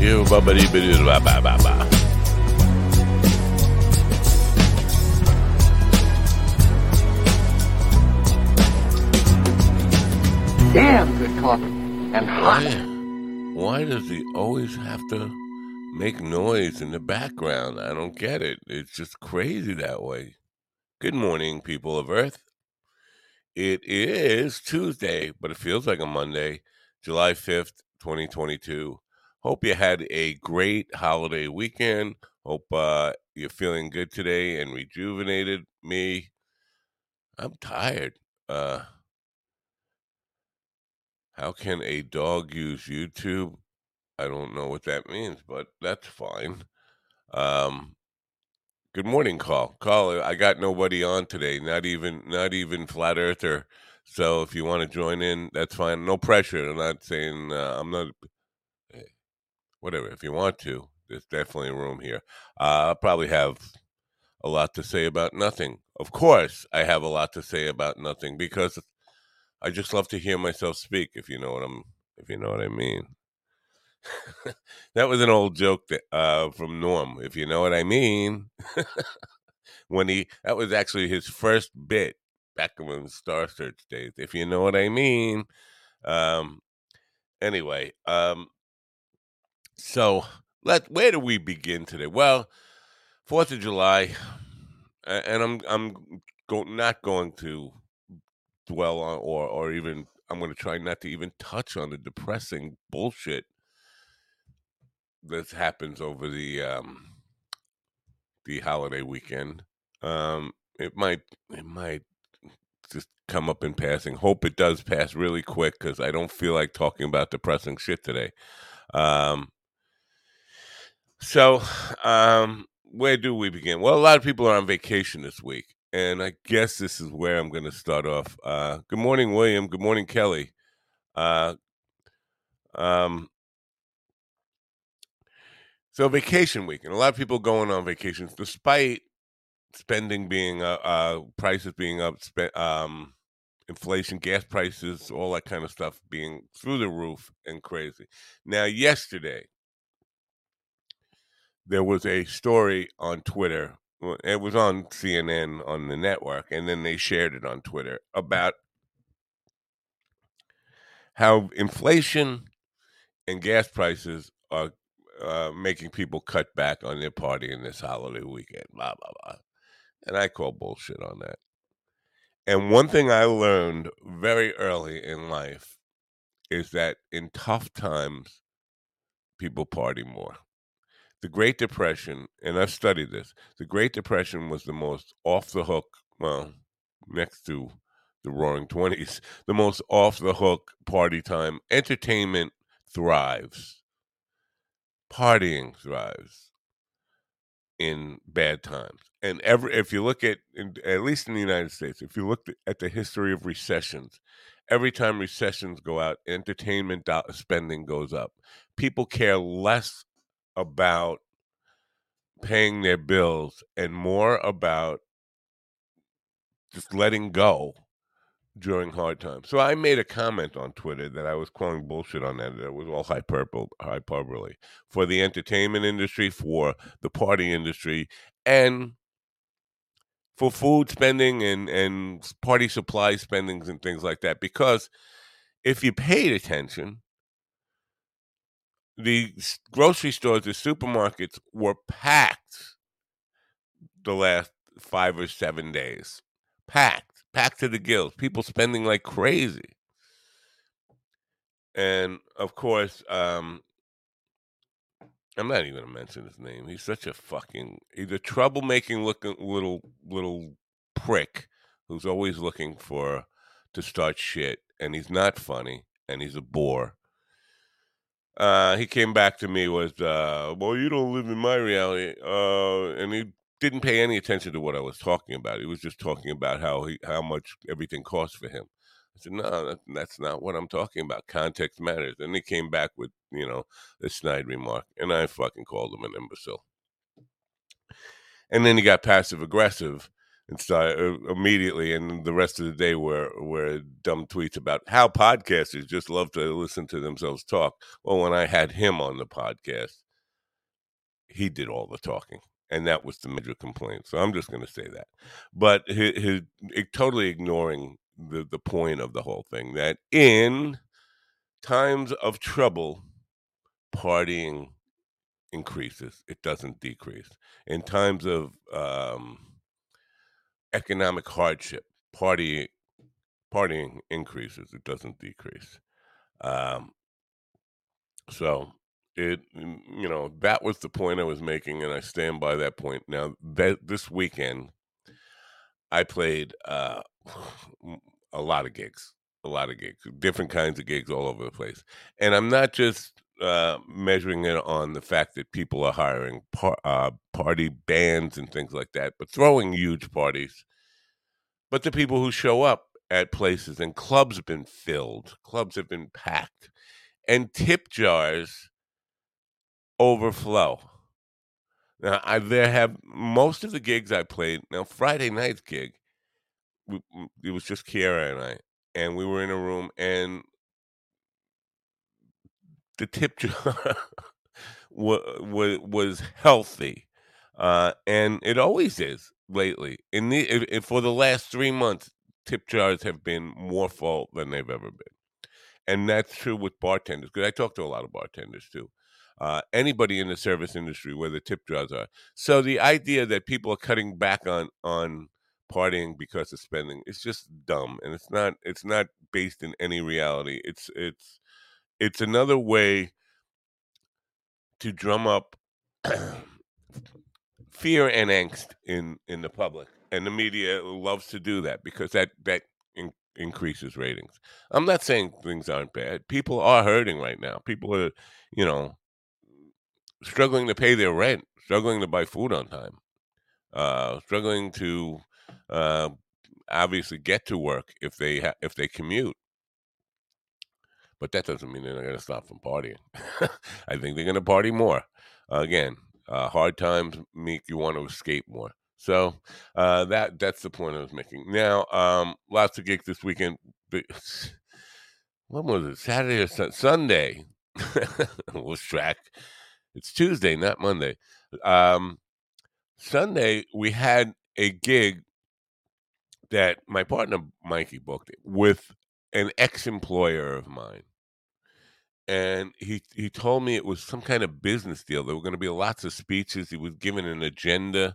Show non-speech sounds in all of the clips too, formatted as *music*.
You bumpity bitty ba ba ba ba. Damn good coffee. And hot. Why, why does he always have to make noise in the background? I don't get it. It's just crazy that way. Good morning, people of Earth. It is Tuesday, but it feels like a Monday, July 5th, 2022. Hope you had a great holiday weekend. Hope uh, you're feeling good today and rejuvenated. Me, I'm tired. Uh, how can a dog use YouTube? I don't know what that means, but that's fine. Um, good morning, call call. I got nobody on today. Not even, not even flat earther. So if you want to join in, that's fine. No pressure. I'm not saying uh, I'm not. Whatever. If you want to, there's definitely room here. Uh, I'll probably have a lot to say about nothing. Of course, I have a lot to say about nothing because I just love to hear myself speak. If you know what I'm, if you know what I mean. *laughs* that was an old joke that, uh, from Norm. If you know what I mean. *laughs* when he that was actually his first bit back in the Star Search days. If you know what I mean. Um. Anyway. Um. So let where do we begin today? Well, Fourth of July, and I'm I'm go, not going to dwell on or or even I'm going to try not to even touch on the depressing bullshit that happens over the um the holiday weekend. Um, it might it might just come up in passing. Hope it does pass really quick because I don't feel like talking about depressing shit today. Um, so, um, where do we begin? Well, a lot of people are on vacation this week, and I guess this is where I'm going to start off. Uh, good morning, William. Good morning, Kelly. Uh, um, so vacation week, and a lot of people going on vacations, despite spending being uh, uh prices being up, spe- um, inflation, gas prices, all that kind of stuff being through the roof and crazy. Now, yesterday there was a story on Twitter. It was on CNN on the network, and then they shared it on Twitter about how inflation and gas prices are uh, making people cut back on their party in this holiday weekend. Blah blah blah, and I call bullshit on that. And one thing I learned very early in life is that in tough times, people party more. The Great Depression, and I've studied this, the Great Depression was the most off the hook, well, next to the Roaring Twenties, *laughs* the most off the hook party time. Entertainment thrives, partying thrives in bad times. And every if you look at in, at least in the United States, if you look at the history of recessions, every time recessions go out, entertainment spending goes up. People care less about paying their bills and more about just letting go during hard times. So I made a comment on Twitter that I was calling bullshit on that. It was all hyperbole, hyperbole for the entertainment industry, for the party industry, and for food spending and and party supply spendings and things like that. Because if you paid attention, the grocery stores, the supermarkets were packed the last five or seven days. Packed, packed to the gills. People spending like crazy. And of course, um, I'm not even gonna mention his name. He's such a fucking he's a troublemaking looking little little prick who's always looking for to start shit and he's not funny and he's a bore. Uh, he came back to me was, uh, "Well, you don't live in my reality," uh, and he didn't pay any attention to what I was talking about. He was just talking about how he how much everything costs for him. I said, "No, that, that's not what I'm talking about. Context matters." And he came back with you know a snide remark, and I fucking called him an imbecile. And then he got passive aggressive and started uh, immediately, and the rest of the day were were dumb tweets about how podcasters just love to listen to themselves talk. Well, when I had him on the podcast, he did all the talking, and that was the major complaint. So I'm just going to say that, but his, his totally ignoring the the point of the whole thing that in times of trouble, partying increases; it doesn't decrease. In times of um, economic hardship, party partying increases; it doesn't decrease. Um, so it you know that was the point I was making, and I stand by that point. Now that this weekend, I played uh, *sighs* a lot of gigs, a lot of gigs, different kinds of gigs all over the place, and I'm not just uh, measuring it on the fact that people are hiring par- uh, party bands and things like that, but throwing huge parties. But the people who show up at places and clubs have been filled, clubs have been packed, and tip jars overflow. Now, I there have most of the gigs I played. Now, Friday night's gig, we, it was just Kiera and I, and we were in a room, and the tip jar *laughs* was, was healthy, uh, and it always is lately. In the if, for the last three months, tip jars have been more full than they've ever been, and that's true with bartenders. Because I talk to a lot of bartenders too. Uh, anybody in the service industry where the tip jars are. So the idea that people are cutting back on on partying because of spending is just dumb, and it's not it's not based in any reality. It's it's it's another way to drum up *clears throat* fear and angst in in the public and the media loves to do that because that that in, increases ratings. I'm not saying things aren't bad. People are hurting right now. People are you know struggling to pay their rent struggling to buy food on time uh struggling to uh obviously get to work if they ha- if they commute but that doesn't mean they're not going to stop from partying. *laughs* I think they're going to party more. Again, uh, hard times make you want to escape more. So uh, that that's the point I was making. Now, um, lots of gigs this weekend. *sighs* When was it? Saturday or su- Sunday? *laughs* was track. It's Tuesday, not Monday. Um, Sunday we had a gig that my partner Mikey booked with an ex-employer of mine and he he told me it was some kind of business deal. There were going to be lots of speeches. He was given an agenda,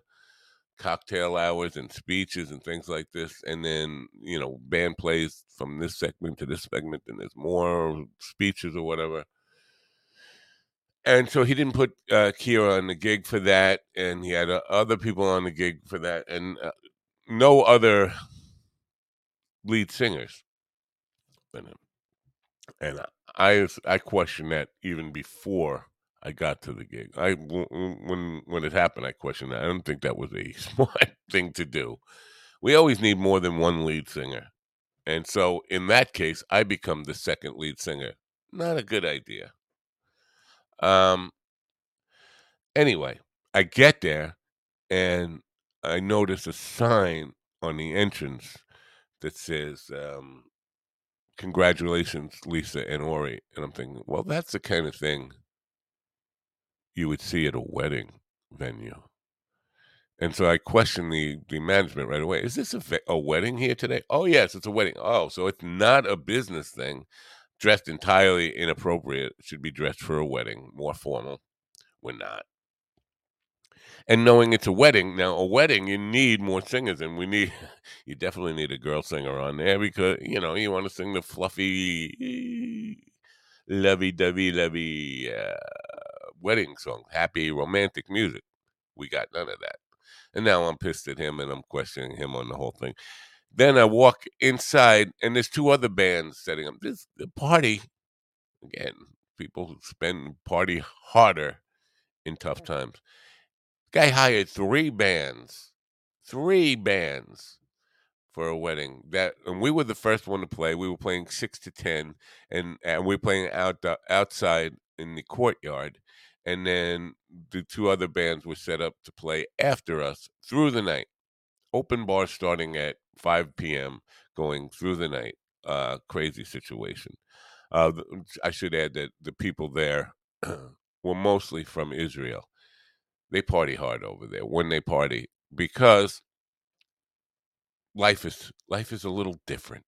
cocktail hours and speeches and things like this. And then you know, band plays from this segment to this segment, and there's more speeches or whatever. And so he didn't put uh, Kiera on the gig for that, and he had uh, other people on the gig for that, and uh, no other lead singers than him. And I I questioned that even before I got to the gig. I when when it happened, I questioned that. I don't think that was a *laughs* smart thing to do. We always need more than one lead singer, and so in that case, I become the second lead singer. Not a good idea. Um. Anyway, I get there, and I notice a sign on the entrance that says um, congratulations, Lisa and Ori. And I'm thinking, well, that's the kind of thing you would see at a wedding venue. And so I questioned the, the management right away. Is this a, a wedding here today? Oh, yes, it's a wedding. Oh, so it's not a business thing. Dressed entirely inappropriate. Should be dressed for a wedding, more formal. We're not and knowing it's a wedding now a wedding you need more singers and we need *laughs* you definitely need a girl singer on there because you know you want to sing the fluffy lovey-dovey lovey uh, wedding song happy romantic music. We got none of that. And now i'm pissed at him and i'm questioning him on the whole thing. Then i walk inside and there's two other bands setting up. This the party again People spend party harder in tough times. Guy hired three bands, three bands for a wedding. That and we were the first one to play. We were playing six to ten, and and we were playing out outside in the courtyard. And then the two other bands were set up to play after us through the night. Open bar starting at 5 p.m., going through the night. Uh, crazy situation. Uh, I should add that the people there *clears throat* were mostly from Israel. They party hard over there when they party because life is life is a little different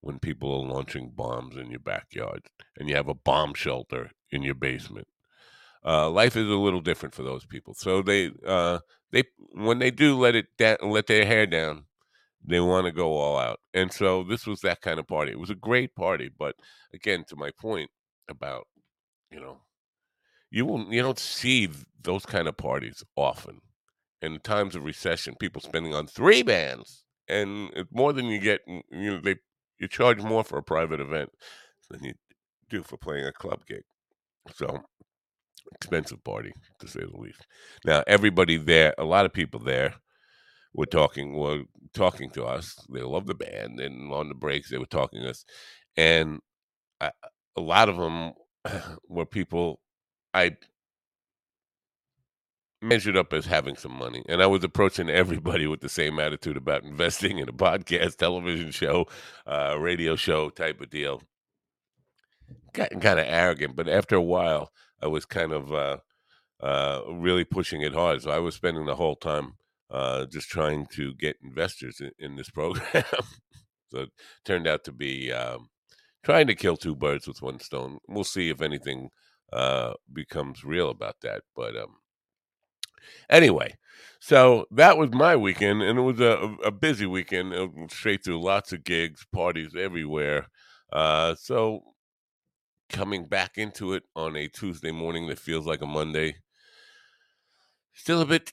when people are launching bombs in your backyard and you have a bomb shelter in your basement. Uh, life is a little different for those people. So they uh, they when they do let it da- let their hair down, they want to go all out. And so this was that kind of party. It was a great party, but again, to my point about you know, you will you don't see those kind of parties often. In times of recession, people spending on three bands and more than you get. You know, they you charge more for a private event than you do for playing a club gig. So expensive party to say the least. Now everybody there, a lot of people there were talking were talking to us. They love the band, and on the breaks they were talking to us, and I, a lot of them *clears throat* were people I measured up as having some money. And I was approaching *laughs* everybody with the same attitude about investing in a podcast, television show, uh, radio show type of deal. Gotten kind of arrogant, but after a while, I was kind of uh, uh, really pushing it hard. So I was spending the whole time uh, just trying to get investors in, in this *laughs* program. so it turned out to be um, trying to kill two birds with one stone. We'll see if anything uh, becomes real about that. But um, Anyway, so that was my weekend, and it was a, a busy weekend, straight through lots of gigs, parties everywhere. Uh, so coming back into it on a Tuesday morning that feels like a Monday, still a bit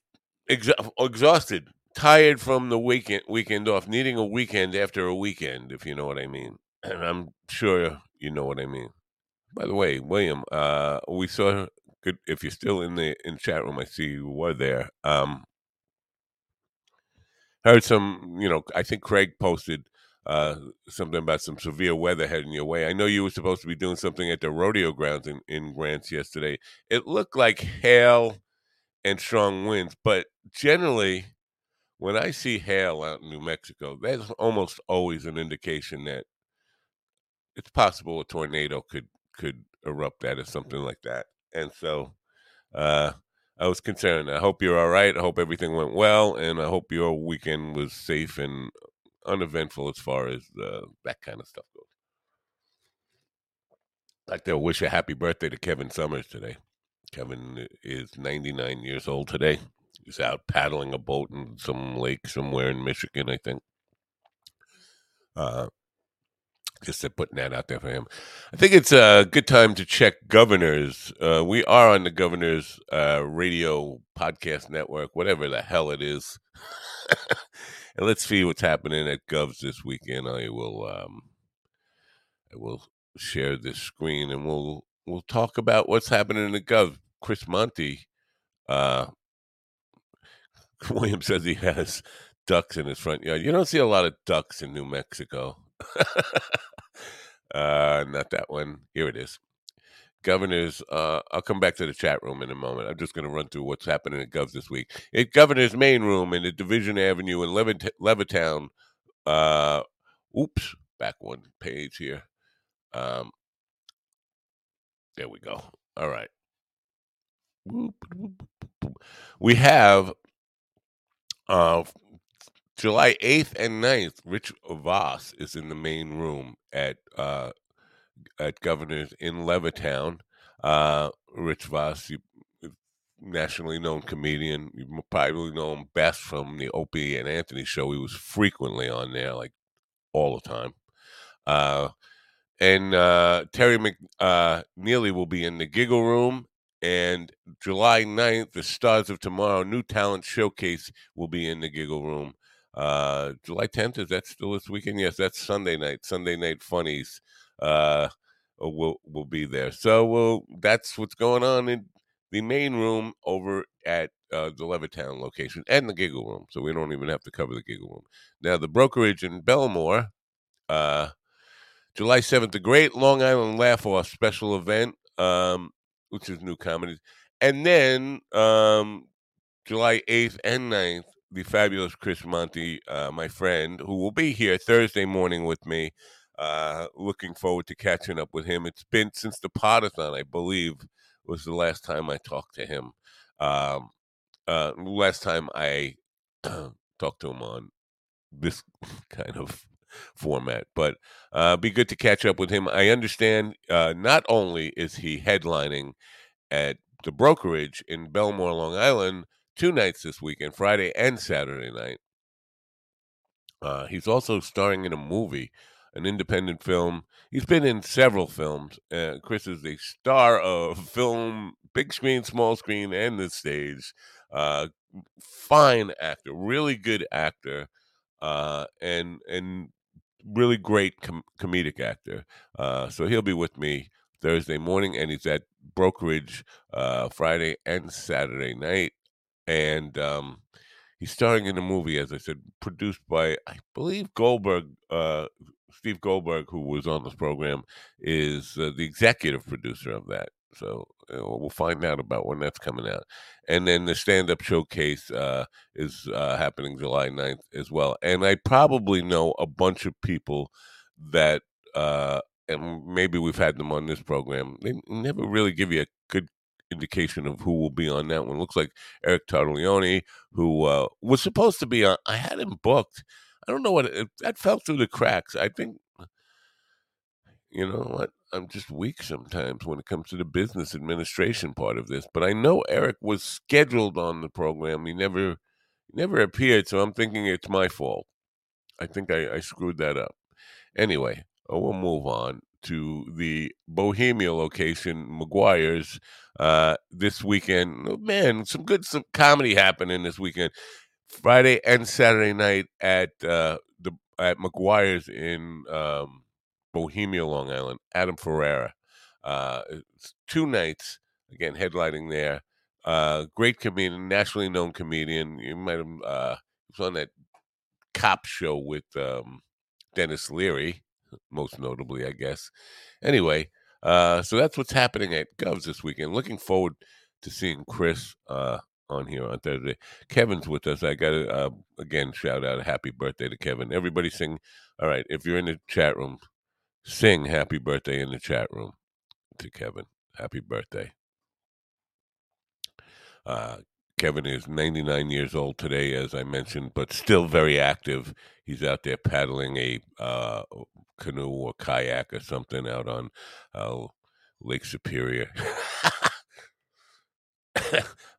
ex- exhausted, tired from the weekend weekend off, needing a weekend after a weekend, if you know what I mean. *clears throat* And I'm sure you know what I mean. By the way, William, uh, we saw good if you're still in the in chat room. I see you were there. Um, heard some, you know, I think Craig posted uh, something about some severe weather heading your way. I know you were supposed to be doing something at the rodeo grounds in, in Grants yesterday. It looked like hail and strong winds, but generally, when I see hail out in New Mexico, that's almost always an indication that it's possible a tornado could could erupt out or something like that and so uh, I was concerned. I hope you're all right. I hope everything went well, and I hope your weekend was safe and uneventful as far as uh, that kind of stuff goes. I'd like to wish a happy birthday to Kevin Summers today. Kevin is 99 years old today. He's out paddling a boat in some lake somewhere in Michigan, I think. Uh, just putting that out there for him. I think it's a good time to check governors. Uh, we are on the governors uh, radio podcast network, whatever the hell it is. *laughs* and let's see what's happening at Govs this weekend. I will um, I will share this screen and we'll we'll talk about what's happening in the Gov. Chris Monty, uh, *laughs* William says he has ducks in his front yard. You don't see a lot of ducks in New Mexico. *laughs* uh, not that one. Here it is. Governors, uh, I'll come back to the chat room in a moment. I'm just going to run through what's happening at Govs this week. At Governor's main room in the Division Avenue in Levit- Levittown. Uh, oops, back one page here. Um, there we go. All right. We have uh, July 8th and 9th, Rich Voss is in the main room at uh, at Governor's in Levittown. Uh, Rich Voss, you, nationally known comedian. You probably know him best from the Opie and Anthony show. He was frequently on there, like all the time. Uh, and uh, Terry McNeely uh, will be in the Giggle Room. And July 9th, the Stars of Tomorrow New Talent Showcase will be in the Giggle Room. Uh, July 10th, is that still this weekend? Yes, that's Sunday night, Sunday night funnies. Uh, will will be there. So we'll, that's what's going on in the main room over at uh, the Levittown location and the Giggle Room. So we don't even have to cover the Giggle Room. Now the brokerage in Bellmore, uh, July seventh, the Great Long Island Laugh Off special event, um, which is new comedy, and then um, July eighth and 9th, the fabulous Chris Monty, uh, my friend, who will be here Thursday morning with me. Uh, looking forward to catching up with him. It's been since the Podathon, I believe, was the last time I talked to him. Um, uh, last time I *clears throat* talked to him on this *laughs* kind of format, but uh, be good to catch up with him. I understand uh, not only is he headlining at the brokerage in Bellmore, Long Island, two nights this weekend, Friday and Saturday night. Uh, he's also starring in a movie, an independent film. He's been in several films. Uh, Chris is the star of *laughs* film, big screen, small screen, and the stage. Uh, fine actor, really good actor, uh, and and really great com- comedic actor. Uh, so he'll be with me Thursday morning, and he's at brokerage uh, Friday and Saturday night, and um, he's starring in a movie, as I said, produced by I believe Goldberg. Uh, Steve Goldberg, who was on this program, is uh, the executive producer of that. So uh, we'll find out about when that's coming out. And then the stand up showcase uh, is uh, happening July 9th as well. And I probably know a bunch of people that, uh, and maybe we've had them on this program, they never really give you a indication of who will be on that one. Looks like Eric Tartaglione, who uh, was supposed to be on, I had him booked. I don't know what, it, that fell through the cracks. I think you know what? I'm just weak sometimes when it comes to the business administration part of this. But I know Eric was scheduled on the program. He never never appeared, so I'm thinking it's my fault. I think I, I screwed that up. Anyway, uh, we'll move on to the Bohemia location, McGuire's, uh, this weekend. Oh, man, some good some comedy happening this weekend. Friday and Saturday night at uh, the at McGuire's in um, Bohemia, Long Island, Adam Ferrara. Uh, two nights, again, headlining there. Uh, great comedian, nationally known comedian. You might have, uh, was on that cop show with um, Denis Leary, most notably, I guess. Anyway, uh, so that's what's happening at Govs this weekend. Looking forward to seeing Chris uh, on here on Thursday. Kevin's with us. I got to, uh, again, shout out a happy birthday to Kevin. Everybody sing. All right, if you're in the chat room, sing happy birthday in the chat room to Kevin. Happy birthday. Uh, Kevin is 99 years old today, as I mentioned, but still very active. He's out there paddling a uh, canoe or kayak or something out on uh, Lake Superior. *laughs*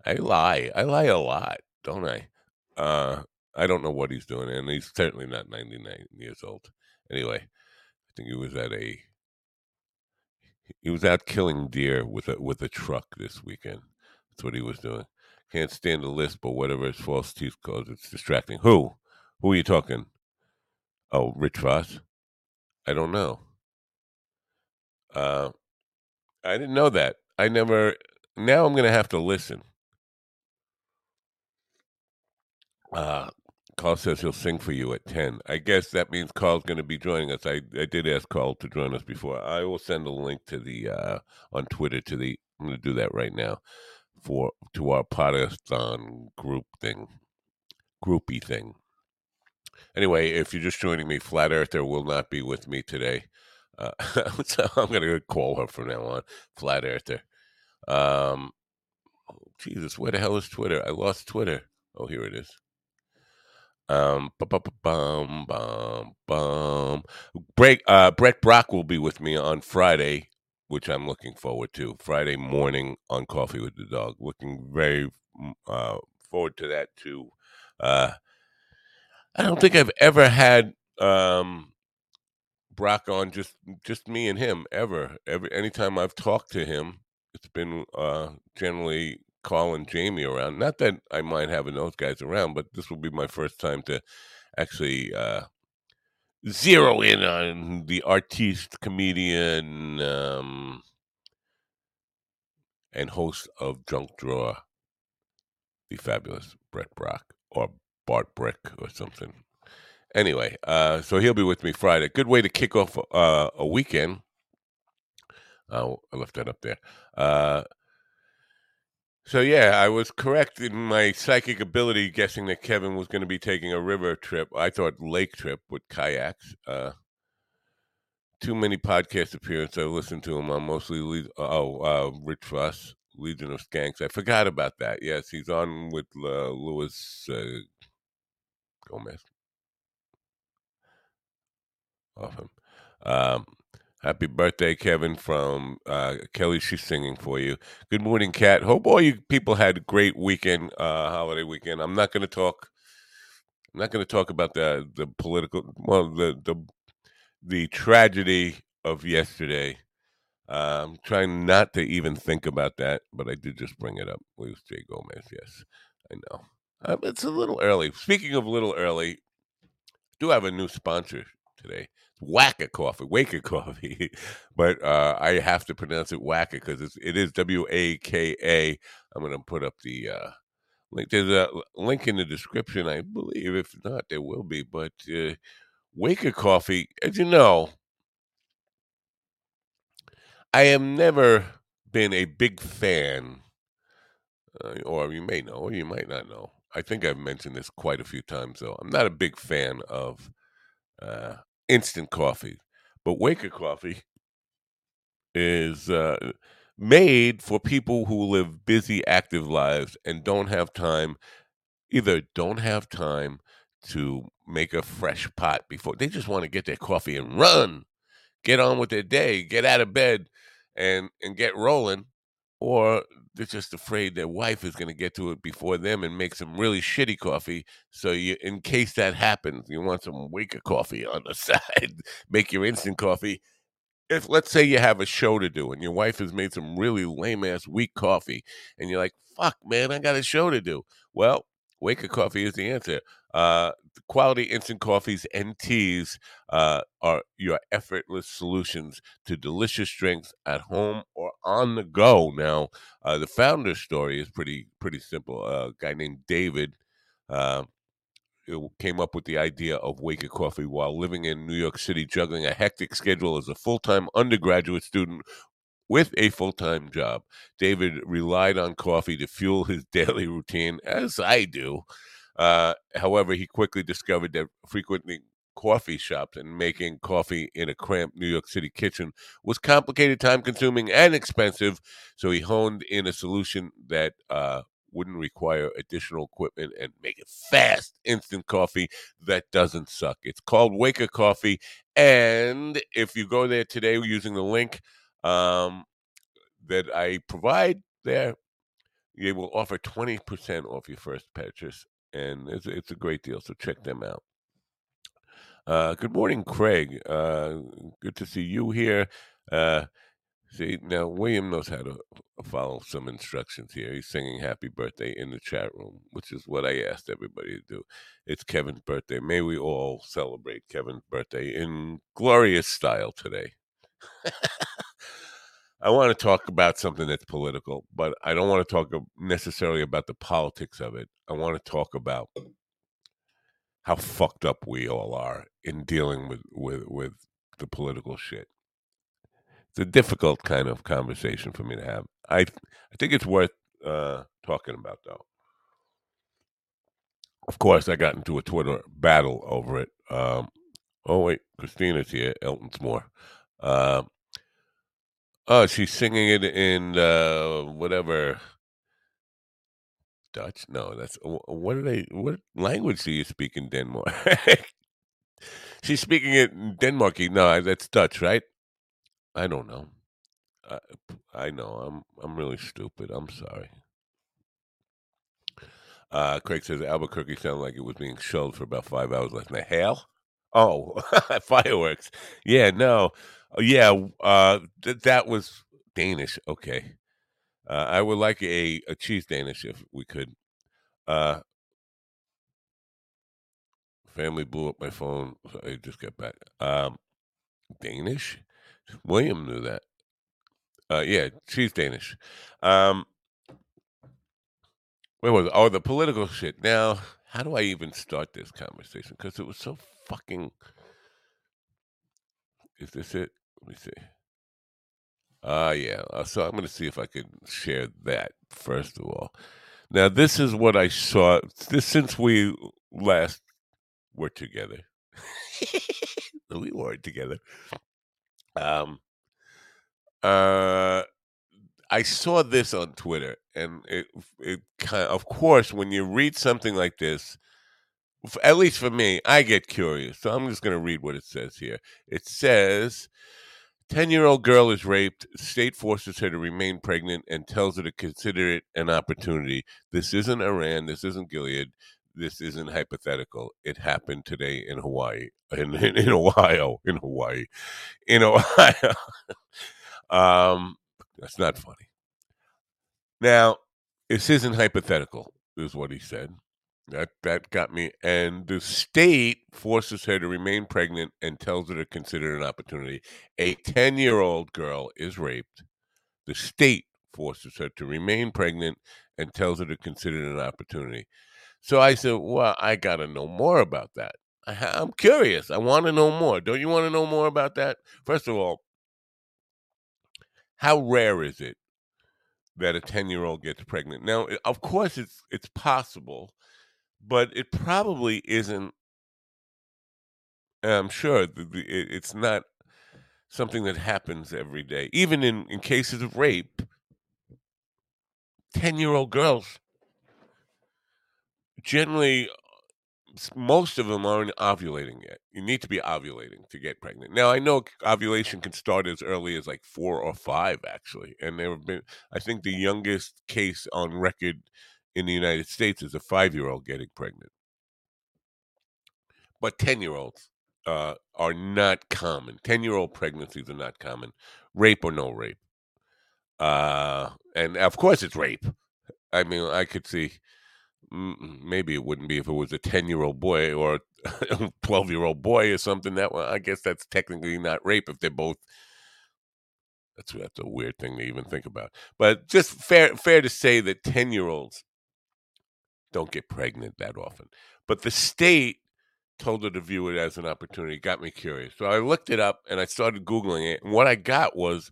I lie. I lie a lot, don't I? Uh, I don't know what he's doing, and he's certainly not 99 years old. Anyway, I think he was at a he was out killing deer with a with a truck this weekend. That's what he was doing. Can't stand the list, but whatever his false teeth cause, it's distracting. Who? Who are you talking? Oh, Rich Voss? I don't know. Uh, I didn't know that. I never. Now I'm going to have to listen. Uh, Carl says he'll sing for you at 10. I guess that means Carl's going to be joining us. I, I did ask Carl to join us before. I will send a link to the, uh, on Twitter to the, I'm going to do that right now for, to our Podathon group thing, groupie thing. Anyway, if you're just joining me, Flat Earther will not be with me today. Uh, *laughs* so I'm going to call her from now on, Flat Earther. Um, Jesus, where the hell is Twitter? I lost Twitter. Oh, here it is. Um, bum, bum, bum, Break. Uh, Brett Brock will be with me on Friday, which I'm looking forward to. Friday morning on Coffee with the Dog. Looking very mm, uh, forward to that too. Uh, I don't think I've ever had um, Brock on just just me and him ever. Every anytime I've talked to him, it's been uh, generally calling Jamie around. Not that I mind having those guys around, but this will be my first time to actually uh, zero in on the artiste, comedian, um, and host of Drunk Drawer, the fabulous Brett Brock or Bart Brick or something. Anyway, uh, so he'll be with me Friday. Good way to kick off uh, a weekend. Uh, I left that up there. So yeah, I was correct in my psychic ability guessing that Kevin was going to be taking a river trip. I thought lake trip with kayaks. Uh, too many podcast appearances. I listened to him on mostly Le- oh uh, Rich Voss, Legion of Skanks. I forgot about that. Yes, he's on with uh, Louis uh, Gomez. Awesome. Um, happy birthday, Kevin, from uh, Kelly. She's singing for you. Good morning, Kat. Hope all you people had a great weekend, uh, holiday weekend. I'm not going to talk. I'm not going to talk about the the political. Well, the the the tragedy of yesterday. Uh, I'm trying not to even think about that, but I did just bring it up. Louis J. Gomez. Yes, I know. Uh, it's a little early. Speaking of a little early, I do have a new sponsor today. Waka Coffee, Waka *laughs* Coffee, but uh, I have to pronounce it Waka because it is W A K A. I'm going to put up the uh, link. There's a link in the description, I believe. If not, there will be. But uh, Waka Coffee, as you know, I have never been a big fan, uh, or you may know, or you might not know. I think I've mentioned this quite a few times, though. I'm not a big fan of uh, instant coffee. But Waka Coffee is uh, made for people who live busy, active lives and don't have time, either don't have time to make a fresh pot before they just want to get their coffee and run, get on with their day, get out of bed and and get rolling, or they're just afraid their wife is going to get to it before them and make some really shitty coffee. So you, in case that happens, you want some Waka coffee *laughs* on the side. make your instant coffee. If let's say you have a show to do and your wife has made some really lame ass weak coffee, and you're like, "Fuck, man, I got a show to do." Well, Waka Coffee is the answer. Uh, quality instant coffees and teas uh, are your effortless solutions to delicious drinks at home or on the go. Now, uh, the founder's story is pretty pretty simple. a guy named David uh, came up with the idea of Waka Coffee while living in New York City, juggling a hectic schedule as a full time undergraduate student with a full time job. David relied on coffee to fuel his *laughs* daily routine, as I do. Uh, however, he quickly discovered that frequenting coffee shops and making coffee in a cramped New York City kitchen was complicated, time consuming, and expensive. So he honed in a solution that uh, wouldn't require additional equipment and make it fast, instant coffee that doesn't suck. It's called Waka Coffee. And if you go there today using the link um, that I provide there, they will offer 20% off your first purchase and it's it's a great deal. So check them out. Uh, good morning, Craig. Uh, good to see you here. Uh, see now, William knows how to follow some instructions here. He's singing "Happy Birthday" in the chat room, which is what I asked everybody to do. It's Kevin's birthday. May we all celebrate Kevin's birthday in glorious style today. *laughs* I want to talk about something that's political, but I don't want to talk necessarily about the politics of it. I want to talk about how fucked up we all are in dealing with with with the political shit. It's a difficult kind of conversation for me to have. I I think it's worth uh, talking about though. Of course, I got into a Twitter battle over it. Um, oh wait, Christina's here. Elton's more. Uh, Oh, she's singing it in uh, whatever Dutch. No, that's what are they? What language do you speak in Denmark? *laughs* she's speaking it in Denmarky. No, that's Dutch, right? I don't know. I, I know. I'm I'm really stupid. I'm sorry. Uh, Craig says Albuquerque sounded like it was being shelled for about five hours last night. Hail? Oh, *laughs* fireworks. Yeah, no. Oh, yeah, uh, th- that was Danish. Okay, uh, I would like a, a cheese Danish if we could. Uh, Family blew up my phone. So I just got back. Um, Danish. William knew that. Uh, yeah, she's Danish. Um, where was it? Oh, the political shit. Now, how do I even start this conversation? Because it was so fucking. Is this it? Let me see. Ah, uh, yeah. So I'm going to see if I can share that first of all. Now, this is what I saw. This since we last were together. *laughs* we weren't together. Um. Uh. I saw this on Twitter, and it, it kind of, of course, when you read something like this, at least for me, I get curious. So I'm just going to read what it says here. It says, 10 year old girl is raped. State forces her to remain pregnant and tells her to consider it an opportunity. This isn't Iran. This isn't Gilead. This isn't hypothetical. It happened today in Hawaii, *laughs* in, in, in Ohio, in Hawaii, in *laughs* Ohio. um, that's not funny. Now, this isn't hypothetical, is what he said. That that got me. And the state forces her to remain pregnant and tells her to consider an opportunity. A ten-year-old girl is raped. The state forces her to remain pregnant and tells her to consider an opportunity. So I said, "Well, I got to know more about that. I, I'm curious. I want to know more. Don't you want to know more about that? First of all, how rare is it that a 10 year old gets pregnant? Now, of course, it's it's possible, but it probably isn't. I'm sure it's not something that happens every day. Even in, in cases of rape, 10 year old girls generally most of them aren't ovulating yet. You need to be ovulating to get pregnant. Now I know ovulation can start as early as like four or five, actually, and there have been. I think the youngest case on record in the United States is a five-year-old getting pregnant, but ten-year-olds uh, are not common. Ten-year-old pregnancies are not common, rape or no rape, uh, and of course it's rape. I mean, I could see maybe it wouldn't be if it was a 10 year old boy or *laughs* a 12 year old boy or something. That well, i guess that's technically not rape if they're both that's that's a weird thing to even think about. But just fair fair to say that 10 year olds don't get pregnant that often but the state told her to view it as an opportunity got me curious so i looked it up and i started googling it and what i got was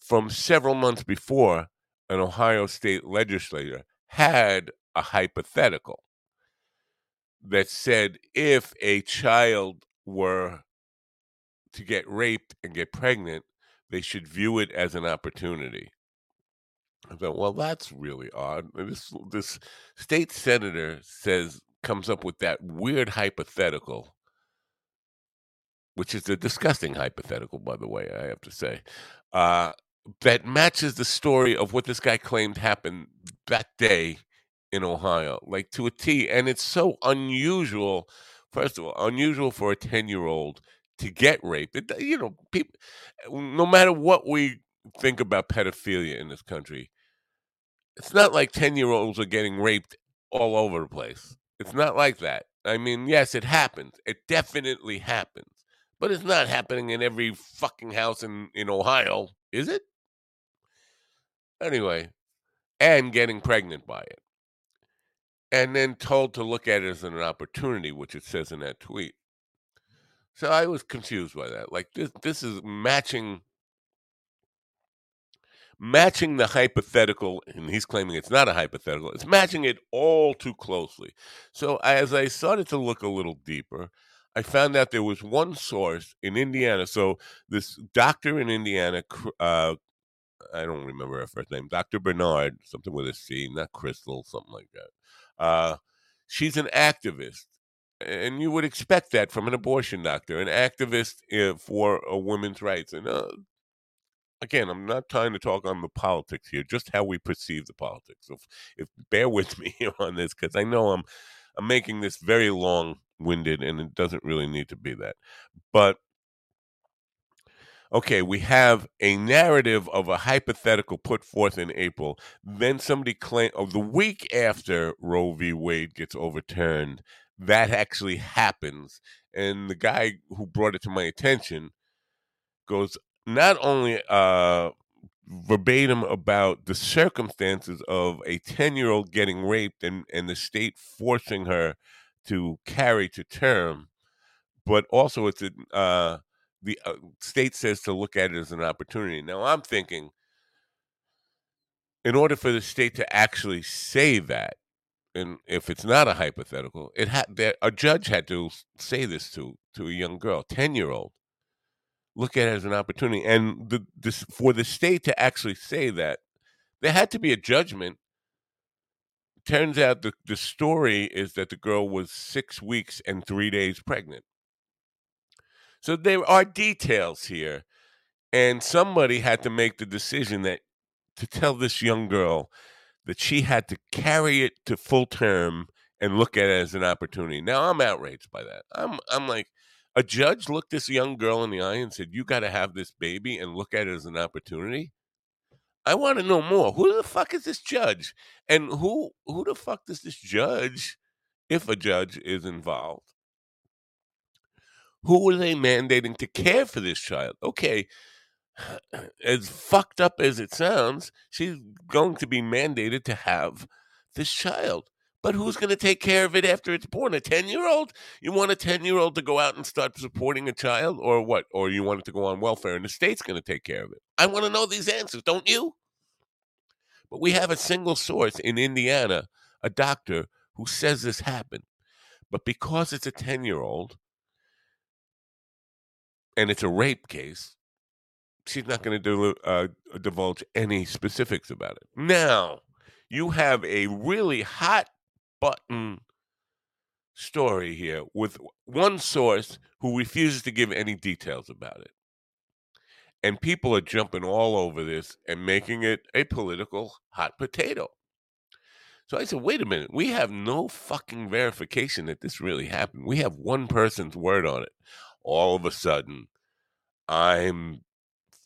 from several months before an ohio state legislator had a hypothetical that said if a child were to get raped and get pregnant, they should view it as an opportunity. I thought, well, that's really odd. This this state senator says comes up with that weird hypothetical, which is a disgusting hypothetical, by the way. I have to say, uh, that matches the story of what this guy claimed happened that day in Ohio, like to a T. And it's so unusual, first of all, unusual for a 10 year old to get raped. It, you know, people, no matter what we think about pedophilia in this country, it's not like 10 year olds are getting raped all over the place. It's not like that. I mean, yes, it happens. It definitely happens. But it's not happening in every fucking house in, in Ohio, is it? Anyway, and getting pregnant by it and then told to look at it as an opportunity, which it says in that tweet. So I was confused by that. Like this, this is matching matching the hypothetical, and he's claiming it's not a hypothetical. It's matching it all too closely. So as I started to look a little deeper, I found out there was one source in Indiana. So this doctor in Indiana, uh, I don't remember her first name, Dr. Bernard, something with a C, not Crystal, something like that. Uh, she's an activist, and you would expect that from an abortion doctor, an activist uh, for uh, women's rights. And uh, again, I'm not trying to talk on the politics here, just how we perceive the politics. If, if bear with *laughs* me on this, because I know I'm I'm making this very long winded, and it doesn't really need to be that. But okay, we have a narrative of a hypothetical put forth in April. Then somebody claim of oh, the week after Roe v. Wade gets overturned, that actually happens. And the guy who brought it to my attention goes not only uh, verbatim about the circumstances of a 10 year old getting raped and, and the state forcing her to carry to term, but also it's a, uh, the uh, state says to look at it as an opportunity. Now I'm thinking, in order for the state to actually say that, and if it's not a hypothetical, it had a judge had to say this to to a young girl, ten year old. Look at it as an opportunity, and the this for the state to actually say that, there had to be a judgment. Turns out the the story is that the girl was six weeks and three days pregnant. So there are details here, and somebody had to make the decision that to tell this young girl that she had to carry it to full term and look at it as an opportunity. Now I'm outraged by that. I'm I'm like a judge looked this young girl in the eye and said, "You got to have this baby and look at it as an opportunity." I want to know more. Who the fuck is this judge? And who who the fuck does this judge, if a judge is involved? Who are they mandating to care for this child? Okay, *clears throat* as fucked up as it sounds, she's going to be mandated to have this child. But who's going to take care of it after it's born? A 10 year old? You want a 10 year old to go out and start supporting a child? Or what? Or you want it to go on welfare and the state's going to take care of it? I want to know these answers, don't you? But we have a single source in Indiana, a doctor, who says this happened. But because it's a 10 year old and it's a rape case, she's not going to uh, divulge any specifics about it. Now, you have a really hot button story here with one source who refuses to give any details about it. And people are jumping all over this and making it a political hot potato. So I said, wait a minute, we have no fucking verification that this really happened. We have one person's word on it. All of a sudden, I'm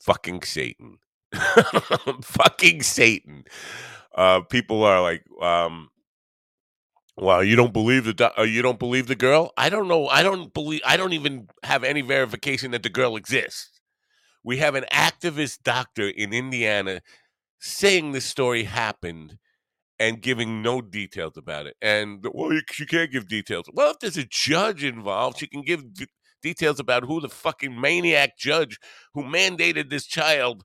fucking Satan. *laughs* fucking Satan. Uh, people are like, um, well, you don't believe the uh, you don't believe the girl? I don't know. I don't believe. I don't even have any verification that the girl exists. We have an activist doctor in Indiana saying this story happened and giving no details about it. And well, she can't give details. Well, if there's a judge involved, she can give d- details about who the fucking maniac judge who mandated this child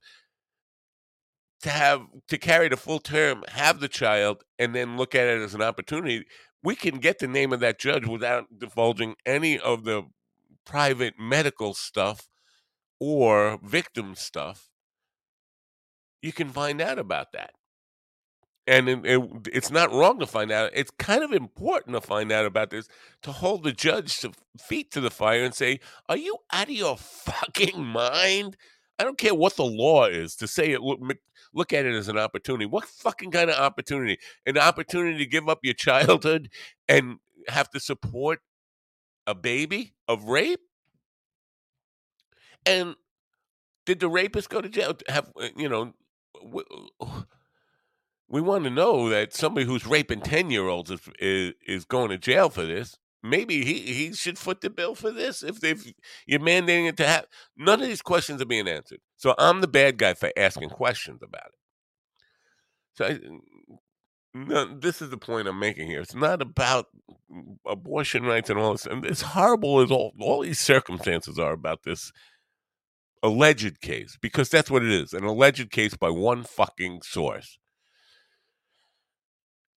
to have to carry the full term, have the child, and then look at it as an opportunity. We can get the name of that judge without divulging any of the private medical stuff or victim stuff. You can find out about that and it, it, it's not wrong to find out. It's kind of important to find out about this to hold the judge to feet to the fire and say, "Are you out of your *laughs* fucking mind?" I don't care what the law is to say it. Look, look at it as an opportunity. What fucking kind of opportunity? An opportunity to give up your childhood *laughs* and have to support a baby of rape? And did the rapist go to jail? Have uh, you know? *sighs* we want to know that somebody who's raping 10 year olds is, is, is going to jail for this maybe he, he should foot the bill for this if they've you're mandating it to have none of these questions are being answered. So i'm the bad guy for asking questions about it. So I, no, this is the point i'm making here. It's not about mm, abortion rights and all this and as horrible as all, all these circumstances are about this alleged case because that's what it is an alleged case by one fucking source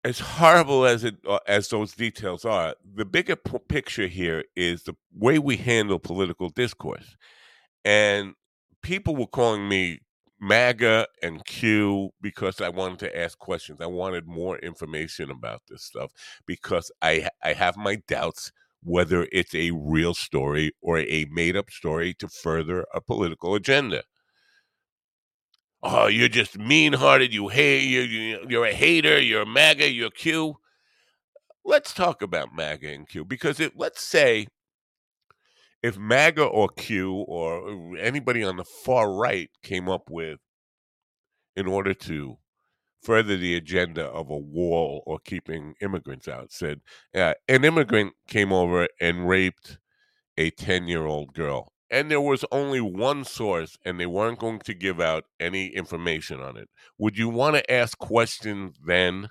as horrible as it uh, as those details are, the bigger p- picture here is the way we handle political discourse. And people were calling me MAGA and Q because I wanted to ask questions. I wanted more information about this stuff because I I have my doubts whether it's a real story or a made up story to further a political agenda oh, you're just mean hearted. You hate you, you're a hater. You're a MAGA. You're Q. Let's talk about MAGA and Q because it, let's say if MAGA or Q or anybody on the far right came up with in order to further the agenda of a wall or keeping immigrants out. Said uh, an immigrant came over and raped a 10 year old girl. And there was only one source, and they weren't going to give out any information on it. Would you want to ask questions then?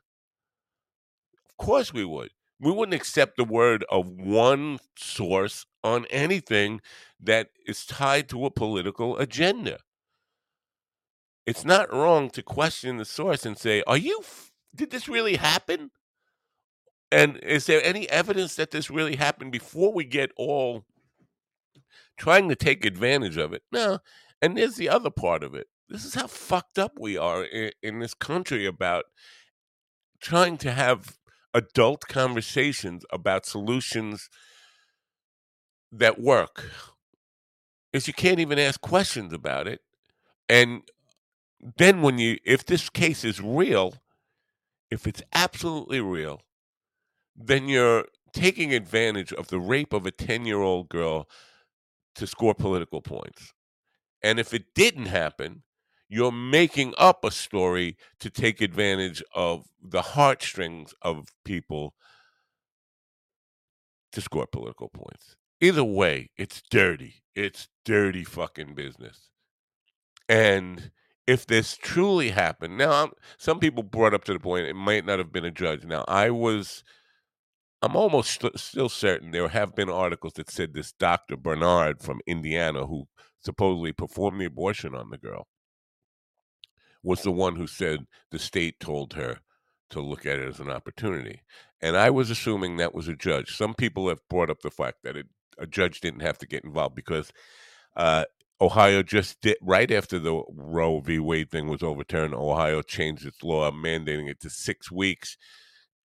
Of course we would. We wouldn't accept the word of one source on anything that is tied to a political agenda. It's not wrong to question the source and say, "Are you? Did this really happen? And is there any evidence that this really happened before we get all trying to take advantage of it?" No. And there's the other part of it. This is how fucked up we are in, in this country about trying to have adult conversations about solutions that work is you can't even ask questions about it and then when you if this case is real if it's absolutely real then you're taking advantage of the rape of a 10 year old girl to score political points. And if it didn't happen you're making up a story to take advantage of the heartstrings of people to score political points. Either way it's dirty. It's dirty fucking business. And if this truly happened, now I'm, some people brought up to the point it might not have been a judge. Now I was, I'm almost st- still certain there have been articles that said this Doctor Bernard from Indiana, who supposedly performed the abortion on the girl, was the one who said the state told her to look at it as an opportunity. And I was assuming that was a judge. Some people have brought up the fact that it, a judge didn't have to get involved because uh, Ohio just did right after the Roe v. Wade thing was overturned. Ohio changed its law, mandating it to six weeks,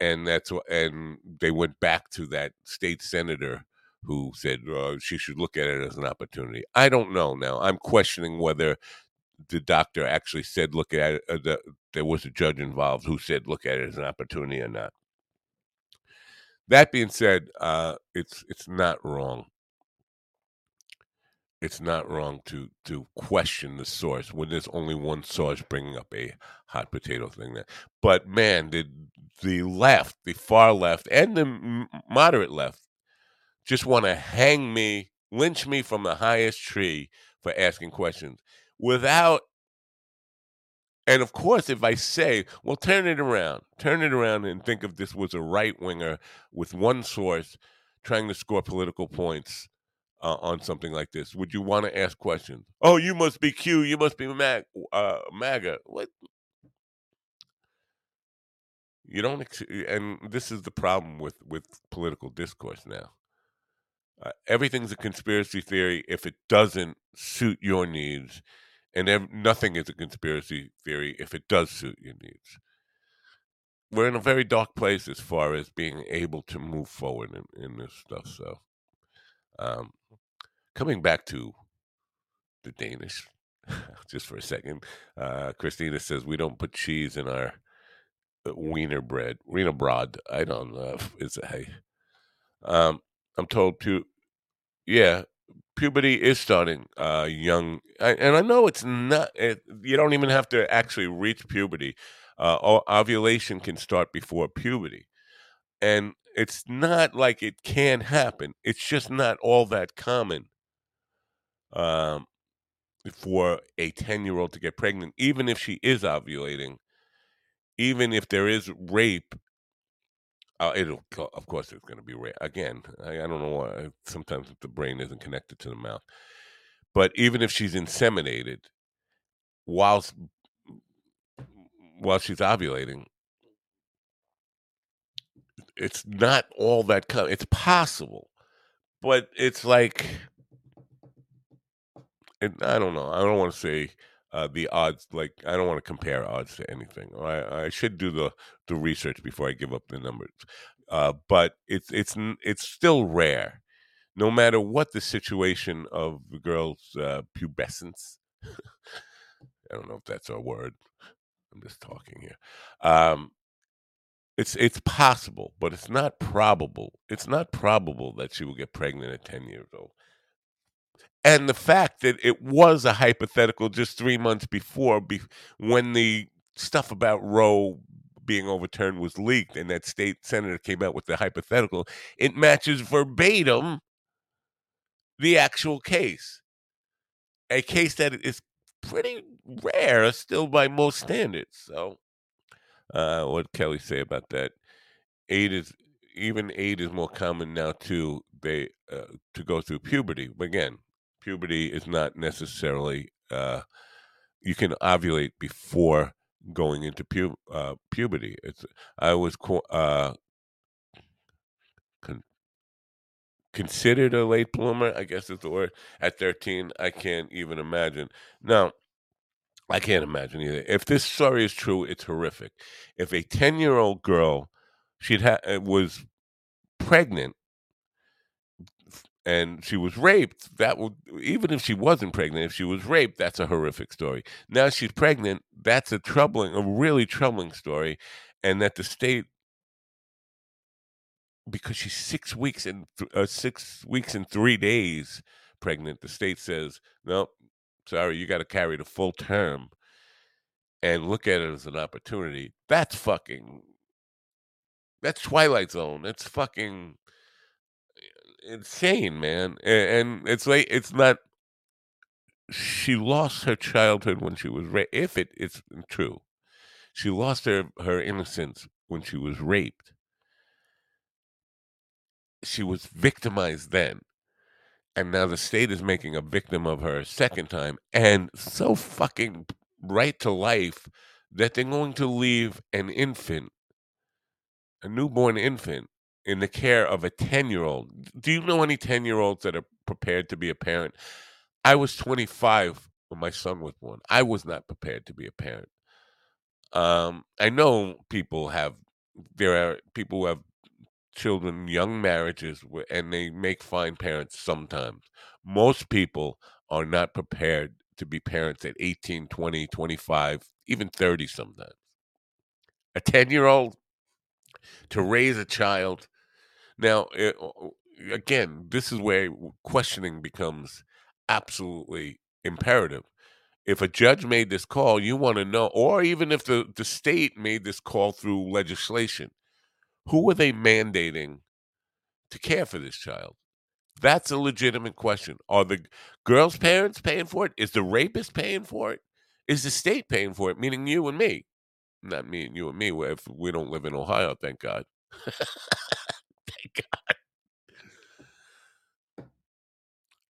and that's what. And they went back to that state senator who said uh, she should look at it as an opportunity. I don't know now. I'm questioning whether the doctor actually said look at it. Uh, the, there was a judge involved who said look at it as an opportunity or not. That being said, uh, it's it's not wrong it's not wrong to to question the source when there's only one source bringing up a hot potato thing there. But man, the the left, the far left, and the moderate left just want to hang me, lynch me from the highest tree for asking questions without. And of course, if I say, well, turn it around, turn it around and think if this was a right winger with one source trying to score political points uh, on something like this? Would you want to ask questions? Oh, you must be Q. You must be Mag, uh, MAGA. What? You don't, ex- and this is the problem with with political discourse now. Uh, everything's a conspiracy theory if it doesn't suit your needs, and ev- nothing is a conspiracy theory if it does suit your needs. We're in a very dark place as far as being able to move forward in, in this stuff. So, um, coming back to the Danish, *laughs* just for a second, uh, Christina says we don't put cheese in our uh, wiener bread, wiener broad. I don't know if *laughs* it's a hey. Um, I'm told pu- yeah, puberty is starting uh, young, I, and I know it's not. It, you don't even have to actually reach puberty. Uh, ovulation can start before puberty, and it's not like it can happen. It's just not all that common um, for a 10 year old to get pregnant, even if she is ovulating, even if there is rape. Uh, it'll, of course, it's going to be rape. Again, I, I don't know why. Sometimes the brain isn't connected to the mouth. But even if she's inseminated, whilst while she's ovulating, it's not all that. It's possible, but it's like I don't know. I don't want to say uh, the odds. Like I don't want to compare odds to anything. I, I should do the the research before I give up the numbers. Uh, but it's it's it's still rare, no matter what the situation of the girl's uh, pubescence. *laughs* I don't know if that's a word. I'm just talking here. Um, it's it's possible, but it's not probable. It's not probable that she will get pregnant at 10 years old and the fact that it was a hypothetical just three months before be, when the stuff about Roe being overturned was leaked and that state senator came out with the hypothetical, it matches verbatim the actual case. A case that is pretty rare still by most standards. So, uh, what Kelly say about that? Eight is even eight is more common now too. They uh, to go through puberty, but again, puberty is not necessarily. Uh, you can ovulate before going into pu- uh, puberty. It's I was uh, con- considered a late bloomer. I guess is the word. At thirteen, I can't even imagine. Now, I can't imagine either. If this story is true, it's horrific. If a ten-year-old girl, she'd ha- uh, was pregnant and she was raped, that would even if she wasn't pregnant, if she was raped, that's a horrific story. Now she's pregnant, that's a troubling, a really troubling story, and that the state, because she's six weeks and th- uh, six weeks and three days pregnant, the state says no, sorry, you got to carry the full term, and look at it as an opportunity. That's fucking. That's Twilight Zone. That's fucking insane, man. And, and it's like it's not. She lost her childhood when she was raped. If it is true, she lost her her innocence when she was raped. She was victimized then, and now the state is making a victim of her a second time, and so fucking right to life that they're going to leave an infant, a newborn infant, in the care of a 10 year old. Do you know any 10 year olds that are prepared to be a parent? I was 25 when my son was born. I was not prepared to be a parent. Um, I know people have, there are people who have children, young marriages, and they make fine parents sometimes. Most people are not prepared to be parents at 18, 20, 25, even 30 sometimes. A 10 year old to raise a child now, eh, it, again, this is where questioning becomes absolutely imperative. If a judge made this call, you want to know, or even if the, the state made this call through legislation, who are they mandating to care for this child? That's a legitimate question. Are the girl's parents paying for it? Is the rapist paying for it? Is the state paying for it? Meaning you and me. Not me and you and me, if we don't live in Ohio, thank God. *laughs* *laughs* God.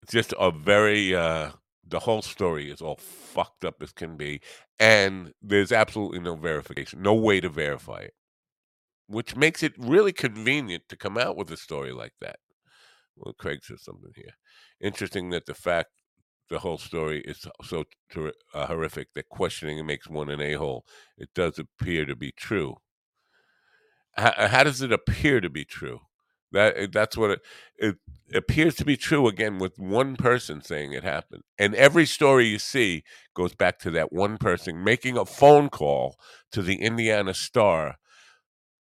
Just a very uh the whole story is all fucked up as can be, and there's absolutely no verification, no way to verify it. Which makes it really convenient to come out with a story like that. Well, Craig says something here. Interesting that the fact the whole story is so ter- uh, horrific that questioning it makes one an a hole. It does appear to be true. H- how does it appear to be true? That eh, that's what it, it appears to be true again with one person saying it happened. And every story you see goes back to that one person making a phone call to the Indiana Star.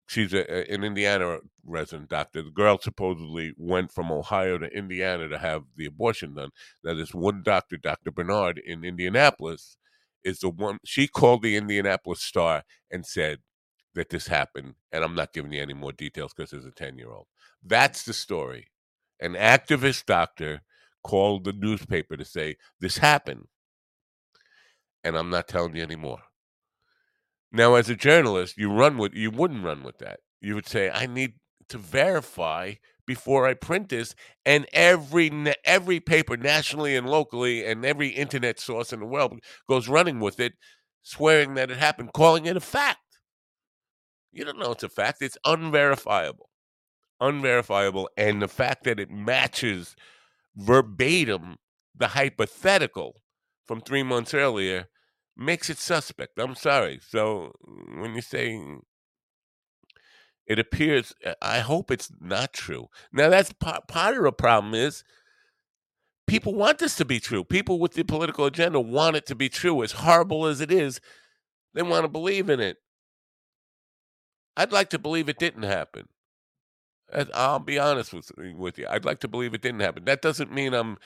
She's a, an Indiana resident doctor. The girl supposedly went from Ohio to Indiana to have the abortion done. Now, this one doctor, Dr. Bernard in Indianapolis, is the one she called the Indianapolis Star and said that this happened. And I'm not giving you any more details because there's a 10 year old. That's the story. An activist doctor called the newspaper to say, This happened. And I'm not telling you anymore. Now, as a journalist, you run with you wouldn't run with that. You would say, I need to verify before I print this, and every every paper nationally and locally, and every internet source in the world goes running with it, swearing that it happened, calling it a fact. You don't know it's a fact; it's unverifiable unverifiable, and the fact that it matches verbatim the hypothetical from three months earlier makes it suspect. I'm sorry. So when you say it appears, uh, I hope it's not true. Now that's part, part of the problem is people want this to be true. People with the political agenda want it to be true. As horrible as it is, they want to believe in it. I'd like to believe it didn't happen. I'll be honest with eh, with you. I'd like to believe it didn't happen. That doesn't mean I'm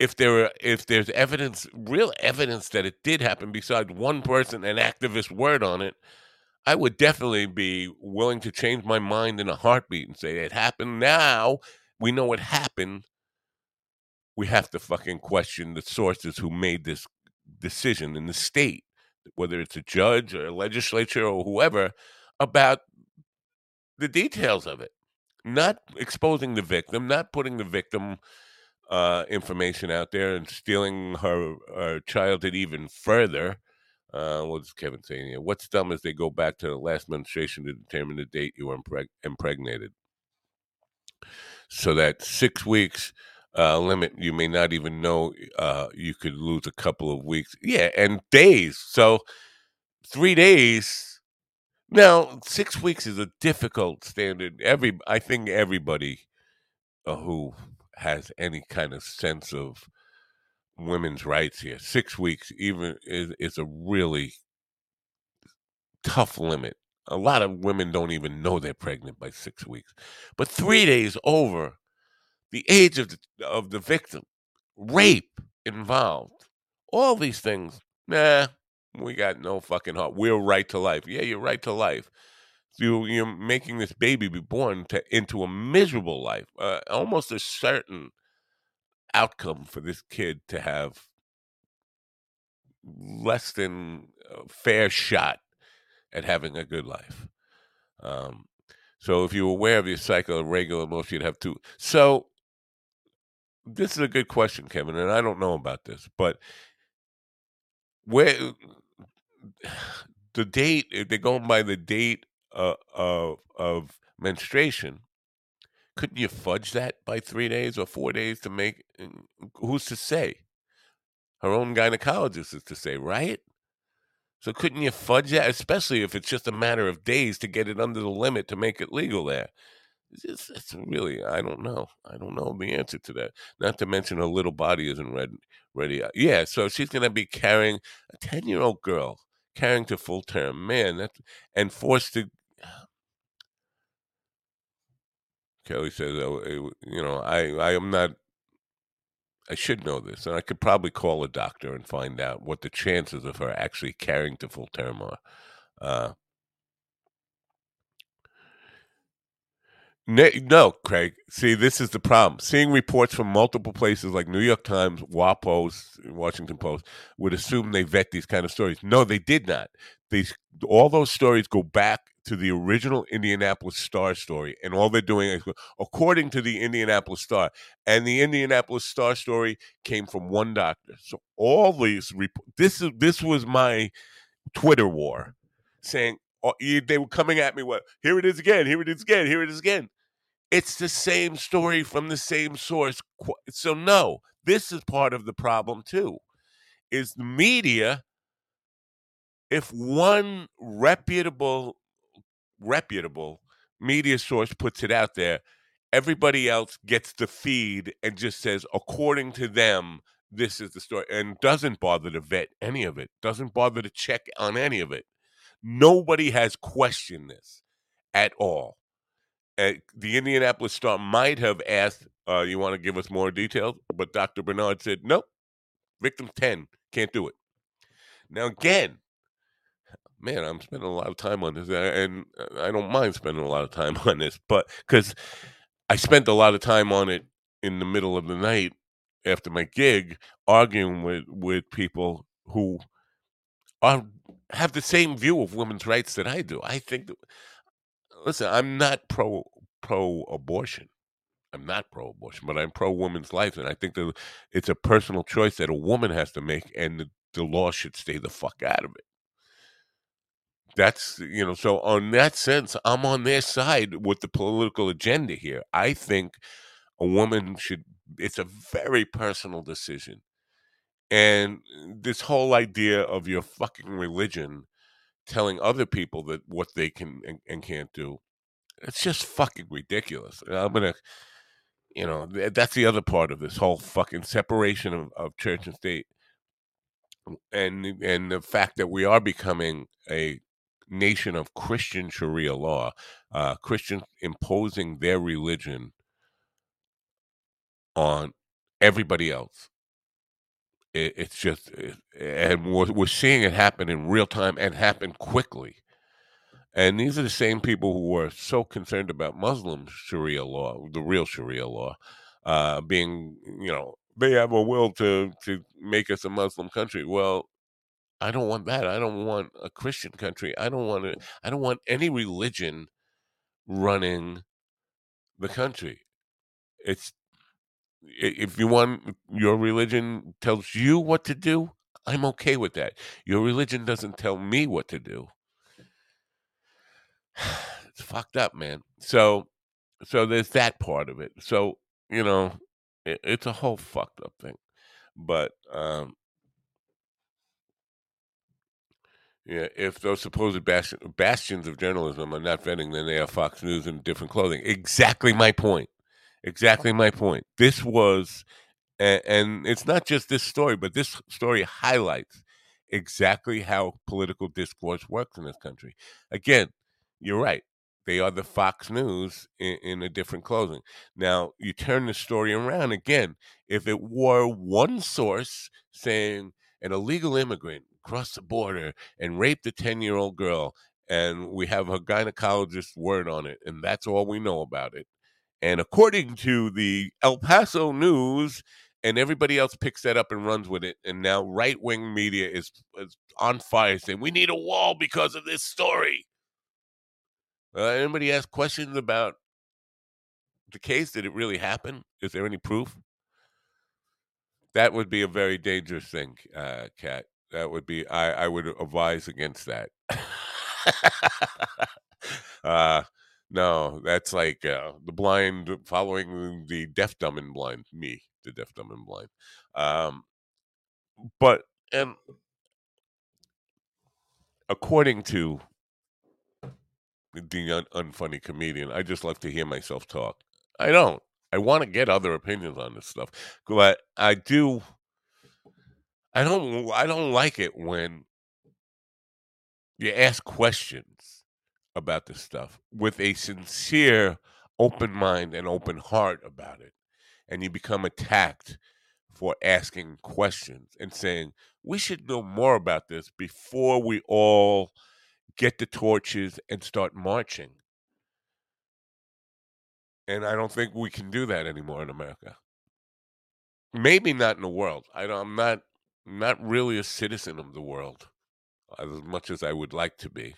if there are, if there's evidence, real evidence that it did happen, besides one person, an activist word on it, I would definitely be willing to change my mind in a heartbeat and say it happened. Now we know it happened. We have to fucking question the sources who made this decision in the state, whether it's a judge or a legislature or whoever, about the details of it. Not exposing the victim, not putting the victim uh, information out there and stealing her, her childhood even further. Uh, what's Kevin saying here? What's dumb is they go back to the last menstruation to determine the date you were impreg- impregnated. So that six weeks uh, limit, you may not even know uh, you could lose a couple of weeks. Yeah, and days. So three days. Now, six weeks is a difficult standard. Every I think everybody uh, who has any kind of sense of women's rights here. Six weeks even is is a really tough limit. A lot of women don't even know they're pregnant by six weeks. But three days over the age of the, of the victim, rape involved, all these things, nah, we got no fucking heart. We're right to life. Yeah, you're right to life. You, you're making this baby be born to, into a miserable life, uh, almost a certain outcome for this kid to have less than a fair shot at having a good life. Um, so if you're aware of your cycle of regular motion, you'd have two. So this is a good question, Kevin, and I don't know about this, but where *sighs* the date, if they're going by the date uh, of of menstruation, couldn't you fudge that by three days or four days to make? Who's to say? Her own gynecologist is to say, right? So couldn't you fudge that, especially if it's just a matter of days to get it under the limit to make it legal there? It's, it's really, I don't know. I don't know the answer to that. Not to mention her little body isn't ready. ready. Yeah, so she's going to be carrying a 10 year old girl, carrying to full term. Man, that, and forced to. Kelly says, oh, you know, I, I am not I should know this, and I could probably call a doctor and find out what the chances of her actually carrying to full term are. Uh, no, Craig. See, this is the problem. Seeing reports from multiple places like New York Times, WAPO, Washington Post would assume they vet these kind of stories. No, they did not. These all those stories go back to the original Indianapolis Star story, and all they're doing is according to the Indianapolis Star, and the Indianapolis Star story came from one doctor. So all these this is this was my Twitter war, saying they were coming at me. What? Here it is again. Here it is again. Here it is again. It's the same story from the same source. So no, this is part of the problem too. Is the media if one reputable reputable media source puts it out there, everybody else gets the feed and just says, according to them, this is the story, and doesn't bother to vet any of it, doesn't bother to check on any of it. Nobody has questioned this at all. Uh, the Indianapolis Star might have asked, uh, You want to give us more details? But Dr. Bernard said, Nope, victim 10, can't do it. Now, again, man, I'm spending a lot of time on this, and I don't mind spending a lot of time *laughs* on this, but because I spent a lot of time on it in the middle of the night after my gig, arguing with with people who are have the same view of women's rights that I do. I think, that, listen, I'm not pro pro abortion. I'm not pro abortion, but I'm pro women's life, and I think that it's a personal choice that a woman has to make, and the, the law should stay the fuck out of it that's you know so on that sense i'm on their side with the political agenda here i think a woman should it's a very personal decision and this whole idea of your fucking religion telling other people that what they can and, and can't do it's just fucking ridiculous i'm gonna you know that's the other part of this whole fucking separation of, of church and state and and the fact that we are becoming a nation of Christian Sharia law, uh, Christians imposing their religion on everybody else. It, it's just, it, and we're, we're seeing it happen in real time and happen quickly. And these are the same people who are so concerned about Muslim Sharia law, the real Sharia law, uh, being, you know, they have a will to to make us a Muslim country. Well, I don't want that. I don't want a Christian country. I don't want it. I don't want any religion running the country. It's if you want your religion tells you what to do, I'm okay with that. Your religion doesn't tell me what to do. *sighs* It's fucked up, man. So so there's that part of it. So, you know, it, it's a whole fucked up thing. But um Yeah, if those supposed bastions of journalism are not vetting, then they are Fox News in different clothing. Exactly my point. Exactly my point. This was, and, and it's not just this story, but this story highlights exactly how political discourse works in this country. Again, you're right. They are the Fox News in, in, a different clothing. Now, you turn the story around again. If it were one source saying an illegal immigrant crossed the border and raped a 10 year old girl. And we have a gynecologist word on it, and that's all we know about it. And according to the El Paso News, and everybody else picks that up and runs with it. And now right wing media is, is, on fire saying, we need a wall because of this story. Uh, anybody ask questions about the case? Did it really happen? Is there any proof? That would be a very dangerous thing, uh. That would be I, I would advise against that. *laughs* uh no, that's like uh, the blind following the deaf, dumb, and blind. Me, the deaf, dumb, and blind. Um, but and according to the un- unfunny comedian, I just love to hear myself talk. I don't. I want to get other opinions on this stuff, but I do I don't I don't like it when you ask questions about this stuff with a sincere open mind and open heart about it and you become attacked for asking questions and saying we should know more about this before we all get the torches and start marching. And i don't think we can do that anymore in america. Maybe not in the world. I am not not really a citizen of the world as much as I would like to be.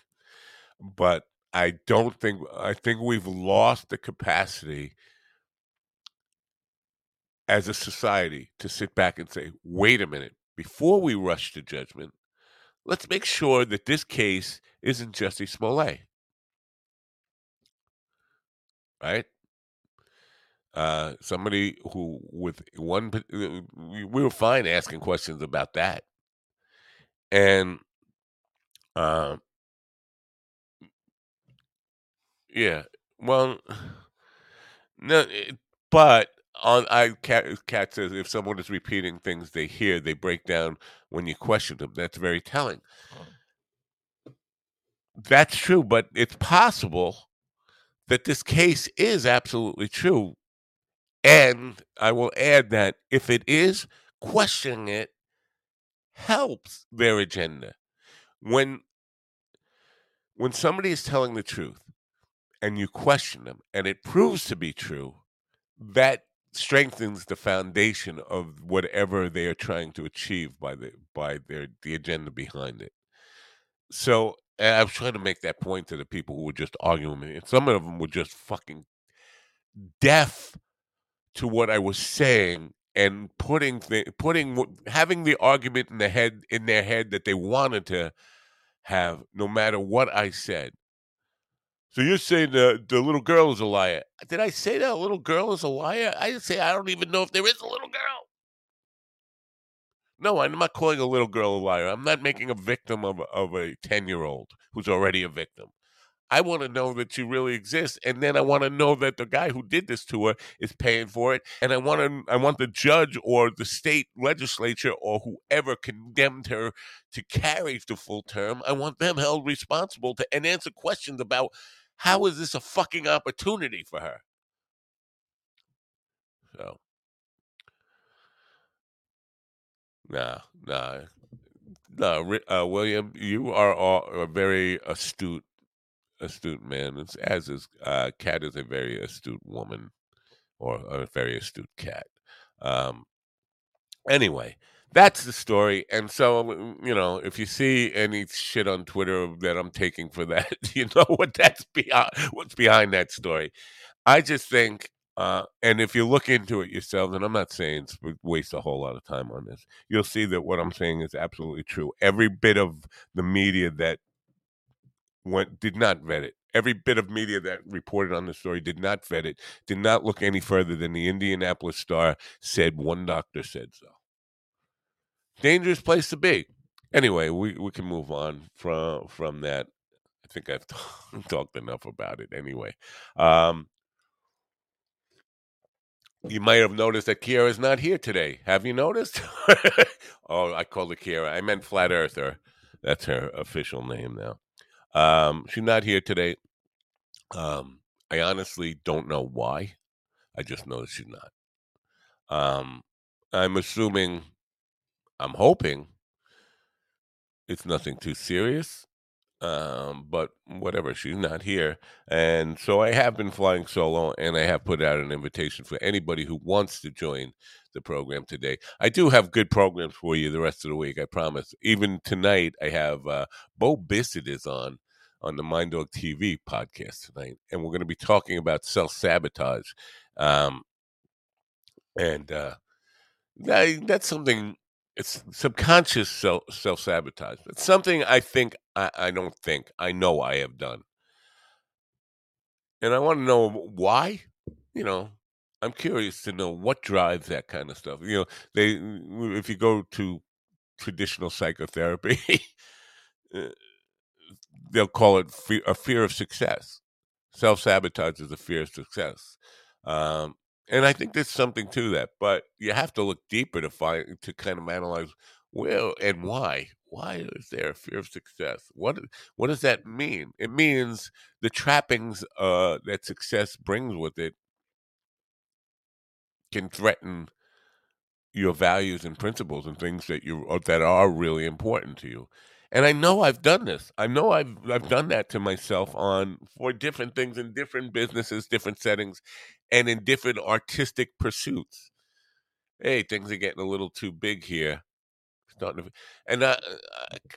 But I don't think, I think we've lost the capacity as a society to sit back and say, wait a minute, before we rush to judgment, let's make sure that this case isn't Jussie Smollett. Right? Uh, somebody who with one we were fine asking questions about that and uh, yeah. Well *sighs* no eh, but on i cat, cat says if someone is repeating things they hear they break down when you question them. That's very telling. That's true but it's possible that this case is absolutely true and I will add that if it is, questioning it helps their agenda. When when somebody is telling the truth and you question them and it proves to be true, that strengthens the foundation of whatever they are trying to achieve by the by their the agenda behind it. So I was trying to make that point to the people who were just arguing with me, and some of them were just fucking deaf to what I was saying and putting putting having the argument in the head in their head that they wanted to have no matter what I said. So you're saying the the little girl is a liar? Did I say that a little girl is a liar? I say I don't even know if there is a little girl. No, I'm not calling a little girl a liar. I'm not making a victim of of a ten year old who's already a victim. I want to know that she really exists, and then I want to know that the guy who did this to her is paying for it, and I want to I want the judge or the state legislature or whoever condemned her to carry the full term. I want them held responsible to and answer questions about how is this a fucking opportunity for her. So Nah, nah, no, uh, William, you are all, a very astute, astute man. It's, as is uh, Cat is a very astute woman, or a very astute cat. Um, anyway, that's the story. And so, mm, you know, if you see any shit on Twitter that I'm taking for that, *laughs* you know what that's behind, what's behind that story. I just think uh, and if you look into it yourself, and I'm not saying waste a whole lot of time on this, you'll see that what I'm saying is absolutely true. Every bit of the media that went did not vet it. Every bit of media that reported on the story did not vet it. Did not look any further than the Indianapolis Star said one doctor said so. Dangerous place to be. Anyway, we, we can move on from from that. I think I've *laughs* talked enough about it. Anyway, um, you might have noticed that Kira is not here today. Have you noticed? *laughs* oh, I called her Kira. I meant Flat Earther. That's her official name now. Um, she's not here today. Um, I honestly don't know why. I just know that she's not. Um, I'm assuming, I'm hoping it's nothing too serious. Um, but whatever, she's not here. And so I have been flying solo and I have put out an invitation for anybody who wants to join the program today. I do have good programs for you the rest of the week, I promise. Even tonight, I have uh, Bo Bissett is on on the Mind Dog TV podcast tonight, and we're going to be talking about self sabotage. Um, and uh, that, that's something it's subconscious self self sabotage. It's something I think I, I don't think I know I have done, and I want to know why. You know, I'm curious to know what drives that kind of stuff. You know, they if you go to traditional psychotherapy, *laughs* uh, they'll call it fear, a fear of success. Self sabotage is a fear of success. Um, and I think there's something to that, but you have to look deeper to find to kind of analyze where and why. Why is there a fear of success? What what does that mean? It means the trappings uh, that success brings with it can threaten your values and principles and things that you uh, that are really important to you. And I know I've done this. I know I've I've done that to myself on for different things in different businesses, different settings, and in different artistic pursuits. Hey, things are getting a little too big here. Starting to, and I,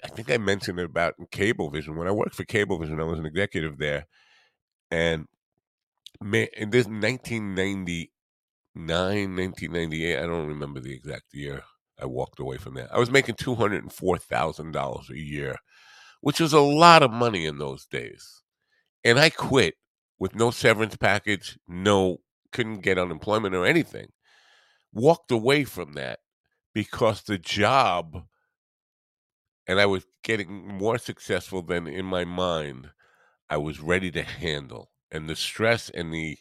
I think I mentioned it about Cablevision. When I worked for Cablevision, I was an executive there, and in this 1999, 1998, I don't remember the exact year. I walked away from that. I was making two hundred and four thousand dollars a year, which was a lot of money in those days. And I quit with no severance package, no couldn't get unemployment or anything. Walked away from that because the job and I was getting more successful than in my mind I was ready to handle. And the stress and the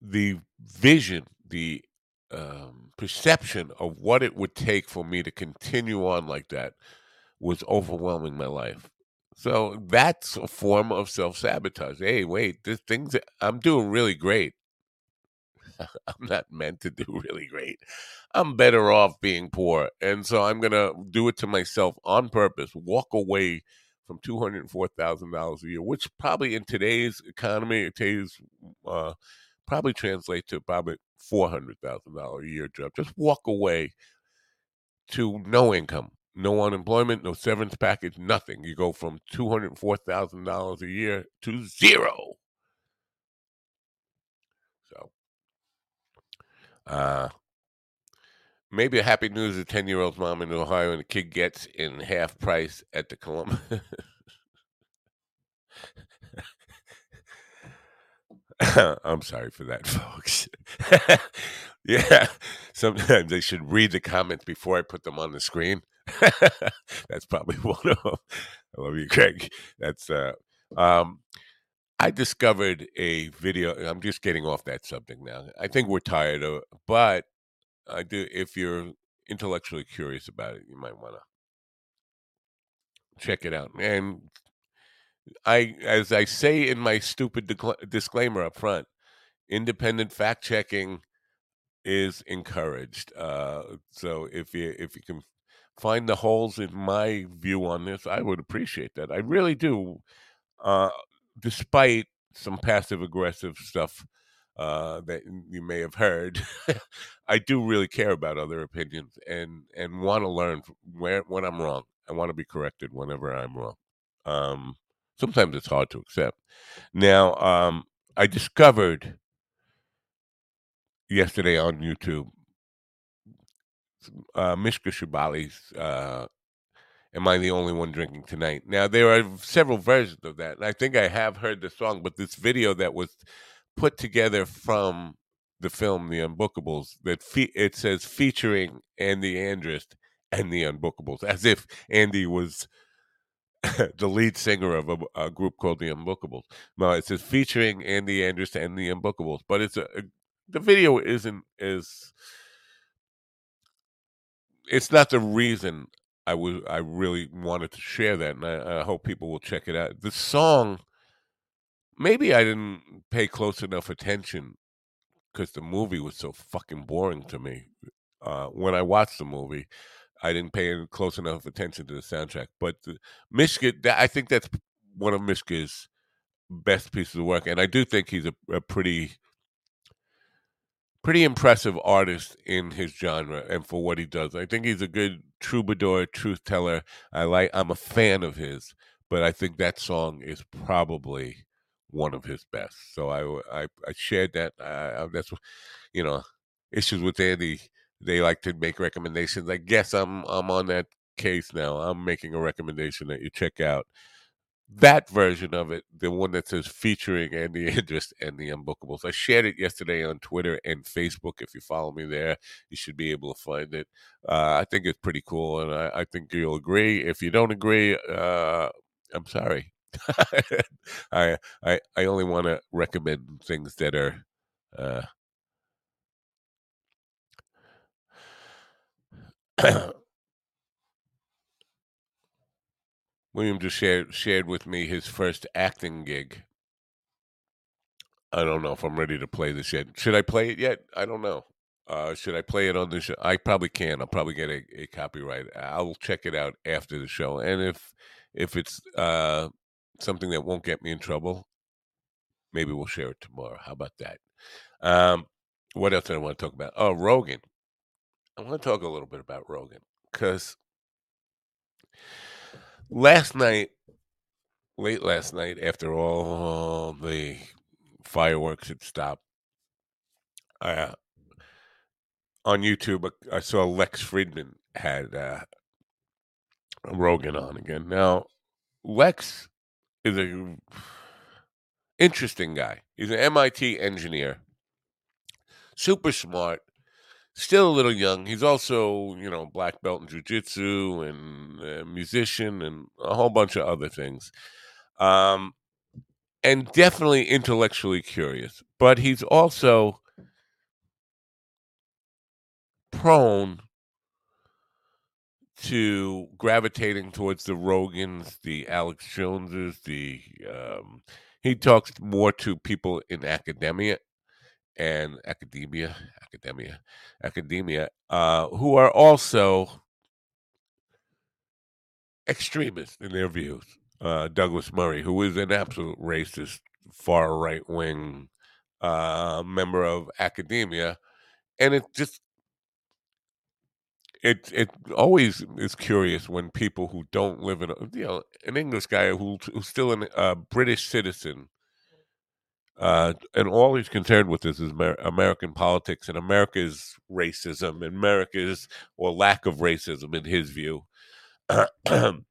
the vision, the um, perception of what it would take for me to continue on like that was overwhelming my life. So that's a form of self sabotage. Hey, wait, this things I'm doing really great. *laughs* I'm not meant to do *laughs* really great. I'm better off being poor. And so I'm going to do it to myself on purpose, walk away from $204,000 a year, which probably in today's economy, today's uh, probably translate to probably four hundred thousand dollar a year job. Just walk away to no income, no unemployment, no severance package, nothing. You go from two hundred four thousand dollars a year to zero. So, uh, maybe a happy news: a ten year old's mom in Ohio and the kid gets in half price at the Columbus. *laughs* I'm sorry for that, *laughs* folks. *laughs* yeah, sometimes they should read the comments before I put them on the screen. *laughs* That's probably *laughs* one of them. I love you, Craig. That's uh, um, I discovered a video. I'm just getting off that subject now. I think we're tired of, but I do. If you're intellectually curious about it, you might want to check it out. And I, as I say in my stupid disclaimer up front, independent fact checking is encouraged. Uh, so if you if you can find the holes in my view on this, I would appreciate that. I really do. Uh, despite some passive aggressive stuff uh, that you may have heard, *laughs* I do really care about other opinions and and want to learn where when I'm wrong. I want to be corrected whenever I'm wrong. Um, sometimes it's hard to accept. Now, um, I discovered yesterday on YouTube uh, Mishka Shubaly's uh, Am I the Only One Drinking Tonight? Now, there are several versions of that. And I think I have heard the song, but this video that was put together from the film The Unbookables, that fe- it says featuring Andy Andrist and The Unbookables, as if Andy was *laughs* the lead singer of a, a, group called The Unbookables. No, it says featuring Andy Andrist and The Unbookables, but it's a, a the video isn't is it's not the reason I was I really wanted to share that, and I, I hope people will check it out. The song, maybe I didn't pay close enough attention because the movie was so fucking boring to me. Uh, when I watched the movie, I didn't pay close enough attention to the soundtrack. But the, Mishka, I think that's one of Mishka's best pieces of work, and I do think he's a, a pretty pretty impressive artist in his genre and for what he does. I think he's a good troubadour, truth teller. I like. I'm a fan of his, but I think that song is probably one of his best. So I I, I shared that. I, that's you know issues with Andy. They like to make recommendations. I guess I'm I'm on that case now. I'm making a recommendation that you check out that version of it, the one that says featuring Andy *laughs* Andrist and the Unbookables. I shared it yesterday on Twitter and Facebook. If you follow me there, you should be able to find it. Uh, I think it's pretty cool, and I, I, think you'll agree. If you don't agree, uh, I'm sorry. *laughs* I, I I only want to recommend things that are. Uh, *clears throat* *coughs* William just shared shared with me his first acting gig. I don't know if I'm ready to play this yet. Should I play it yet? I don't know. Uh, should I play it on the show? I probably can. I'll probably get a, a copyright. I'll check it out after the show, and if if it's uh, something that won't get me in trouble, maybe we'll share it tomorrow. How about that? Um, what else do I want to talk about? Oh, Rogan. I want to talk a little bit about Rogan because last night, late last night, after all the fireworks had stopped, uh, on YouTube, I saw Lex Fridman had uh, Rogan on again. Now, Lex is a interesting guy. He's an MIT engineer, super smart, still a little young. He's also, you know, black belt in jujitsu and a musician and a whole bunch of other things. Um, and definitely intellectually curious, but he's also prone to gravitating towards the Rogans, the Alex Joneses, the um, he talks more to people in academia and academia, academia, academia, uh, who are also extremists in their views. Uh, Douglas Murray, who is an absolute racist, far right wing uh, member of academia, and it just it it always is curious when people who don't live in you know an English guy who who's still a British citizen uh, and all he's concerned with is, is American politics and America's racism, and America's or lack of racism in his view. *clears throat*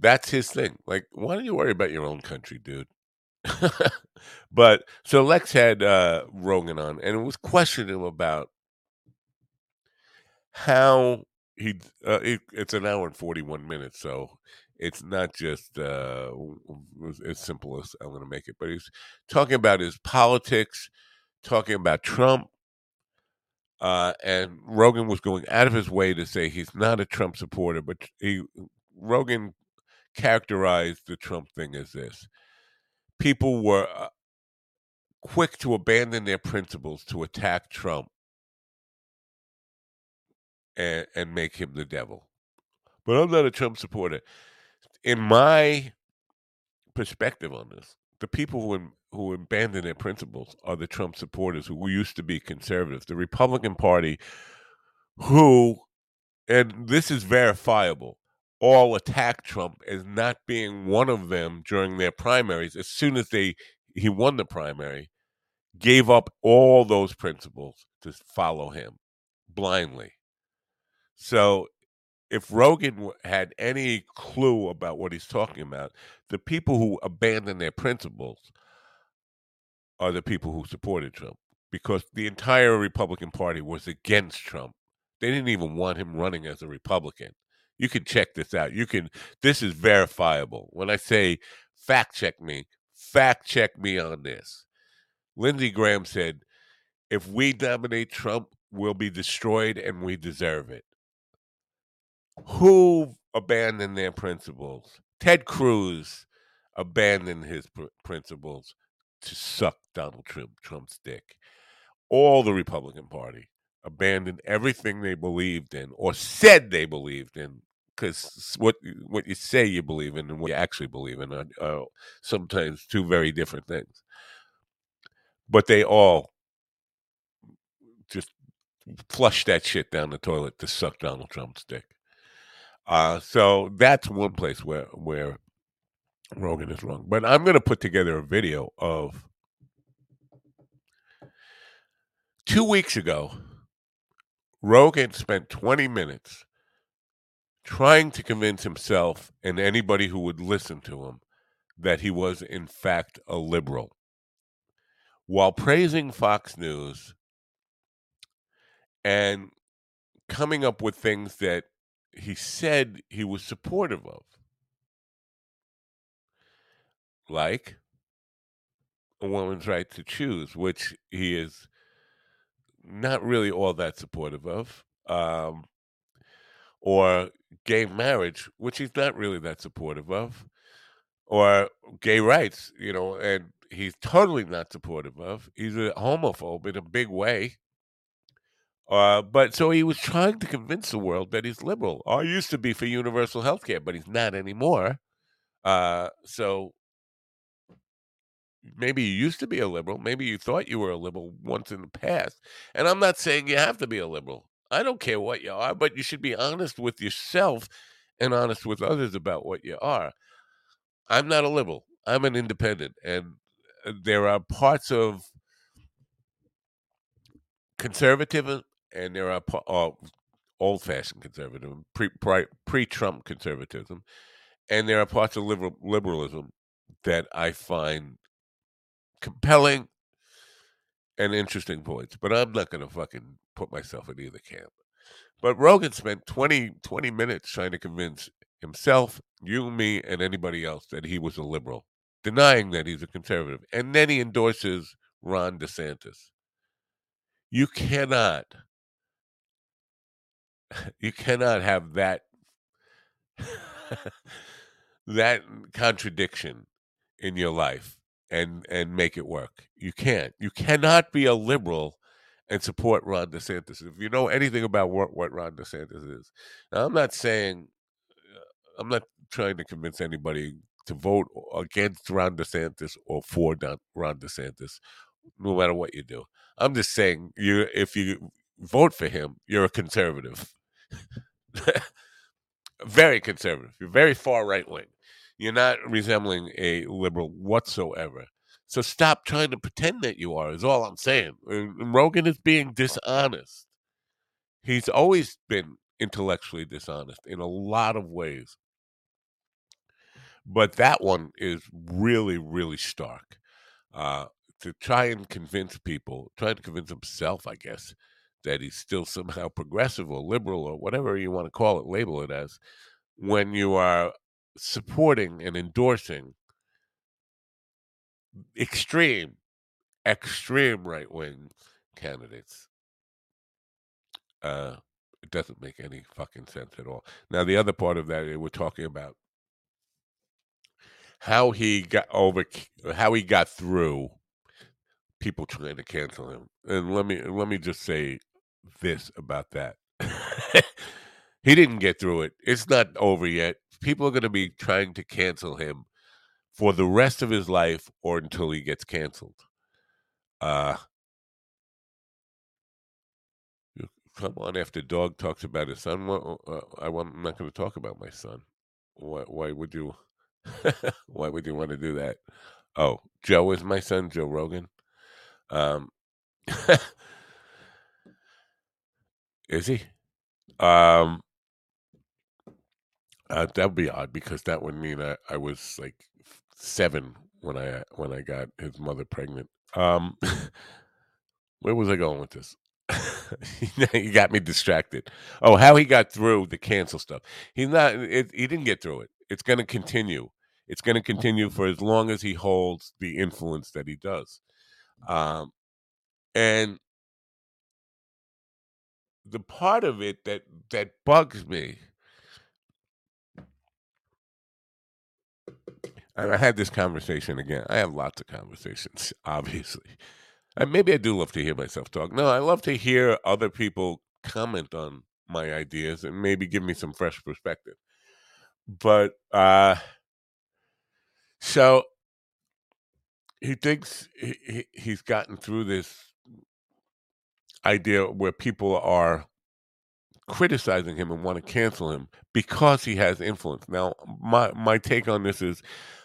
That's his thing. Like, why don't you worry about your own country, dude? *laughs* but so Lex had uh, Rogan on, and it was questioning him about how he. Uh, it, it's an hour and forty-one minutes, so it's not just uh, as simple as I'm going to make it, but he's talking about his politics, talking about Trump. Uh, and Rogan was going out of his way to say he's not a Trump supporter, but he Rogan characterized the Trump thing as this: people were uh, quick to abandon their principles to attack Trump and, and make him the devil. But I'm not a Trump supporter. In my perspective on this, the people who who abandon their principles are the Trump supporters who used to be conservatives. The Republican Party, who, and this is verifiable, all attacked Trump as not being one of them during their primaries. As soon as they he won the primary, gave up all those principles to follow him blindly. So if Rogan had any clue about what he's talking about, the people who abandon their principles are the people who supported Trump because the entire Republican Party was against Trump. They didn't even want him running as a Republican. You can check this out. You can this is verifiable. When I say fact check me, fact check me on this. Lindsey Graham said, if we nominate Trump, we'll be destroyed and we deserve it. Who abandoned their principles? Ted Cruz abandoned his pr- principles to suck Donald Trump, Trump's dick. All the Republican Party abandoned everything they believed in or said they believed in because what what you say you believe in and what you actually believe in are, are sometimes two very different things. But they all just flush that shit down the toilet to suck Donald Trump's dick. Uh, so that's one place where where Rogan is wrong. But I'm going to put together a video of two weeks ago. Rogan spent 20 minutes trying to convince himself and anybody who would listen to him that he was, in fact, a liberal. While praising Fox News and coming up with things that he said he was supportive of, like a woman's right to choose, which he is not really all that supportive of, um, or gay marriage, which he's not really that supportive of, or gay rights, you know, and he's totally not supportive of. He's a homophobe in a big way. Uh, but so he was trying to convince the world that he's liberal. I used to be for universal health care, but he's not anymore. Uh, so maybe you used to be a liberal. Maybe you thought you were a liberal once in the past. And I'm not saying you have to be a liberal. I don't care what you are, but you should be honest with yourself and honest with others about what you are. I'm not a liberal. I'm an independent. And uh, there are parts of conservatism and there are uh, old fashioned conservatism, pre Trump conservatism, and there are parts of liberal, liberalism that I find compelling and interesting points. But I'm not going to fucking put myself in either camp. But Rogan spent 20, 20 minutes trying to convince himself, you, me, and anybody else that he was a liberal, denying that he's a conservative. And then he endorses Ron DeSantis. You cannot, *laughs* you cannot have that *laughs* that contradiction in your life and and make it work. You can't. You cannot be a liberal and support Ron DeSantis. If you know anything about what, what Ron DeSantis is, now I'm not saying uh, I'm not trying to convince anybody to vote against Ron DeSantis or for Don, Ron DeSantis, no matter what you do. I'm just saying you if you vote for him, you're a conservative. *laughs* very conservative. You're very far right wing. You're not resembling a liberal whatsoever. So stop trying to pretend that you are, is all I'm saying. And Rogan is being dishonest. He's always been intellectually dishonest in a lot of ways. But that one is really, really stark. Uh, to try and convince people, try to convince himself, I guess, that he's still somehow progressive or liberal or whatever you want to call it, label it as, when you are supporting and endorsing extreme, extreme right wing candidates. Uh, it doesn't make any fucking sense at all. Now, the other part of that, we're talking about how he got over, how he got through people trying to cancel him. And let me let me just say this about that. *laughs* he didn't get through it. It's not over yet. People are going to be trying to cancel him for the rest of his life or until he gets canceled. Uh come on after dog talks about his son. Well, uh, I, am not going to talk about my son. Why, why would you? *laughs* why would you want to do that? Oh, Joe is my son, Joe Rogan. Um, *laughs* is he? Um, uh, that would be odd because that would mean I, I was like seven when I when I got his mother pregnant. Um, *laughs* where was I going with this? *laughs* he got me distracted. Oh, how he got through the cancel stuff. He's not. It, he didn't get through it. It's going to continue. It's going to continue for as long as he holds the influence that he does. Um, and the part of it that that bugs me and I had this conversation again. I have lots of conversations, *laughs* obviously. And maybe I do love to hear myself talk. No, I love to hear other people comment on my ideas and maybe give me some fresh perspective. But uh so he thinks he, he's gotten through this idea where people are criticizing him and want to cancel him because he has influence. Now, my my take on this is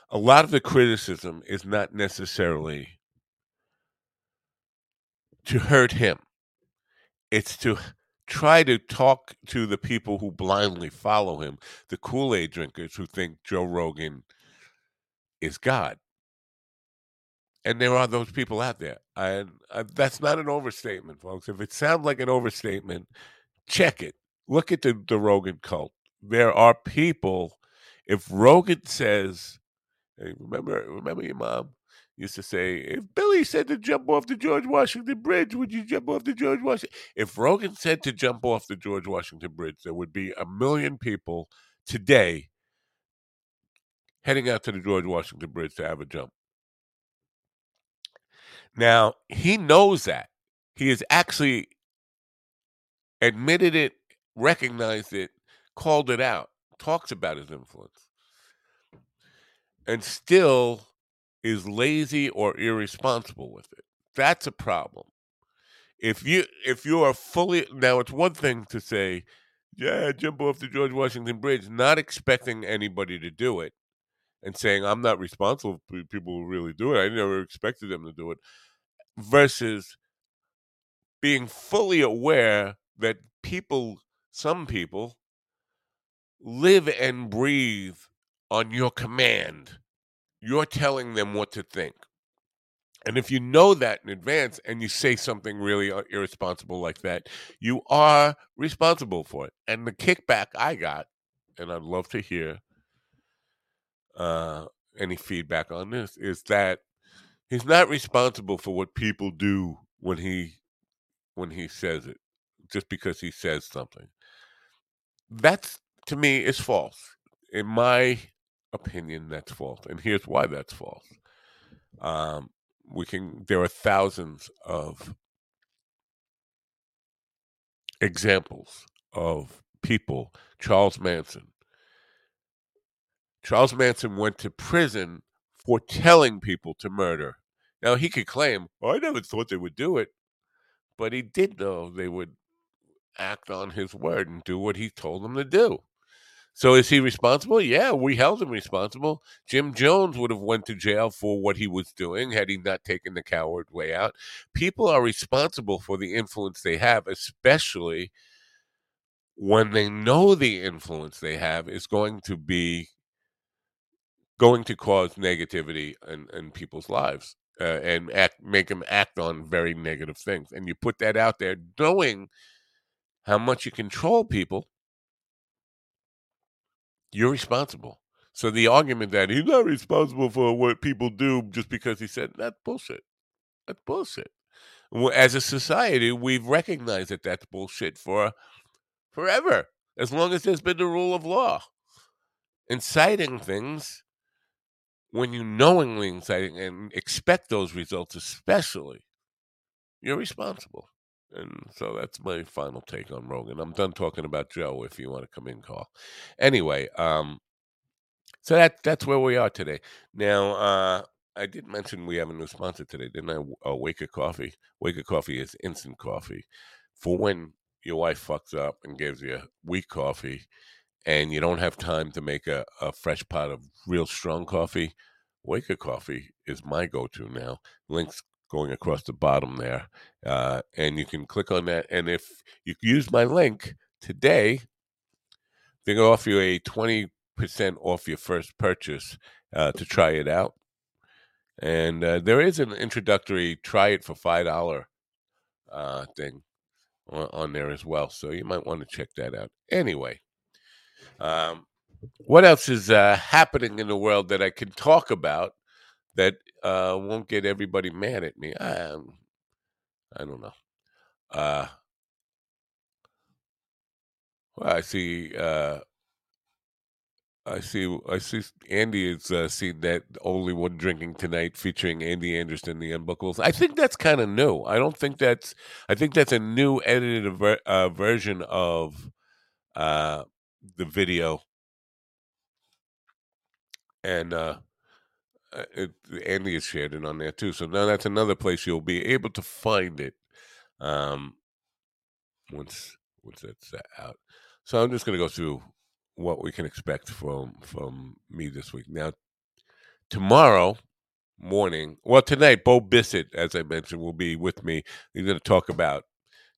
a lot of the criticism is not necessarily to hurt him. It's to try to talk to the people who blindly follow him, the Kool-Aid drinkers who think Joe Rogan is God. And there are those people out there. And uh, that's not an overstatement, folks. If it sounds like an overstatement, check it. Look at the, the Rogan cult. There are people, if Rogan says, hey, remember, remember your mom used to say, if Billy said to jump off the George Washington Bridge, would you jump off the George Washington? If Rogan said to jump off the George Washington Bridge, there would be a million people today heading out to the George Washington Bridge to have a jump. Now, he knows that. He has actually admitted it, recognized it, called it out, talks about his influence, and still is lazy or irresponsible with it. That's a problem. If you if you are fully now, it's one thing to say, "Yeah, jump off the George Washington Bridge," not expecting anybody to do it, and saying, "I'm not responsible for people who really do it. I never expected them to do it," versus being fully aware that people, some people, live and breathe on your command. You're telling them what to think. And if you know that in advance and you say something really uh, irresponsible like that, you are responsible for it. And the kickback I got, and I'd love to hear uh, any feedback on this, is that he's not responsible for what people do when he when he says it just because he says something. That's to me is false. In my opinion, that's false, and here's why that's false. Um, we can. There are thousands of examples of people. Charles Manson. Charles Manson went to prison for telling people to murder. Now he could claim, oh, "I never thought they would do it," but he did know they would act on his word and do what he told them to do. So is he responsible? Yeah, we held him responsible. Jim Jones would have went to jail for what he was doing had he not taken the coward way out. People are responsible for the influence they have, especially when they know the influence they have is going to be going to cause negativity in, in people's lives uh, and act, make them act on very negative things. And you put that out there knowing how much you control people, you're responsible. So the argument that he's not responsible for what people do just because he said that's bullshit. That's bullshit. As a society, we've recognized that that's bullshit for forever, as long as there's been the rule of law. Inciting things when you knowingly incite and expect those results, especially you're responsible. And so that's my final take on Rogan. I'm done talking about Joe. If you want to come in, call. Anyway, um, so that that's where we are today. Now, uh, I did mention we have a new sponsor today, didn't I? Uh, Waka Coffee. Waka Coffee is instant coffee for when your wife fucks up and gives you weak coffee, and you don't have time to make a, a fresh pot of real strong coffee. Waka Coffee is my go-to now. Links going across the bottom there, uh, and you can click on that. And if you use my link today, they can offer you a twenty percent off your first purchase uh, to try it out. And uh, there is an introductory try it for five dollar uh, thing on, there as well, so you might want to check that out. Anyway, um, what else is uh, happening in the world that I can talk about that uh, won't get everybody mad at me? I, I don't know. Uh, well, I see uh, I see. I see. Andy has uh, seen that only one drinking tonight, featuring Andy Andrist, the Unbookables. I think that's kind of new. I don't think that's. I think that's a new edited ver- uh, version of uh, the video, and uh, uh, it, Andy has shared it on there too. So now that's another place you'll be able to find it. Um, once once that's out. So I'm just going to go through what we can expect from from me this week. Now, tomorrow morning, well, tonight, Bo Bissett, as I mentioned, will be with me. He's going to talk about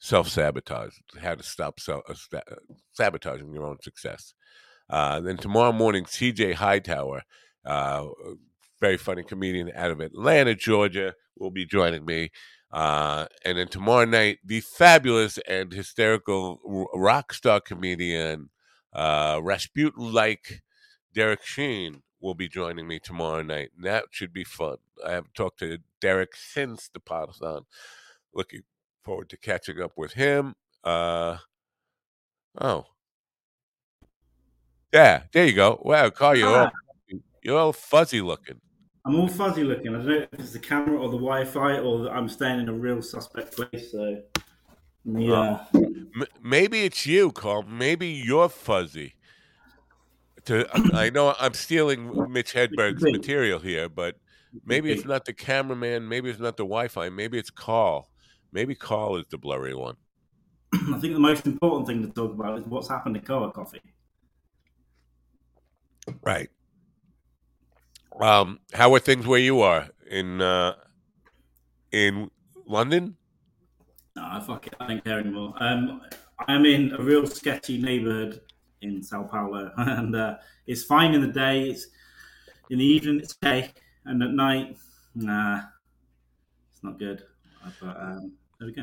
self sabotage, how to stop self, uh, uh, sabotaging your own success. Uh, then tomorrow morning, CJ Hightower, uh, very funny comedian out of Atlanta, Georgia, will be joining me. Uh, and then tomorrow night, the fabulous and hysterical rock star comedian uh, Rasputin like Derek Sheen will be joining me tomorrow night. And that should be fun. I haven't talked to Derek since the on. Looking forward to catching up with him. Uh, oh. Yeah, there you go. Wow, Carl, you're, all, ah. you're all fuzzy looking. I'm all fuzzy looking. I don't know if it's the camera or the Wi-Fi or I'm staying in a real suspect place. So yeah. Uh, maybe it's you, Carl. Maybe you're fuzzy. To I know I'm stealing *coughs* Mitch Hedberg's material here, but maybe it's not the cameraman. Maybe it's not the Wi-Fi. Maybe it's Carl. Maybe Carl is the blurry one. *clears throat* I think the most important thing to talk about is what's happened to Koa Coffee. Right. Um, how are things where you are in uh, in London? No, fuck it. I don't care anymore. Um, I'm in a real sketchy neighborhood in Sao Paulo, *laughs* and uh, it's fine in the day. It's in the evening. It's okay, and at night, nah, it's not good. But um,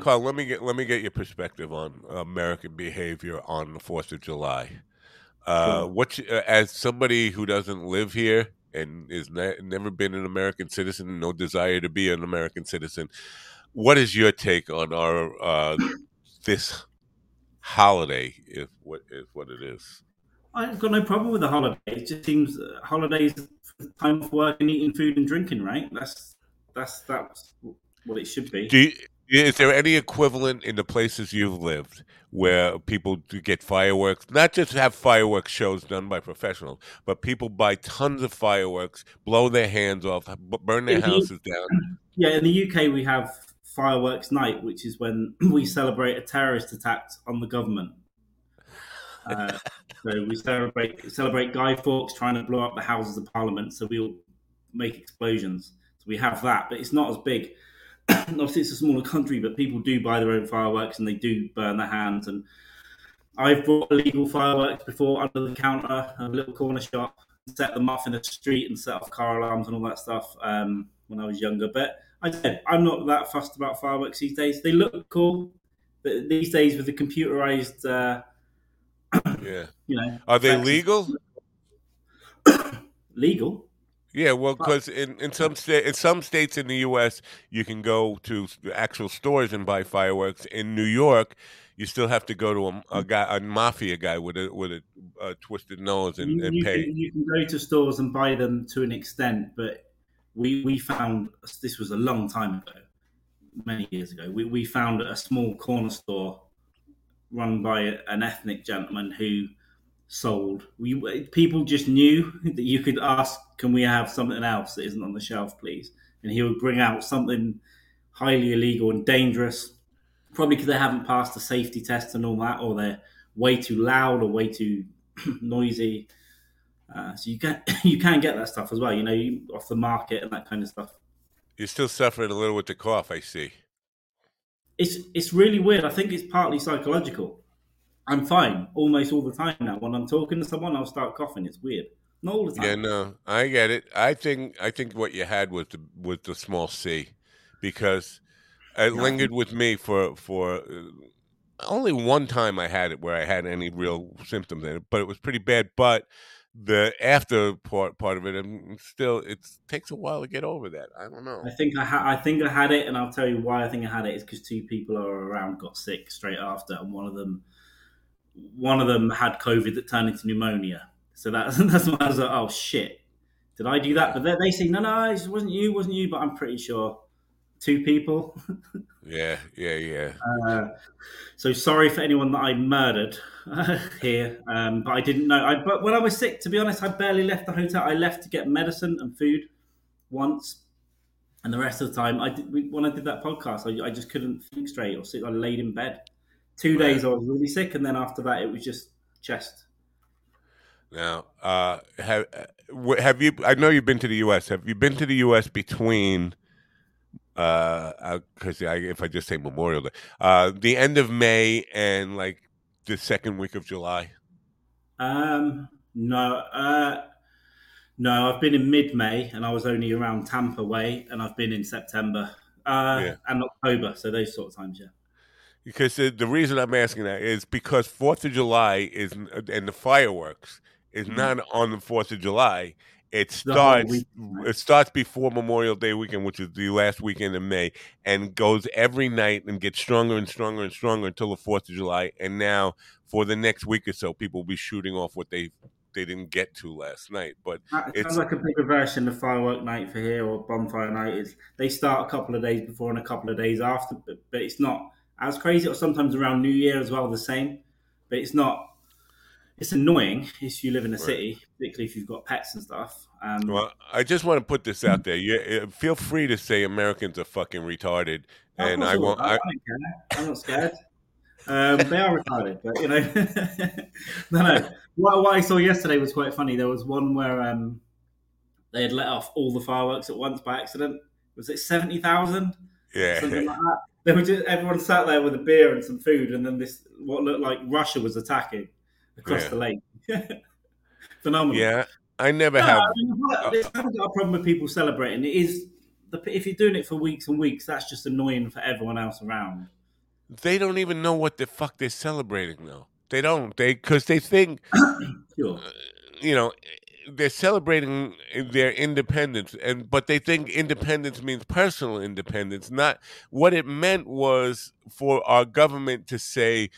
Carl, let me get let me get your perspective on American behavior on the Fourth of July. Uh, sure. What uh, as somebody who doesn't live here and is ne- never been an American citizen, no desire to be an American citizen what is your take on our uh, this holiday? If what is what it is? I've got no problem with the holiday. It just seems uh, holidays time off work and eating food and drinking, right? That's that's that's what it should be. You, is there any equivalent in the places you've lived where people get fireworks? Not just have fireworks shows done by professionals, but people buy tons of fireworks, blow their hands off, burn their houses down. *clears throat* Yeah, in the UK we have fireworks night, which is when *clears throat* we celebrate a terrorist attack on the government. Uh, *laughs* so we celebrate celebrate Guy Fawkes trying to blow up the Houses of Parliament. So we'll make explosions. So we have that, but it's not as big. Obviously, it's a smaller country, but people do buy their own fireworks and they do burn their hands. And I've bought illegal fireworks before under the counter, a little corner shop, set them off in the street and set off car alarms and all that stuff um, when I was younger. But I said I'm not that fussed about fireworks these days. They look cool, but these days with the computerized, uh, yeah, *coughs* you know, are they legal? *coughs* legal. Yeah, well, because in, in some sta- in some states in the U.S., you can go to actual stores and buy fireworks. In New York, you still have to go to a, a guy, a mafia guy with a with a, a twisted nose and, and you pay. Can, you can go to stores and buy them to an extent, but we we found this was a long time ago. many years ago. We we found a small corner store run by an ethnic gentleman who sold. We people just knew that you could ask, "Can we have something else that isn't on the shelf, please?" And he would bring out something highly illegal and dangerous, probably because they haven't passed the safety test and all that, or they're way too loud or way too *clears throat* noisy. Uh, so you can *coughs* you can get that stuff as well, you know, you, off the market and that kind of stuff. You're still suffering a little with the cough, I see. It's it's really weird. I think it's partly psychological. I'm fine almost all the time now. When I'm talking to someone, I'll start coughing. It's weird. Not all the time. Yeah, no, I get it. I think I think what you had was the was the small C, because it Yeah. lingered with me for for uh, only one time I had it where I had any real symptoms in it, but it was pretty bad. But the after part part of it, and still, it takes a while to get over that. I don't know. I think I ha- I think I had it, and I'll tell you why I think I had it is because two people are around got sick straight after, and one of them one of them had COVID that turned into pneumonia. So that, *laughs* that's why I was like, oh shit, did I do that? But they, they say no, no, it wasn't you, wasn't you. But I'm pretty sure two people. *laughs* Yeah, yeah, yeah. Uh, so sorry for anyone that I murdered *laughs* here, um, but I didn't know. I, but when I was sick, to be honest, I barely left the hotel. I left to get medicine and food once, and the rest of the time, I did, when I did that podcast, I, I just couldn't think straight or sit. I laid in bed. Two Right. days I was really sick, and then after that, it was just chest. Now, uh, have have you? I know you've been to the U.S. Have you been to the U.S. between? Uh, because I, if I just say Memorial Day, uh, the end of May and like the second week of July. Um, no, uh, no, I've been in mid-May, and I was only around Tampa way, and I've been in September uh, Yeah. and October, so those sort of times, yeah. Because the, the reason I'm asking that is because Fourth of July is and the fireworks is not on the Fourth of July. It Mm-hmm. Starts. It starts before Memorial Day weekend, which is the last weekend in May, and goes every night and gets stronger and stronger and stronger until the Fourth of July. And now, for the next week or so, people will be shooting off what they they didn't get to last night. But That It's- sounds like a bigger version of firework night for here or bonfire night. Is they start a couple of days before and a couple of days after, but, but it's not as crazy. Or sometimes around New Year as well, the same. But it's not. It's annoying if you live in a Right. city, particularly if you've got pets and stuff. Um, well, I just want to put this out there. You feel free to say Americans are fucking retarded, and I won't. I, I, don't care. I'm not scared. Um, they are retarded, but you know, *laughs* no, no. What, what I saw yesterday was quite funny. There was one where um, they had let off all the fireworks at once by accident. Was it seventy thousand? yeah. something like that. They were just everyone sat there with a beer and some food, and then this what looked like Russia was attacking across Yeah. the lake. *laughs* Phenomenal. Yeah, I never No, have. I mean, I haven't got a problem with people celebrating. It is the, if you're doing it for weeks and weeks, that's just annoying for everyone else around. They don't even know what the fuck they're celebrating though. They don't. They because they think *coughs* Sure. Uh, you know they're celebrating their independence, and but they think independence means personal independence. Not what it meant was for our government to say.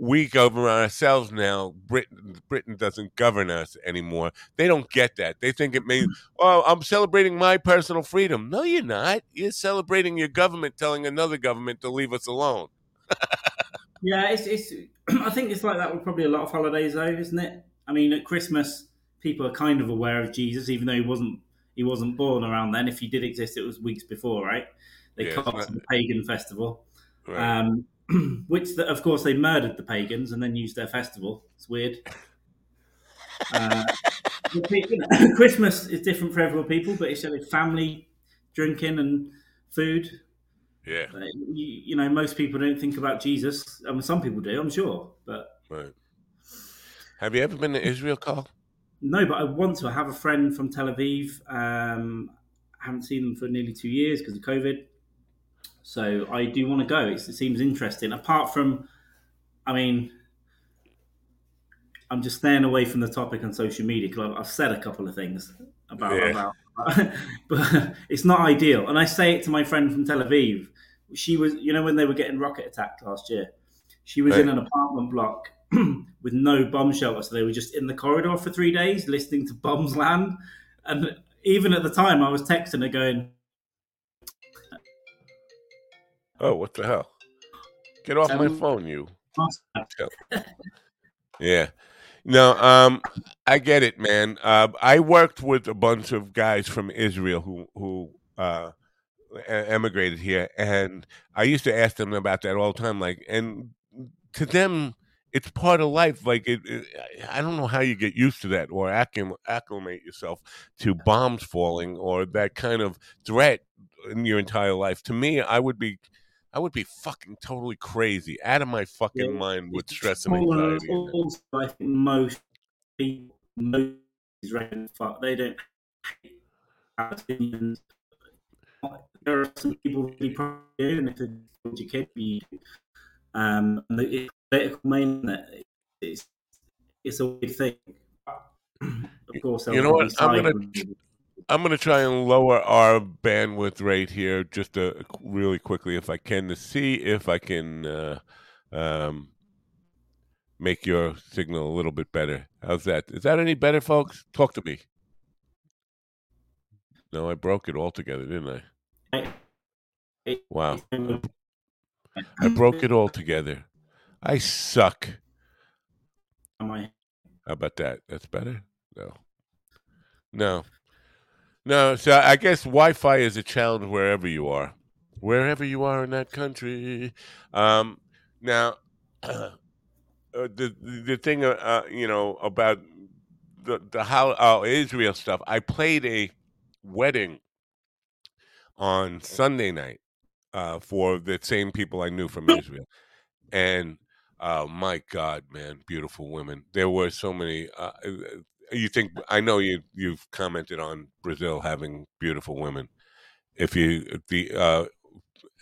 We govern ourselves now. Britain, Britain doesn't govern us anymore. They don't get that. They think it means, hmm. oh, I'm celebrating my personal freedom. No, you're not. You're celebrating your government telling another government to leave us alone. *laughs* Yeah, it's, it's. *clears throat* I think it's like that with probably a lot of holidays, though, isn't it? I mean, at Christmas, people are kind of aware of Jesus, even though he wasn't. He wasn't born around then. If he did exist, it was weeks before, right? They Yeah, it's to the pagan festival, Right. um, *clears throat* which, the, of course, they murdered the pagans and then used their festival. It's weird. *laughs* Uh, you know, *coughs* Christmas is different for everyone, people, but it's like family, drinking, and food. yeah. Uh, You, you know, most people don't think about Jesus. I mean, some people do, I'm sure, but Right. Have you ever been to Israel, Carl? No. But I want to. I have a friend from Tel Aviv. Um, I haven't seen them for nearly two years because of COVID. So I do want to go. It's, it seems interesting. Apart from, I mean, I'm just staying away from the topic on social media because I've, I've said a couple of things about Yeah. about, *laughs* but it's not ideal. And I say it to my friend from Tel Aviv. She was, you know, when they were getting rocket attacked last year, she was in an apartment block *clears throat* with no bomb shelter, so they were just in the corridor for three days listening to bombs land. And even at the time, I was texting her going, Oh, what the hell? Get off my Um, phone, you. *laughs* Yeah. No, um, I get it, man. Uh, I worked with a bunch of guys from Israel who who uh, emigrated here, and I used to ask them about that all the time. Like, and to them, it's part of life. Like, it, it, I don't know how you get used to that or acclim- acclimate yourself to bombs falling or that kind of threat in your entire life. To me, I would be. I would be fucking totally crazy, out of my fucking Yeah, mind with stress and anxiety. Also, I think most people, most fuck, they don't hate Palestinians. There are some people who really probably do, and if it's you. Um, and political main that it's a weird thing. Of course, You know what? I'm gonna I'm going to try and lower our bandwidth rate here just uh, really quickly if I can to see if I can uh, um, make your signal a little bit better. How's that? Is that any better, folks? Talk to me. No, I broke it altogether, didn't I? Wow. I broke it all together. I suck. Am I- How about that? That's better? No. No. No, so I guess Wi Fi is a challenge wherever you are. Wherever you are in that country. Um, now, *clears throat* uh, the the thing, uh, uh, you know, about the, the how uh, Israel stuff, I played a wedding on Sunday night uh, for the same people I knew from *laughs* Israel. And Oh my God, man! Beautiful women. There were so many. Uh, uh, you think I know you? You've commented on Brazil having beautiful women. If you the uh,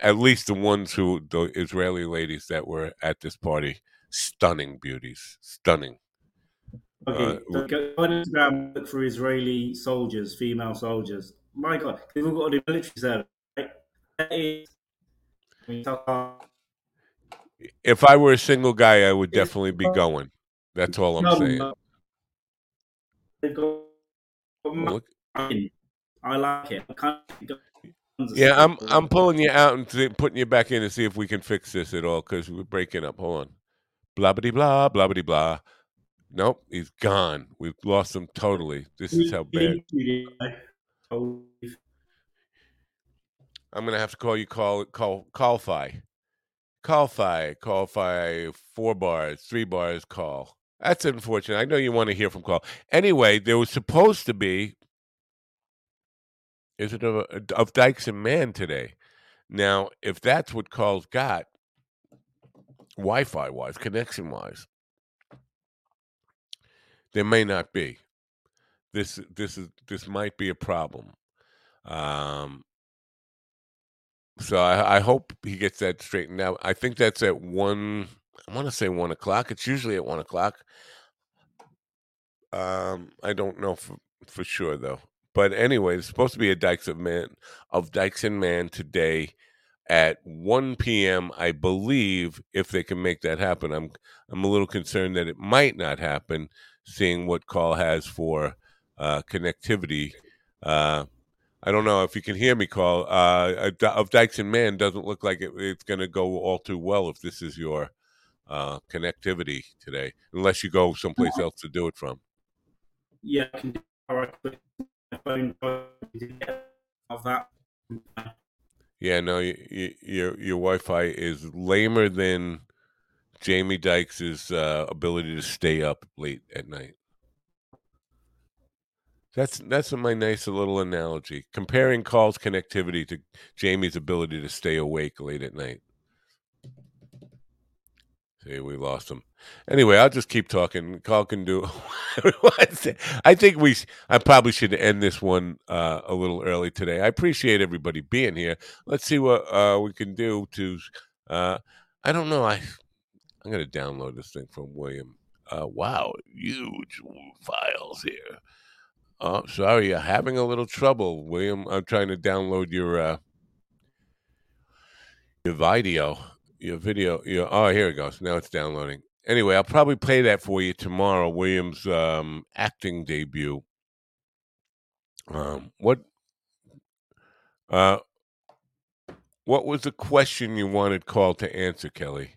at least the ones who the Israeli ladies that were at this party, stunning beauties, stunning. Okay, Uh, so go on Instagram, look for Israeli soldiers, female soldiers. My God, they've all got to do military service. Right? That is, I mean, so- If I were a single guy, I would definitely be going. That's all I'm saying. no. They've got- Look, I like it. I yeah, I'm I'm pulling you out and th- putting you back in to see if we can fix this at all because we're breaking up. Hold on. Blah blah blah blah blah blah. Nope, he's gone. We've lost him totally. This is how bad. I'm gonna have to call you call call callfy. Callfy, callfy, four bars, three bars, call. That's unfortunate. I know you want to hear from call. Anyway, there was supposed to be is it of, of Dykes and Man today. Now, if that's what Carl's got, Wi-Fi wise, connection wise, there may not be. This this is this might be a problem. Um, so I, I hope he gets that straightened out. I think that's at one. I want to say one o'clock. It's usually at one o'clock. Um, I don't know for, for sure though. But anyway, it's supposed to be a Dykes of Man of Dykes and Man today at one p.m. I believe if they can make that happen. I'm I'm a little concerned that it might not happen, seeing what Carl has for uh, connectivity. Uh, I don't know if you can hear me, Carl. Uh, of Dykes and Man doesn't look like it, it's going to go all too well if this is your uh, connectivity today, unless you go someplace else to do it from. yeah, I can do all right. Phone of that. Yeah, no, y y your your Wi-Fi is lamer than Jamie Dykes' uh, ability to stay up late at night. That's that's my nice little analogy. Comparing Carl's connectivity to Jamie's ability to stay awake late at night. See, we lost him. Anyway, I'll just keep talking. Carl can do. *laughs* I think we. I probably should end this one uh, a little early today. I appreciate everybody being here. Let's see what uh, we can do to. Uh, I don't know. I I'm gonna download this thing from William. Uh, wow, huge files here. Oh, sorry, you're having a little trouble, William. I'm trying to download your uh, your video, your video. Your oh, here it goes. Now it's downloading. Anyway, I'll probably play that for you tomorrow. William's um, acting debut. Um, what? Uh, What was the question you wanted Carl to answer, Kelly?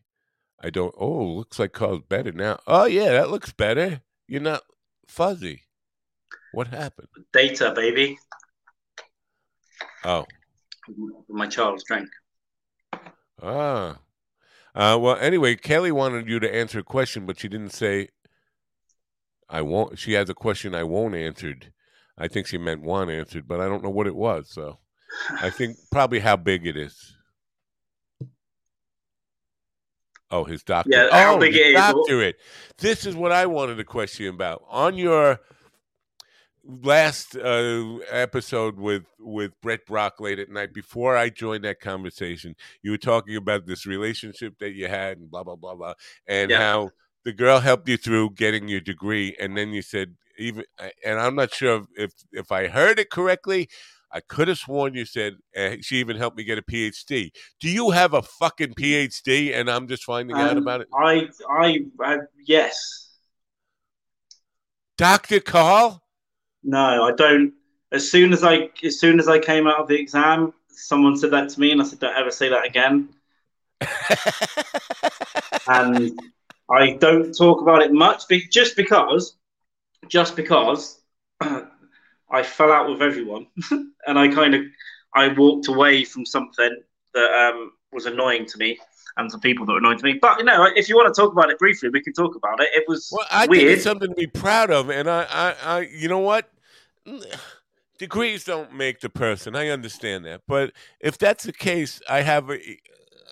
I don't. Oh, looks like Carl's better now. Oh yeah, that looks better. You're not fuzzy. What happened? Data, baby. Oh, My child's drink. ah. Uh, well, anyway, Kelly wanted you to answer a question, but she didn't say. I won't. She has a question I won't answered. I think she meant one answered, but I don't know what it was. So, I think *sighs* probably how big it is. Oh, his doctor. Yeah, how oh, big his it is. Doctorate. This is what I wanted to question about. On your last uh, episode with with Brett Brock late at night, before I joined that conversation, you were talking about this relationship that you had and blah blah blah blah, and Yeah. how the girl helped you through getting your degree, and then you said even, and I'm not sure if if I heard it correctly. I could have sworn you said uh, she even helped me get a PhD. Do you have a fucking PhD and I'm just finding out Um, about it? I, I, uh, yes. Dr. Carl? No, I don't. As soon as I, as soon as I came out of the exam, someone said that to me, and I said, "Don't ever say that again." *laughs* and I don't talk about it much, just because, just because *clears throat* I fell out with everyone, *laughs* and I kind of, I walked away from something that um, was annoying to me and some people that to me. But you know, if you want to talk about it briefly, we can talk about it. It was Well, I think weird. it's something to be proud of, and I, I, I, you know what? *sighs* Degrees don't make the person. I understand that, but if that's the case, I have, a,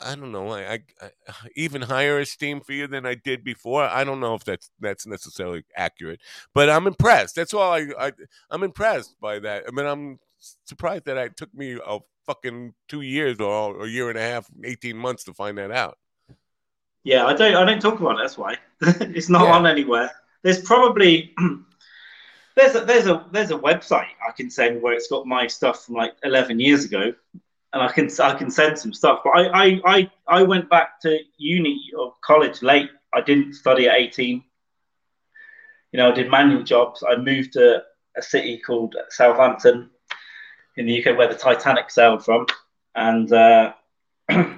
I don't know, I, I, I even higher esteem for you than I did before. I don't know if that's that's necessarily accurate, but I'm impressed. That's all I, I I'm impressed by that. I mean, I'm surprised that it took me a fucking two years or a year and a half, eighteen months to find that out. Yeah, I don't. I don't talk about it. That's why *laughs* it's not Yeah. on anywhere. There's probably *clears throat* there's a there's a there's a website I can send where it's got my stuff from like 11 years ago, and I can I can send some stuff. But I I I, I went back to uni or college late. I didn't study at 18. You know, I did manual jobs. I moved to a city called Southampton in the UK where the Titanic sailed from, and. Uh, *clears throat*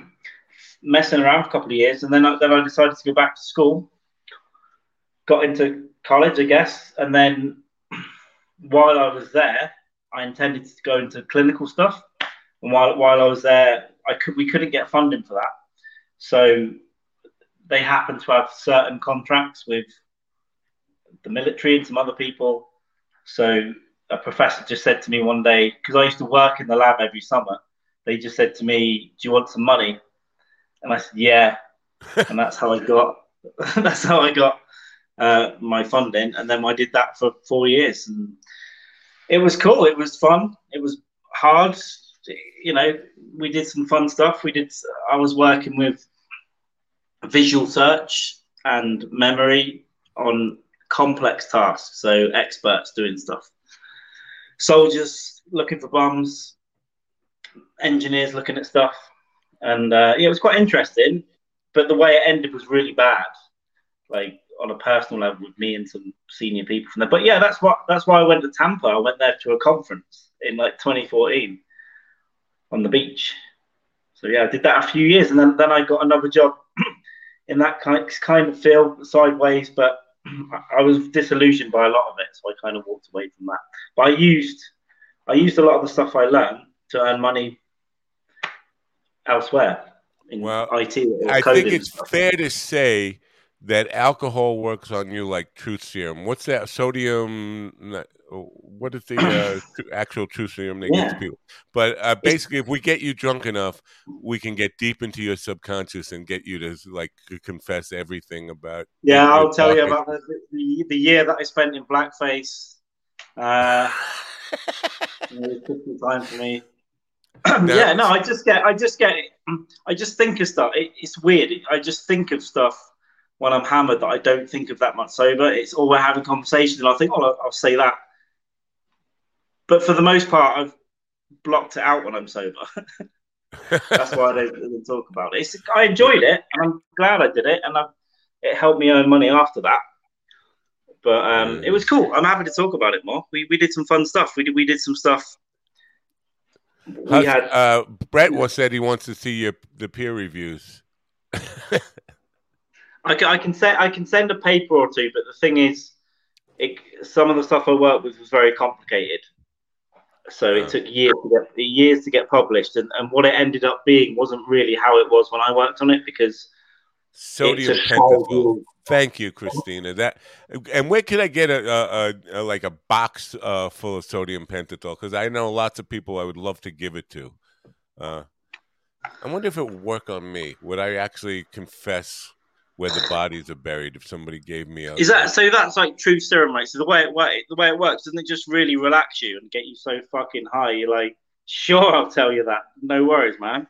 messing around for a couple of years, and then I, then I decided to go back to school. Got into college, I guess, and then *clears throat* while I was there, I intended to go into clinical stuff. And while while I was there, I could we couldn't get funding for that, so they happened to have certain contracts with the military and some other people. So a professor just said to me one day, because I used to work in the lab every summer, they just said to me, "Do you want some money?" And I said, "Yeah," and that's how I got. *laughs* that's how I got uh, my funding, and then I did that for four years, and it was cool. It was fun. It was hard. You know, we did some fun stuff. We did. I was working with visual search and memory on complex tasks, so experts doing stuff. Soldiers looking for bombs, engineers looking at stuff, and uh, yeah, it was quite interesting. But the way it ended was really bad, like on a personal level with me and some senior people from there. But yeah, that's what that's why I went to Tampa. I went there to a conference in like 2014 on the beach. So yeah, I did that a few years, and then then I got another job *clears throat* in that kind kind of field sideways, but. *clears throat* I was disillusioned by a lot of it, so I kind of walked away from that. But I used, I used a lot of the stuff I learned to earn money elsewhere in Well, IT. Or I think it's fair to say that alcohol works on you like truth serum. What's that? Sodium. What is the uh, *coughs* actual truth serum they give to people? But uh, basically, if we get you drunk enough, we can get deep into your subconscious and get you to like confess everything about. Yeah, I'll tell you about the, the, the year that I spent in blackface. Uh, *laughs* it was different time for me. *clears throat* yeah, no, I just get, I just get, I just think of stuff. It, it's weird. I just think of stuff when I'm hammered that I don't think of that much sober. It's all we're having conversations, and I think, oh, I'll, I'll say that. But for the most part, I've blocked it out when I'm sober. *laughs* That's why I don't really talk about it. It's, I enjoyed it, and I'm glad I did it, and I, it helped me earn money after that. But um, Mm. it was cool. I'm happy to talk about it more. We, we did some fun stuff. We did we did some stuff. we had uh, Brett was said he wants to see your the peer reviews. *laughs* I can, I can send I can send a paper or two, but the thing is, it, some of the stuff I worked with was very complicated. So it took years to get years to get published, and, and what it ended up being wasn't really how it was when I worked on it because Sodium pentothal. Thank you, Christina. That and where can I get a, a, a, a like a box uh, full of sodium pentothal? Because I know lots of people I would love to give it to. Uh, I wonder if it would work on me. Would I actually confess where the bodies are buried if somebody gave me a? Is that so? That's like true serum? So the way it works, the way it works, doesn't it just really relax you and get you so fucking high? You're like, sure, I'll tell you that. No worries, man.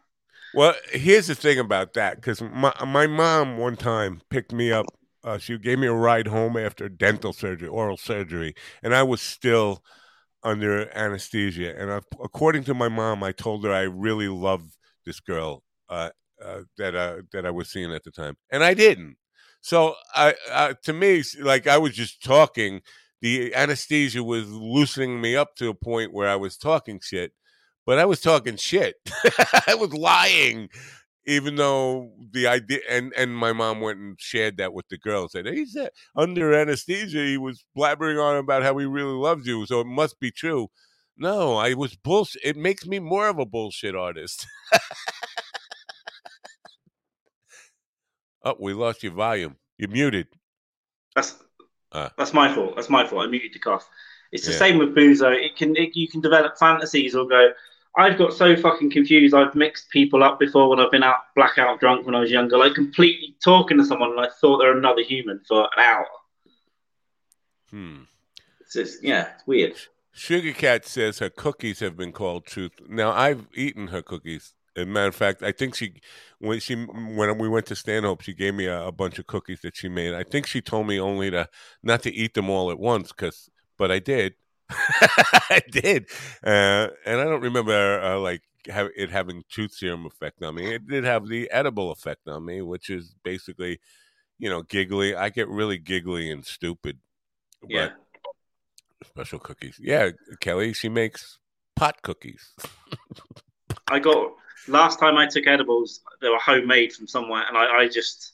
Well, here's the thing about that because my my mom one time picked me up. Uh, she gave me a ride home after dental surgery, oral surgery, and I was still under anesthesia. And I, according to my mom, I told her I really loved this girl uh, uh, that uh, that I was seeing at the time, and I didn't. So, I uh, to me, like I was just talking. The anesthesia was loosening me up to a point where I was talking shit, but I was talking shit. *laughs* I was lying, even though the idea. And and my mom went and shared that with the girl. Said he said under anesthesia he was blabbering on about how he really loves you, so it must be true. No, I was bullshit. It makes me more of a bullshit artist. *laughs* oh, we lost your volume. You're muted. That's Ah. that's my fault. That's my fault. I muted the cough. It's the Yeah. same with though. It can it, you can develop fantasies or go. I've got so fucking confused. I've mixed people up before when I've been out blackout drunk when I was younger, like completely talking to someone and I thought they're another human for an hour. Hmm. It's just yeah, it's weird. Sugar Cat says her cookies have been called truth. Now I've eaten her cookies. As a matter of fact, I think she when she when we went to Stanhope, she gave me a, a bunch of cookies that she made. I think she told me only to not to eat them all at once, cause but I did. *laughs* I did, uh, and I don't remember uh, like have it having truth serum effect on me. It did have the edible effect on me, which is basically, you know, giggly. I get really giggly and stupid. Yeah. special cookies. Yeah, Kelly, she makes pot cookies. *laughs* I got last time I took edibles, they were homemade from somewhere, and I, I just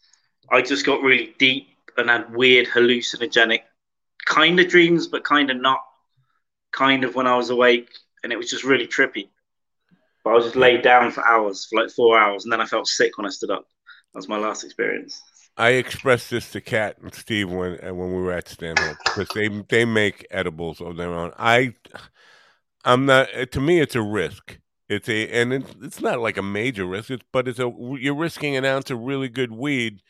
I just got really deep and had weird hallucinogenic kind of dreams, but kind of not. Kind of when I was awake, and it was just really trippy. But I was just laid down for hours, for like four hours, and then I felt sick when I stood up. That was my last experience. I expressed this to Kat and Steve when when we were at Stanhope because they they make edibles of their own. I I'm not. To me, it's a risk. It's a and it's, it's not like a major risk. It's, but it's a you're risking an ounce of really good weed,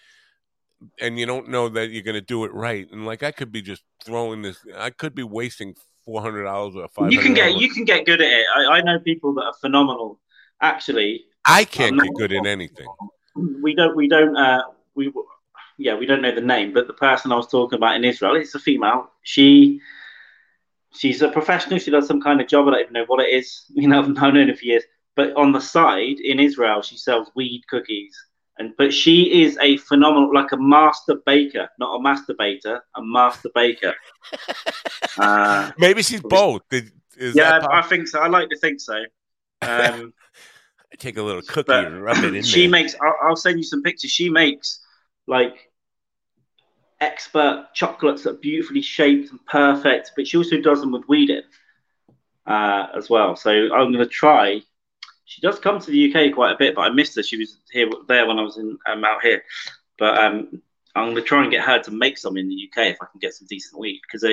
and you don't know that you're going to do it right. And like I could be just throwing this. I could be wasting four hundred dollars or five. You can get you can get good at it. I, I know people that are phenomenal. Actually, I can't get good at anything. we don't we don't uh we yeah we don't know the name but the person i was talking about in israel it's a female she she's a professional. She does some kind of job. I don't even know what it is. *laughs* You know i've known her for years. But on the side in israel she sells weed cookies. And but she is a phenomenal like a master baker. Not a masturbator a master baker. *laughs* Uh, Maybe she's both. Is yeah that I, I think so. I like to think so. Um *laughs* take a little cookie and rub it in she there. makes I'll, I'll send you some pictures. She makes like expert chocolates that are beautifully shaped and perfect but she also does them with weed in uh, as well. So i'm going to try. She does come to the uk quite a bit but i missed her. She was here there when i was in um, out here. But um, i'm going to try and get her to make some in the uk if i can get some decent weed because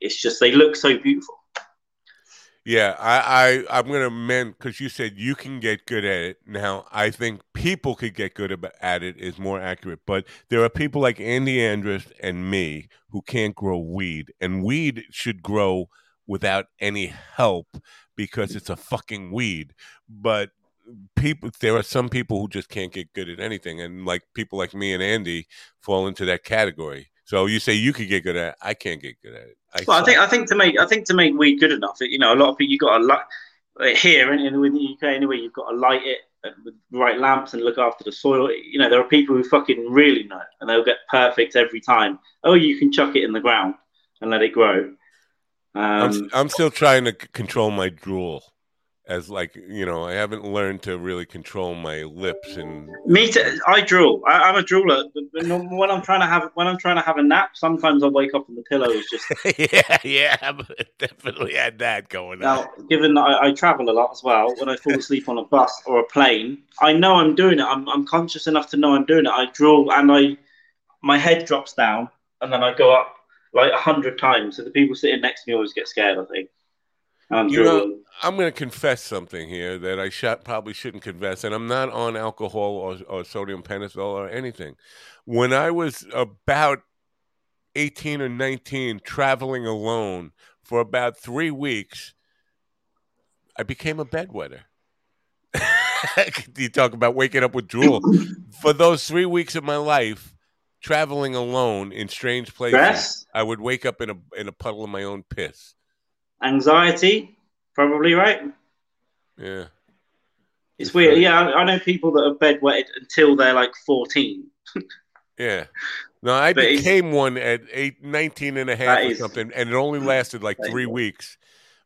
it's just they look so beautiful. Yeah, I, I I'm gonna amend because you said you can get good at it. Now I think people could get good at it is more accurate, but there are people like Andy Andrist and me who can't grow weed, and weed should grow without any help because it's a fucking weed. But people, there are some people who just can't get good at anything, and like people like me and Andy fall into that category. So you say you could get good at it. I can't get good at it. I Well, I think I think to make I think to make weed good enough, you know, a lot of people you got to light here in, in the UK anyway. You've got to light it with the right lamps and look after the soil. You know, there are people who fucking really know, and they'll get perfect every time. Oh, you can chuck it in the ground and let it grow. I'm, Um, I'm still trying to control my drool. As like you know I haven't learned to really control my lips and Me too. I drool. I, I'm a drooler. When I'm trying to have when I'm trying to have a nap, sometimes I wake up and the pillow is just. *laughs* yeah yeah but *laughs* definitely had that going on. Now, given that I, I travel a lot as well, when I fall asleep on a bus or a plane, I know I'm doing it. I'm, I'm conscious enough to know I'm doing it. I drool and I, my head drops down and then I go up like a hundred times. So the people sitting next to me always get scared. I think. I'm You know. I'm going to confess something here that I sh- probably shouldn't confess, and I'm not on alcohol or, or sodium pentothal or anything. When I was about 18 or 19, traveling alone for about three weeks, I became a bedwetter. *laughs* you talk about waking up with drool. *clears throat* for those three weeks of my life, traveling alone in strange places, Stress, I would wake up in a in a puddle of my own piss. Anxiety, probably right. Yeah. It's weird. Yeah, I, I know people that are bedwetted until they're like 14. *laughs* Yeah. No, I But became one at eight, 19 and a half or is- something, and it only *laughs* lasted like three weeks.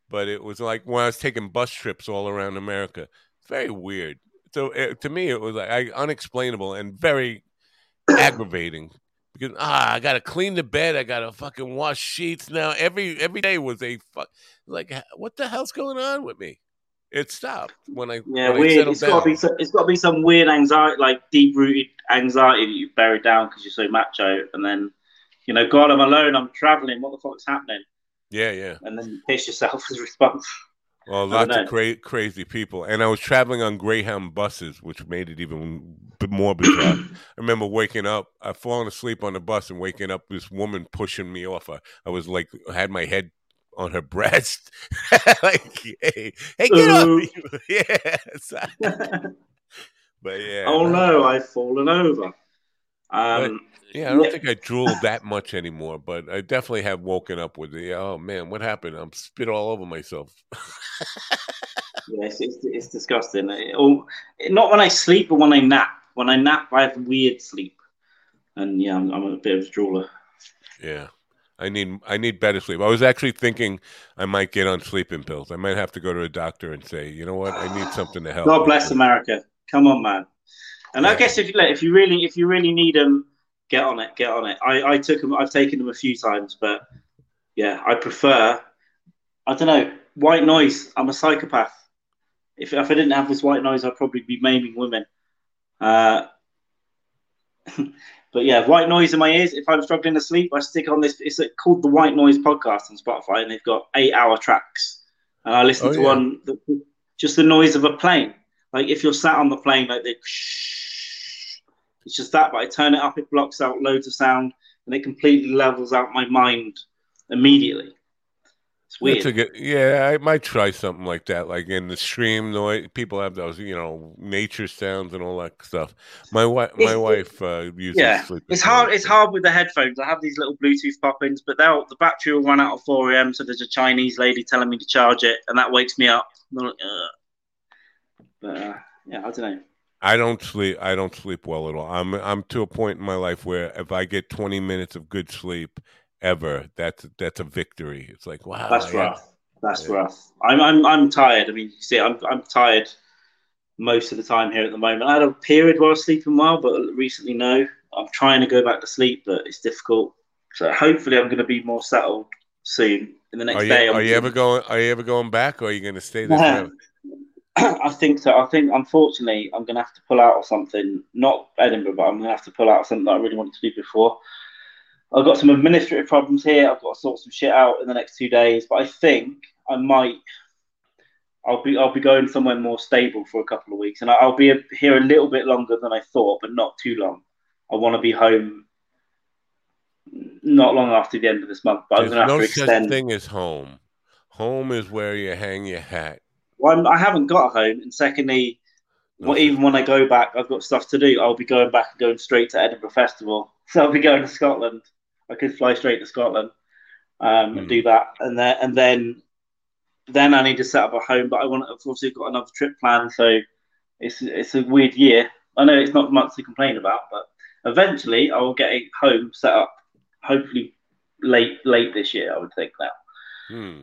But it was like when I was taking bus trips all around America. Very weird. So uh, to me, it was like I, unexplainable and very *coughs* aggravating because ah, I got to clean the bed. I got to fucking wash sheets now. Every every day was a fuck. Like what the hell's going on with me? It stopped when I Yeah, when weird. settled It's got to be it's got to be some weird anxiety, like deep rooted anxiety that you've buried down because you're so macho, and then you know, God, I'm alone. I'm traveling. What the fuck's happening? Yeah, yeah. And then you piss yourself *laughs* as a response. Well, I lots of cra- crazy people, and I was traveling on Greyhound buses, which made it even more bizarre. *clears throat* I remember waking up, I'd fallen asleep on the bus, and waking up, this woman pushing me off. I, I was like, I had my head on her *laughs* breast, *laughs* like, hey, hey, get off Ooh. *laughs* me! so- but yeah, oh no, I've fallen over. Um, yeah. I don't Yeah. think I drool that much anymore, but I definitely have woken up with the, oh man, what happened? I'm spit all over myself. *laughs* yes, it's, it's disgusting. It- oh, not when I sleep, but when I nap. When I nap, I have weird sleep, and yeah, I'm, I'm a bit of a drooler. Yeah. I need I need better sleep. I was actually thinking I might get on sleeping pills. I might have to go to a doctor and say, you know what, I need something to help. God bless America. Come on, man. And I guess if you if you really if you really need them, get on it. Get on it. I, I took them. I've taken them a few times, but yeah, I prefer. I don't know white noise. I'm a psychopath. If if I didn't have this white noise, I'd probably be maiming women. Uh, *laughs* but yeah, white noise in my ears. If I'm struggling to sleep, I stick on this. It's called the White Noise Podcast on Spotify, and they've got eight-hour tracks. And I listen Oh, to yeah. one that just the noise of a plane. Like if you're sat on the plane, like the it's just that. But I turn it up, it blocks out loads of sound, and it completely levels out my mind immediately. It's weird. Good, yeah, I might try something like that. Like in the stream noise, people have those, you know, nature sounds and all that stuff. My wife, my wife uh, uses Yeah, it's hard. It's hard with the headphones. I have these little Bluetooth pop-ins, but they'll the battery will run out at 4 a.m. So there's a Chinese lady telling me to charge it, and that wakes me up. Like. But uh, yeah, I don't know. I don't sleep. I don't sleep well at all. I'm I'm to a point in my life where if I get 20 minutes of good sleep ever, that's that's a victory. It's like wow, That's had- rough. That's Yeah. rough. I'm, I'm I'm tired. I mean, you see, I'm I'm tired most of the time here at the moment. I had a period where I was sleeping well, but recently no. I'm trying to go back to sleep, but it's difficult. So hopefully, I'm going to be more settled soon. In the next Are you, day, I'm are you ever going? Are you ever going back, or are you going to stay there? *laughs* *clears throat* I think so. I think, unfortunately, I'm going to have to pull out of something. Not Edinburgh, but I'm going to have to pull out of something that I really wanted to do before. I've got some administrative problems here. I've got to sort some shit out in the next two days. But I think I might. I'll be I'll be going somewhere more stable for a couple of weeks, and I'll be here a little bit longer than I thought, but not too long. I want to be home not long after the end of this month, but I'm There's going to have no to such thing as home. Home is where you hang your hat. Well, I'm, I haven't got a home, and secondly, well, even when I go back, I've got stuff to do. I'll be going back and going straight to Edinburgh Festival, *laughs* so I'll be going to Scotland. I could fly straight to Scotland um, and Hmm. do that, and then and then then I need to set up a home. But I want, I've obviously got another trip planned, so it's it's a weird year. I know it's not much to complain about, but eventually I will get a home set up. Hopefully, late late this year, I would think now. Hmm.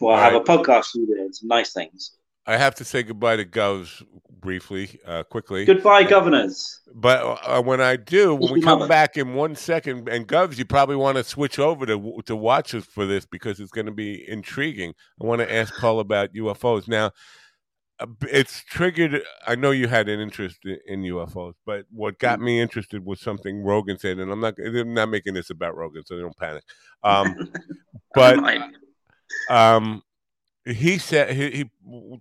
Well, I have Right. a podcast studio and some nice things. I have to say goodbye to Govs briefly, uh, quickly. Goodbye, governors. But uh, when I do, when we come back in one second, and Govs, you probably want to switch over to to watch us for this because it's going to be intriguing. I want to ask Paul about UFOs now. uh, It's triggered. I know you had an interest in UFOs, but what got me interested was something Rogan said, and I'm not. I'm not making this about Rogan, so don't panic. Um, *laughs* but. Um, he said he he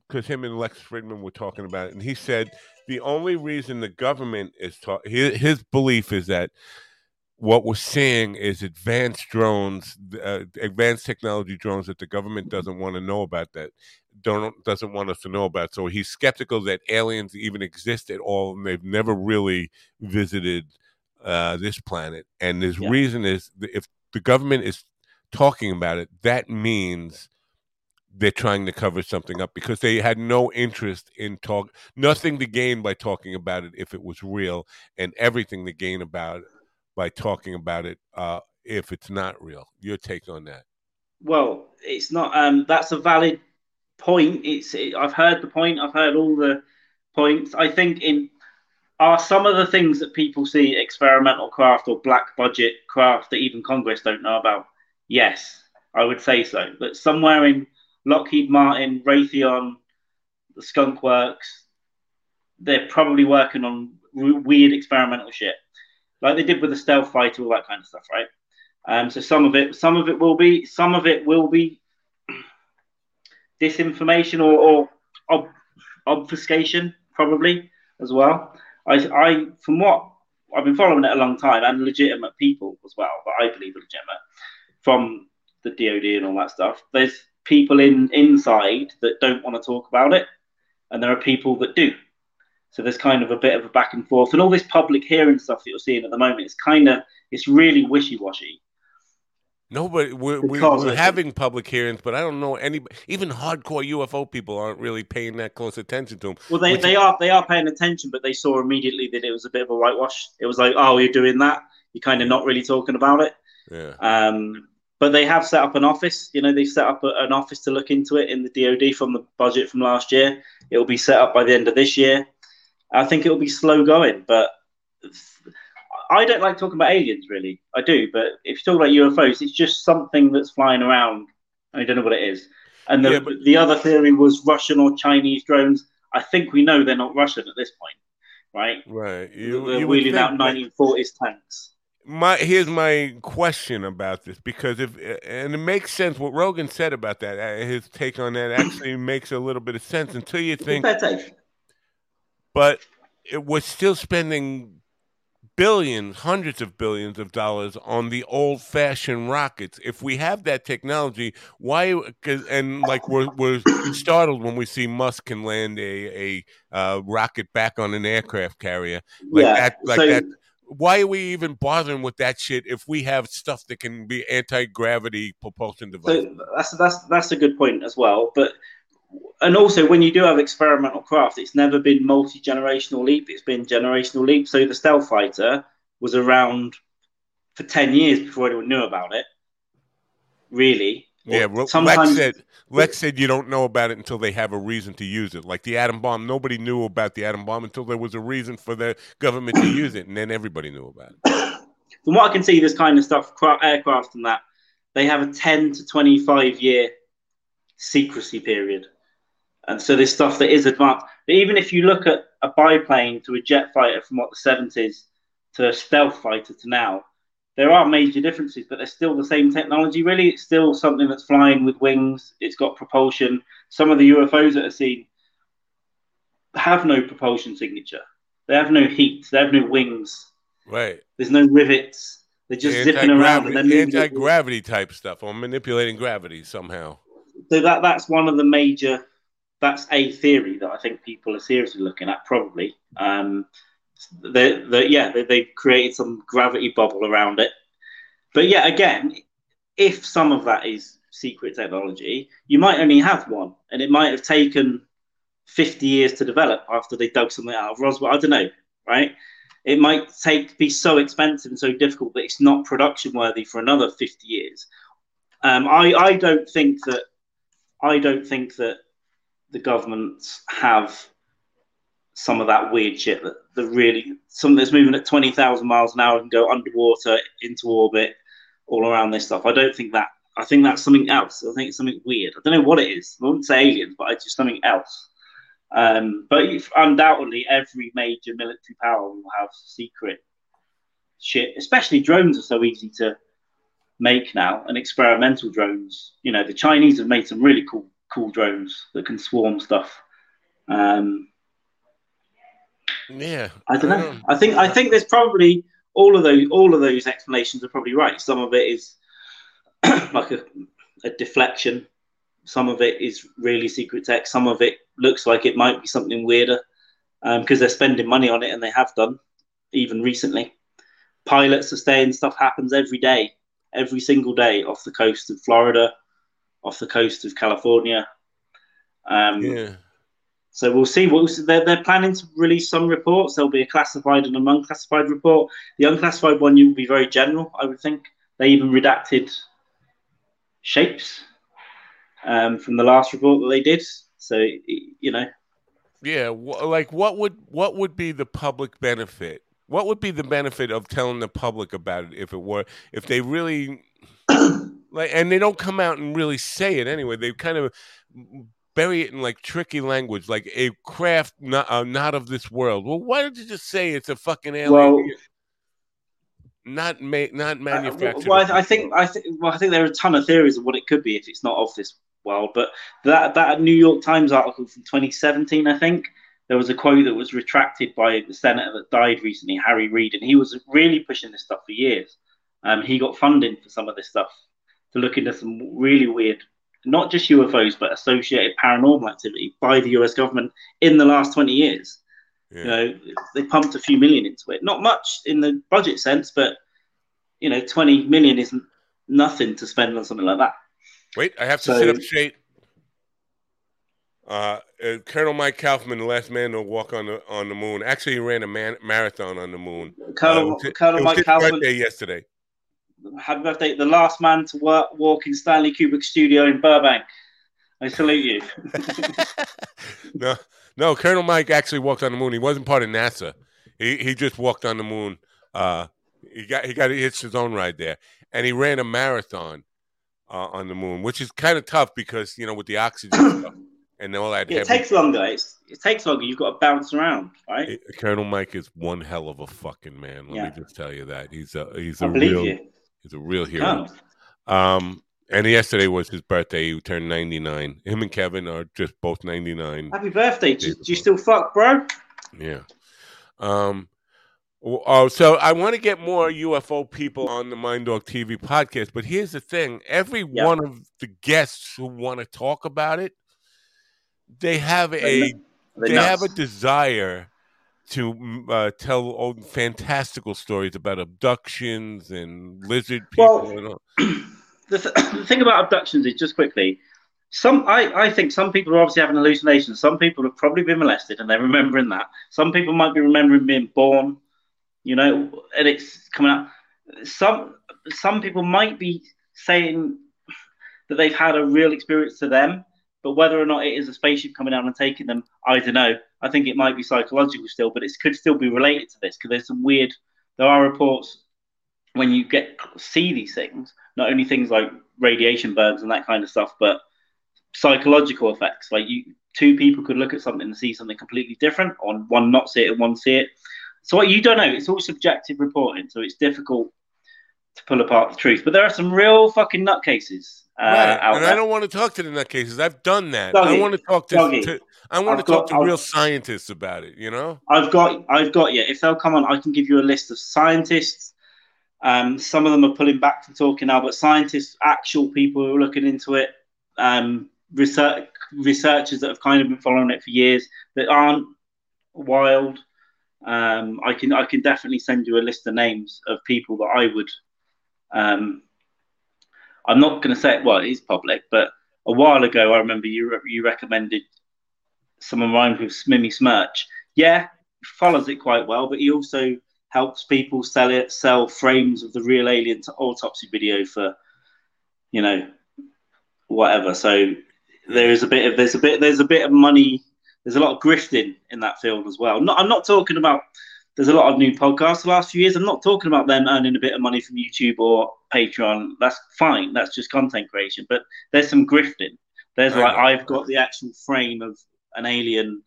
because him and Lex Fridman were talking about it, and he said the only reason the government is ta- his, his belief is that what we're seeing is advanced drones, uh, advanced technology drones that the government doesn't want to know about that don't doesn't want us to know about. So he's skeptical that aliens even exist at all, and they've never really visited uh, this planet. And his Yeah. reason is if the government is talking about it, that means they're trying to cover something up because they had no interest in talk, nothing to gain by talking about it if it was real, and everything to gain about by talking about it uh, if it's not real. Your take on that? Well, it's not. Um, that's a valid point. It's. It, I've heard the point. I've heard all the points. I think in are some of the things that people see experimental craft or black budget craft that even Congress don't know about. Yes, I would say so. But somewhere in Lockheed Martin, Raytheon, the Skunk Works, they're probably working on weird experimental shit, like they did with the stealth fighter, all that kind of stuff, right? Um, so some of it, some of it will be, some of it will be *clears throat* disinformation or, or ob- obfuscation, probably as well. I, I, from what I've been following it a long time, and legitimate people as well, but I believe legitimate from the DoD and all that stuff. There's people in inside that don't want to talk about it, and there are people that do. So there's kind of a bit of a back and forth, and all this public hearing stuff that you're seeing at the moment is kind of it's really wishy washy. Nobody, we're, we, Because we're having public hearings, but I don't know any. Even hardcore UFO people aren't really paying that close attention to them. Well, they, they are they are paying attention, but they saw immediately that it was a bit of a whitewash. It was like, oh, you're doing that. You're kind of not really talking about it. Yeah, Um, but they have set up an office. You know, they've set up a, an office to look into it in the DoD from the budget from last year. It will be set up by the end of this year. I think it will be slow going, but I don't like talking about aliens really. I do, but if you talk about UFOs, it's just something that's flying around. I don't know what it is. And the, Yeah, but- the other theory was Russian or Chinese drones. I think we know they're not Russian at this point, right? right. You, they're you wheeling out 1940s tanks. My here's my question about this because if and it makes sense what Rogan said about that. uh, His take on that actually *clears throat* makes a little bit of sense until you think, but it was still spending billions, hundreds of billions of dollars on the old-fashioned rockets. If we have that technology, why? Cause, and like we're we're startled when we see Musk can land a a uh, rocket back on an aircraft carrier like yeah. that, like so, that. Why are we even bothering with that shit if we have stuff that can be anti-gravity propulsion devices? So that's that's that's a good point as well. But and also when you do have experimental craft, it's never been multi generational leap. It's been generational leap. So the stealth fighter was around for ten years before anyone knew about it. Really. Yeah, Lex said Lex said you don't know about it until they have a reason to use it. Like the atom bomb, nobody knew about the atom bomb until there was a reason for the government to use it, and then everybody knew about it. *coughs* from what I can see, this kind of stuff, aircraft and that, they have a 10 to 25 year secrecy period. And so this stuff that is advanced. But even if you look at a biplane to a jet fighter from what the 70s to a stealth fighter to now, there are major differences, but they're still the same technology, really. It's still something that's flying with wings, it's got propulsion. Some of the UFOs that are seen have no propulsion signature, they have no heat, they have no wings. Right. There's no rivets. They're just zipping around and then anti gravity type stuff or manipulating gravity somehow. So that that's one of the major. That's a theory that I think people are seriously looking at. Probably. Um, they, they, yeah, they, they've created some gravity bubble around it. But yeah, again, if some of that is secret technology, you might only have one, and it might have taken 50 years to develop after they dug something out of Roswell. I don't know, right? It might take be so expensive and so difficult that it's not production worthy for another 50 years. Um, I, I don't think that I don't think that the governments have some of that weird shit that the really something that's moving at twenty thousand miles an hour and go underwater into orbit all around this stuff. I don't think that. I think that's something else. I think it's something weird. I don't know what it is. I wouldn't say aliens, but it's just something else. Um, but undoubtedly, every major military power will have secret shit. Especially drones are so easy to make now, and experimental drones. You know, the Chinese have made some really cool, cool drones that can swarm stuff. Um, Yeah. I don't know. I think I think there's probably all of those all of those explanations are probably right. Some of it is *clears throat* like a, a deflection. Some of it is really secret tech. Some of it looks like it might be something weirder because they're spending money on it and they have done even recently. Pilots are staying. stuff happens every day, every single day off the coast of Florida, off the coast of California. Um, Yeah. So we'll see. We'll see. They're, they're planning to release some reports. There'll be a classified and an unclassified report. The unclassified one will be very general, I would think. They even redacted shapes um, from the last report that they did. So you know, Yeah, like what would what would be the public benefit? What would be the benefit of telling the public about it if it were if they really *coughs* like and they don't come out and really say it anyway. They kind of bury it in like tricky language, like a craft not uh, not of this world. Well, why don't you just say it's a fucking alien? Well- not ma- not Uh, manufactured. well, I, I think I think well, I think there are a ton of theories of what it could be if it's not of this world. But that that New York Times article from 2017, I think there was a quote that was retracted by the senator that died recently, Harry Reid, and he was really pushing this stuff for years. Um, he got funding for some of this stuff to look into some really weird, not just UFOs, but associated paranormal activity by the US government in the last 20 years. Yeah. You know, they pumped a few million into it. Not much in the budget sense, but you know, 20 million isn't nothing to spend on something like that. Wait, I have to So- sit up straight. Uh, uh, Colonel Mike Kaufman, the last man to walk on the on the moon. Actually, he ran a man, marathon on the moon. Uh, Colonel, was Colonel Mike Kaufman, yesterday. Happy birthday. The last man to work, walk in Stanley Kubrick studio in Burbank. I salute you. *laughs* no, no, Colonel Mike actually walked on the moon. He wasn't part of NASA. He he just walked on the moon. Uh, he got he got he hitched his own ride there, and he ran a marathon uh, on the moon, which is kind of tough because you know with the oxygen *coughs* stuff and all that. Yeah, it takes longer. It's, it takes longer. You've got to bounce around, right? It- Colonel Mike is one hell of a fucking man. Let Yeah. me just tell you that he's a he's I a real you. He's a real hero. Um, and yesterday was his birthday. He turned ninety nine. Him and Kevin are just both ninety nine. Happy birthday. Do, do you still fuck, bro? Yeah. Um. Oh, so I want to get more UFO people on the Mind Dog TV podcast, but here's the thing: every Yeah. one of the guests who want to talk about it, they have a they have a desire to mm, uh, tell old fantastical stories about abductions and lizard people. Well, and all. *clears throat* the, th- the thing about abductions is just quickly some I, I think some people are obviously having hallucinations some people have probably been molested and they're remembering that some people might be remembering being born you know and it's coming out some some people might be saying that they've had a real experience to them but whether or not it is a spaceship coming down and taking them i don't know i think it might be psychological still but it could still be related to this because there's some weird there are reports when you get see these things not only things like radiation burns and that kind of stuff, but psychological effects. Like you, two people could look at something and see something completely different, or one not see it and one see it. So what you don't know, it's all subjective reporting, so it's difficult to pull apart the truth. But there are some real fucking nutcases uh, Right, out and there. I don't want to talk to the nutcases. I've done that. I Doggy, want to talk to, to I want I've to talk to real I've- scientists about it. You know. I've got, I've got you. If they'll come on, I can give you a list of scientists. Um, some of them are pulling back from talking now, but scientists, actual people who are looking into it, um, research researchers that have kind of been following it for years that aren't wild. Um, I can, I can definitely send you a list of names of people that I would. Um, I'm not going to say it. Well, it is public, but a while ago, I remember you re- you recommended someone rhymed with Mimi Smirch. Yeah, follows it quite well, but he also helps people sell it, sell frames of the real alien to autopsy video for, you know, whatever. So there is a bit of there's a bit there's a bit of money. There's a lot of grifting in that field as well. Not, I'm not talking about. There's a lot of new podcasts the last few years. I'm not talking about them earning a bit of money from YouTube or Patreon. That's fine. That's just content creation. But there's some grifting. There's like. I've got the actual frame of an alien,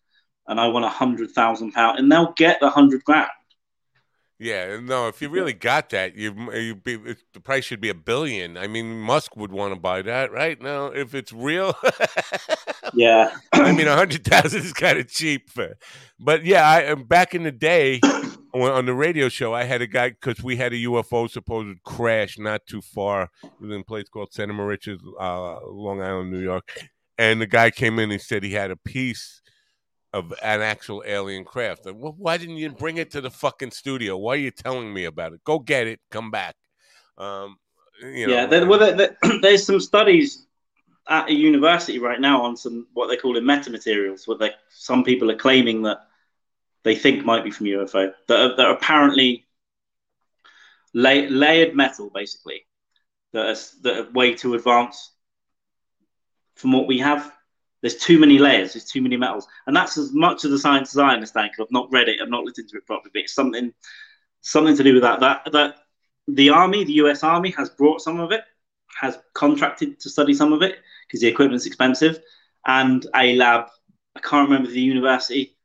and I want a hundred thousand pound, and they'll get the hundred grand. Yeah, no. If you really got that, you you be the price should be a billion. I mean, Musk would want to buy that, right? Now, if it's real, *laughs* Yeah, I mean, a hundred thousand is kind of cheap. But yeah, I uh, back in the day *coughs* on, on the radio show, I had a guy because we had a UFO supposed crash not too far. It was in a place called Santa Mauritius, uh, Long Island, New York. And the guy came in and said he had a piece of an actual alien craft. Well, why didn't you bring it to the fucking studio? Why are you telling me about it? Go get it. Come back. Um, you know, yeah. There, well, there, there- *clears throat* there's some studies at a university right now on some what they call in metamaterials, what they some people are claiming that they think might be from UFO that are, that are apparently lay, layered metal, basically that are, that are way too advanced from what we have. There's too many layers. There's too many metals, and that's as much of the science as I understand. Because I've not read it, I've not looked into it properly, but it's something something to do with that. That that the army, the U.S. Army, has brought some of it, has contracted to study some of it because the equipment's expensive, and a lab. I can't remember the university.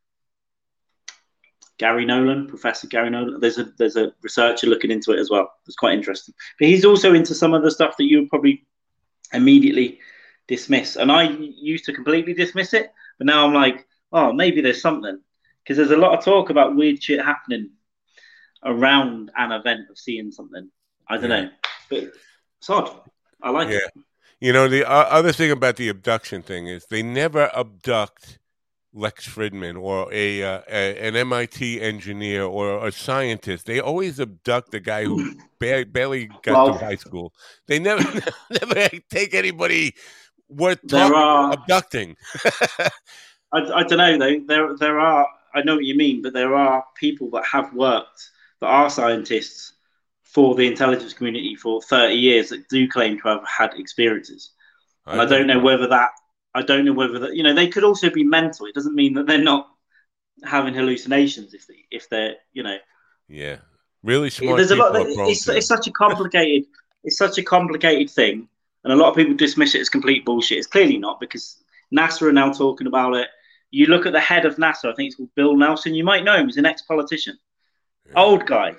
Garry Nolan, Professor Garry Nolan. There's a there's a researcher looking into it as well. It's quite interesting. But he's also into some of the stuff that you would probably immediately dismiss. And I used to completely dismiss it, but now I'm like, oh, maybe there's something because there's a lot of talk about weird shit happening around an event of seeing something. I don't Yeah. know, but it's odd. I like Yeah. it. You know, the uh, other thing about the abduction thing is they never abduct Lex Fridman or a, uh, a an MIT engineer or a scientist. They always abduct the guy who *laughs* ba- barely got Well- to high school. They never *laughs* never take anybody worth there are, abducting. *laughs* I, I don't know though. There there are. I know what you mean, but there are people that have worked that are scientists for the intelligence community for 30 years that do claim to have had experiences. And I don't know whether that. I don't know whether that. You know, they could also be mental. It doesn't mean that they're not having hallucinations if they if they're you know Yeah, really smart there's a lot. It's, it's such a complicated. it's such a complicated thing, and a lot of people dismiss it as complete bullshit. It's clearly not because NASA are now talking about it. You look at the head of NASA. I think it's called Bill Nelson. You might know him. He's an ex-politician, Yeah. old guy.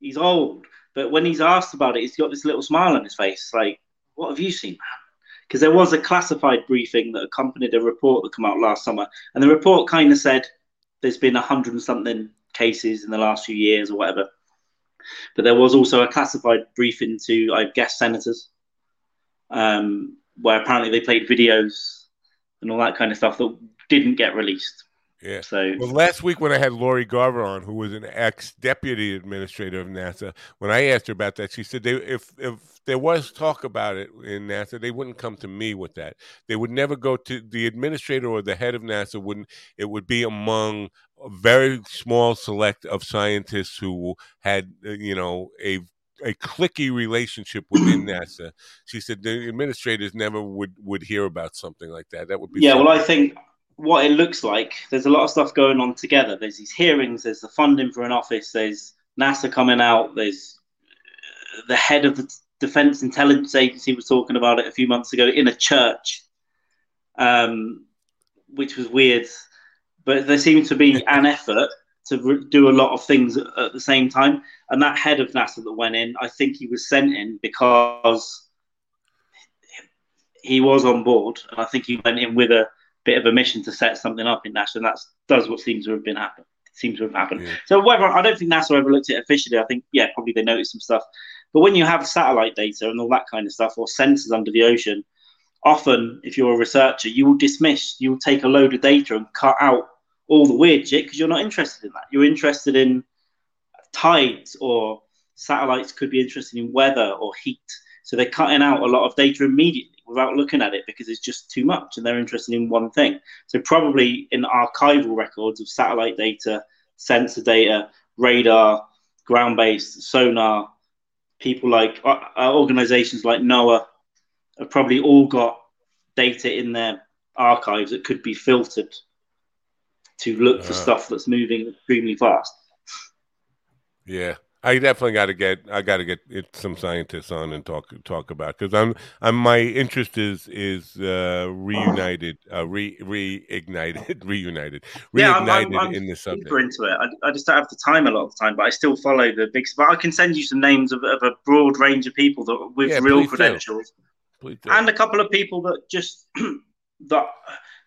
He's old, but when he's asked about it, he's got this little smile on his face. Like, what have you seen, man? Because there was a classified briefing that accompanied a report that came out last summer, and the report kind of said there's been a hundred and something cases in the last few years or whatever. But there was also a classified briefing to, I guess, senators, um, where apparently they played videos and all that kind of stuff that didn't get released. Yeah. So Well, last week when I had Lori Garver on, who was an ex deputy administrator of NASA, when I asked her about that, she said they, if if there was talk about it in NASA, they wouldn't come to me with that. They would never go to the administrator or the head of NASA. Wouldn't it would be among a very small select of scientists who had uh, you know a a cliquey relationship within NASA. She said the administrators never would would hear about something like that. That would be yeah, well, I think what it looks like, there's a lot of stuff going on together. There's these hearings, there's the funding for an office, there's NASA coming out, there's uh, the head of the Defense Intelligence Agency was talking about it a few months ago in a church, um, which was weird. But there seemed to be *laughs* an effort to do a lot of things at, the same time. And that head of NASA that went in, I think he was sent in because he was on board, and I think he went in with a bit of a mission to set something up in NASA, and that does what seems to have been happen. Seems to have happened. Yeah. So whether I don't think NASA ever looked at it officially. I think yeah, probably they noticed some stuff. But when you have satellite data and all that kind of stuff, or sensors under the ocean, often if you're a researcher, you will dismiss, you will take a load of data and cut out all the weird shit because you're not interested in that. You're interested in tides or satellites could be interested in weather or heat. So they're cutting out a lot of data immediately without looking at it because it's just too much and they're interested in one thing. So probably in archival records of satellite data, sensor data, radar, ground-based sonar, people like uh, uh, organizations like NOAA have probably all got data in their archives that could be filtered to look for Uh. stuff that's moving extremely fast. Yeah, I definitely got to get. I got to get it, some scientists on and talk talk about because I'm. I'm. My interest is is uh, reunited, uh, re reignited, *laughs* reunited, Yeah, I'm- reignited I'm- I'm in the subject. Super into it. I, I just don't have the time a lot of the time, but I still follow the big. But I can send you some names of, of a broad range of people that with Yeah, real credentials. And a couple of people that just *clears throat* that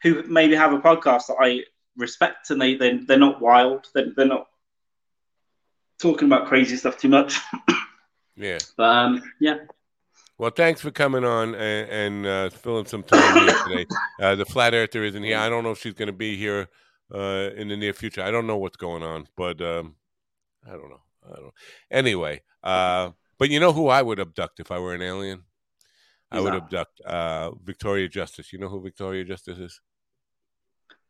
who maybe have a podcast that I respect and they they they're not wild. They're, they're not talking about crazy stuff too much. *coughs* yeah. But um, yeah, Well, thanks for coming on and, and uh, filling some time here *coughs* today. Uh, the flat earther isn't here. I don't know if she's going to be here uh, in the near future. I don't know what's going on, but um, I don't know. I don't. Anyway, uh, but you know who I would abduct if I were an alien? I would that? abduct uh, Victoria Justice. You know who Victoria Justice is?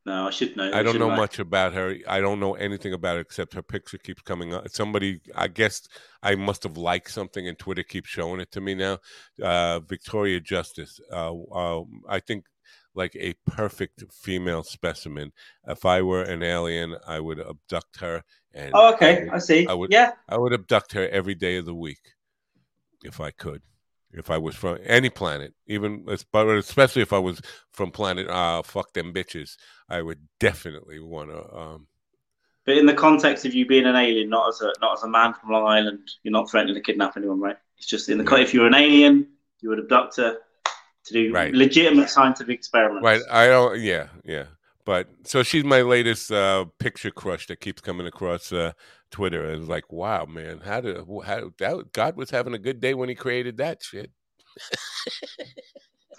No, I should know. I don't know much about her. I don't know anything about it except her picture keeps coming up. Somebody, I guess, I must have liked something, and Twitter keeps showing it to me now. Uh, Victoria Justice. Uh, um, I think like a perfect female specimen. If I were an alien, I would abduct her. And Oh, I okay, would- I see. I would- yeah, I would abduct her every day of the week if I could. If I was from any planet, even but especially if I was from planet uh fuck them bitches, I would definitely want to. Um, but in the context of you being an alien, not as a not as a man from Long Island, you're not threatening to kidnap anyone, right? It's just in the Yeah. if you're an alien, you would abduct her to do Right. legitimate scientific experiments. right? I don't. Yeah, yeah. But so she's my latest uh, picture crush that keeps coming across uh, Twitter. And it's like, wow, man, how did how that, God was having a good day when He created that shit. *laughs*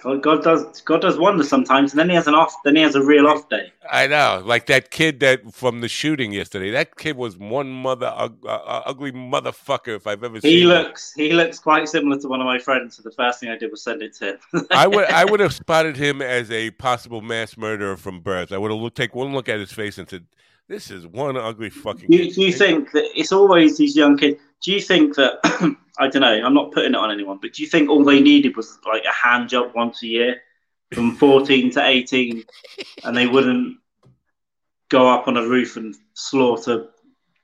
God, God does God does wonders sometimes, and then he has an off. Then he has a real off day. I know, like that kid that from the shooting yesterday. That kid was one mother uh, uh, ugly motherfucker if I've ever He seen. looks he looks quite similar to one of my friends. So the first thing I did was send it to him. I would I *laughs* would have spotted him as a possible mass murderer from birth. I would have looked, take one look at his face and said, "This is one ugly fucking." Do you, do you think that it's always these young kids? Do you think that *clears throat* I don't know? I'm not putting it on anyone, but do you think all they needed was like a hand job once a year, from *laughs* 14 to 18, and they wouldn't go up on a roof and slaughter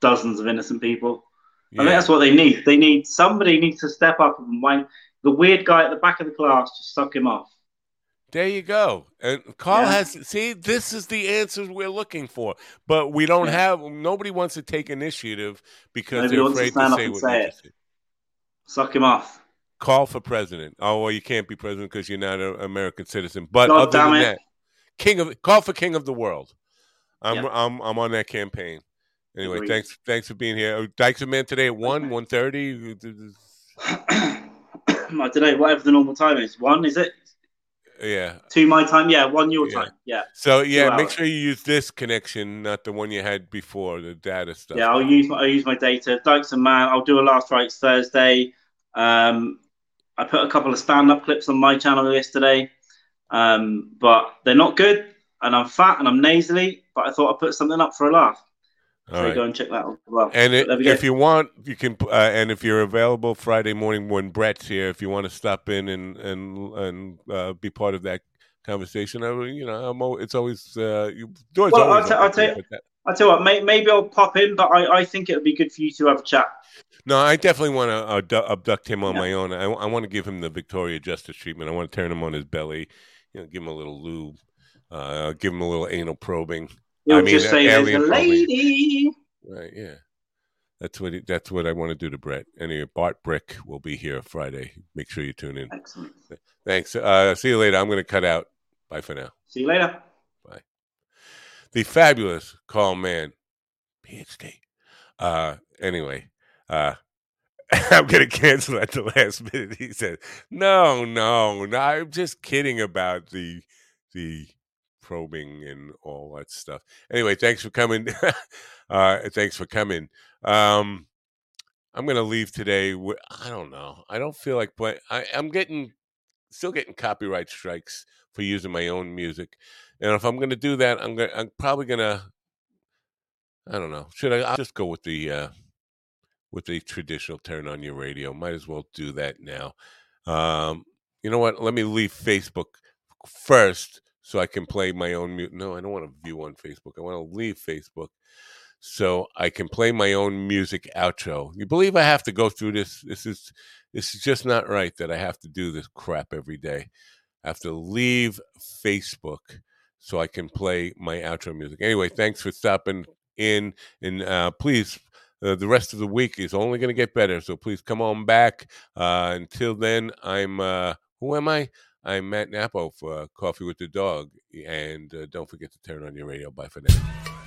dozens of innocent people? I think that's what they need. They need somebody needs to step up and wank the weird guy at the back of the class. Just suck him off. There you go. And Carl Yeah. has see, this is the answers we're looking for. But we don't Yeah. have nobody wants to take initiative because Nobody they're wants to afraid to, say what say it. Suck him off. Carl for president. Oh well, you can't be president because you're not an American citizen. But God other damn than it. that, king of Carl for king of the world. I'm Yep. I'm I'm on that campaign. Anyway, Agreed. thanks thanks for being here. Oh, Dykes and Man today at one one thirty. I don't know. Whatever the normal time is. One is it? Yeah. Two my time. Yeah. One your Yeah. time. Yeah. So yeah, make hours. sure you use this connection, not the one you had before, the data stuff. Yeah, I'll use my I'll use my data. Dykes and Man, I'll do a last rights Thursday. Um, I put a couple of stand up clips on my channel yesterday, um, but they're not good. And I'm fat and I'm nasally, but I thought I'd put something up for a laugh. All so right. go and check that out as well. And it, But there we go. if you want, you can. Uh, and if you're available Friday morning when Brett's here, if you want to stop in and and and uh, be part of that conversation, I, will- you know, I'm. al- It's always. Uh, doors Well, always I'll open I'll ta- but tell you what, may, maybe I'll pop in, but I, I think it would be good for you to have a chat. No, I definitely want to uh, abduct him on Yeah. my own. I, I want to give him the Victoria Justice treatment. I want to turn him on his belly, you know, give him a little lube, uh, give him a little anal probing. You'll I mean, just say, "There's a lady." Right? Yeah, that's what he, that's what I want to do to Brett. Anyway, Bart Brick will be here Friday. Make sure you tune in. Excellent. Thanks. Uh, see you later. I'm going to cut out. Bye for now. See you later. Bye. The fabulous Carl Mann, PhD. Uh, anyway, uh, *laughs* I'm going to cancel at the last minute. He said, "No, no, no. I'm just kidding about the the probing and all that stuff." Anyway, thanks for coming. *laughs* uh, thanks for coming. Um, I'm going to leave today. With, I don't know. I don't feel like play. I, I'm getting still getting copyright strikes for using my own music. And if I'm going to do that, I'm to I'm probably going to. I don't know. Should I? I'll just go with the uh, with the traditional turn on your radio. Might as well do that now. Um, you know what? Let me leave Facebook first so I can play my own music. No, I don't want to view on Facebook. I want to leave Facebook so I can play my own music outro. You believe I have to go through this? This is this is just not right that I have to do this crap every day. I have to leave Facebook so I can play my outro music. Anyway, thanks for stopping in, and uh, please. Uh, the rest of the week is only going to get better, so please come on back. Uh, until then, I'm uh, who am I? I'm Matt Nappo for Coffee with the Dog, and uh, don't forget to turn on your radio. Bye for now.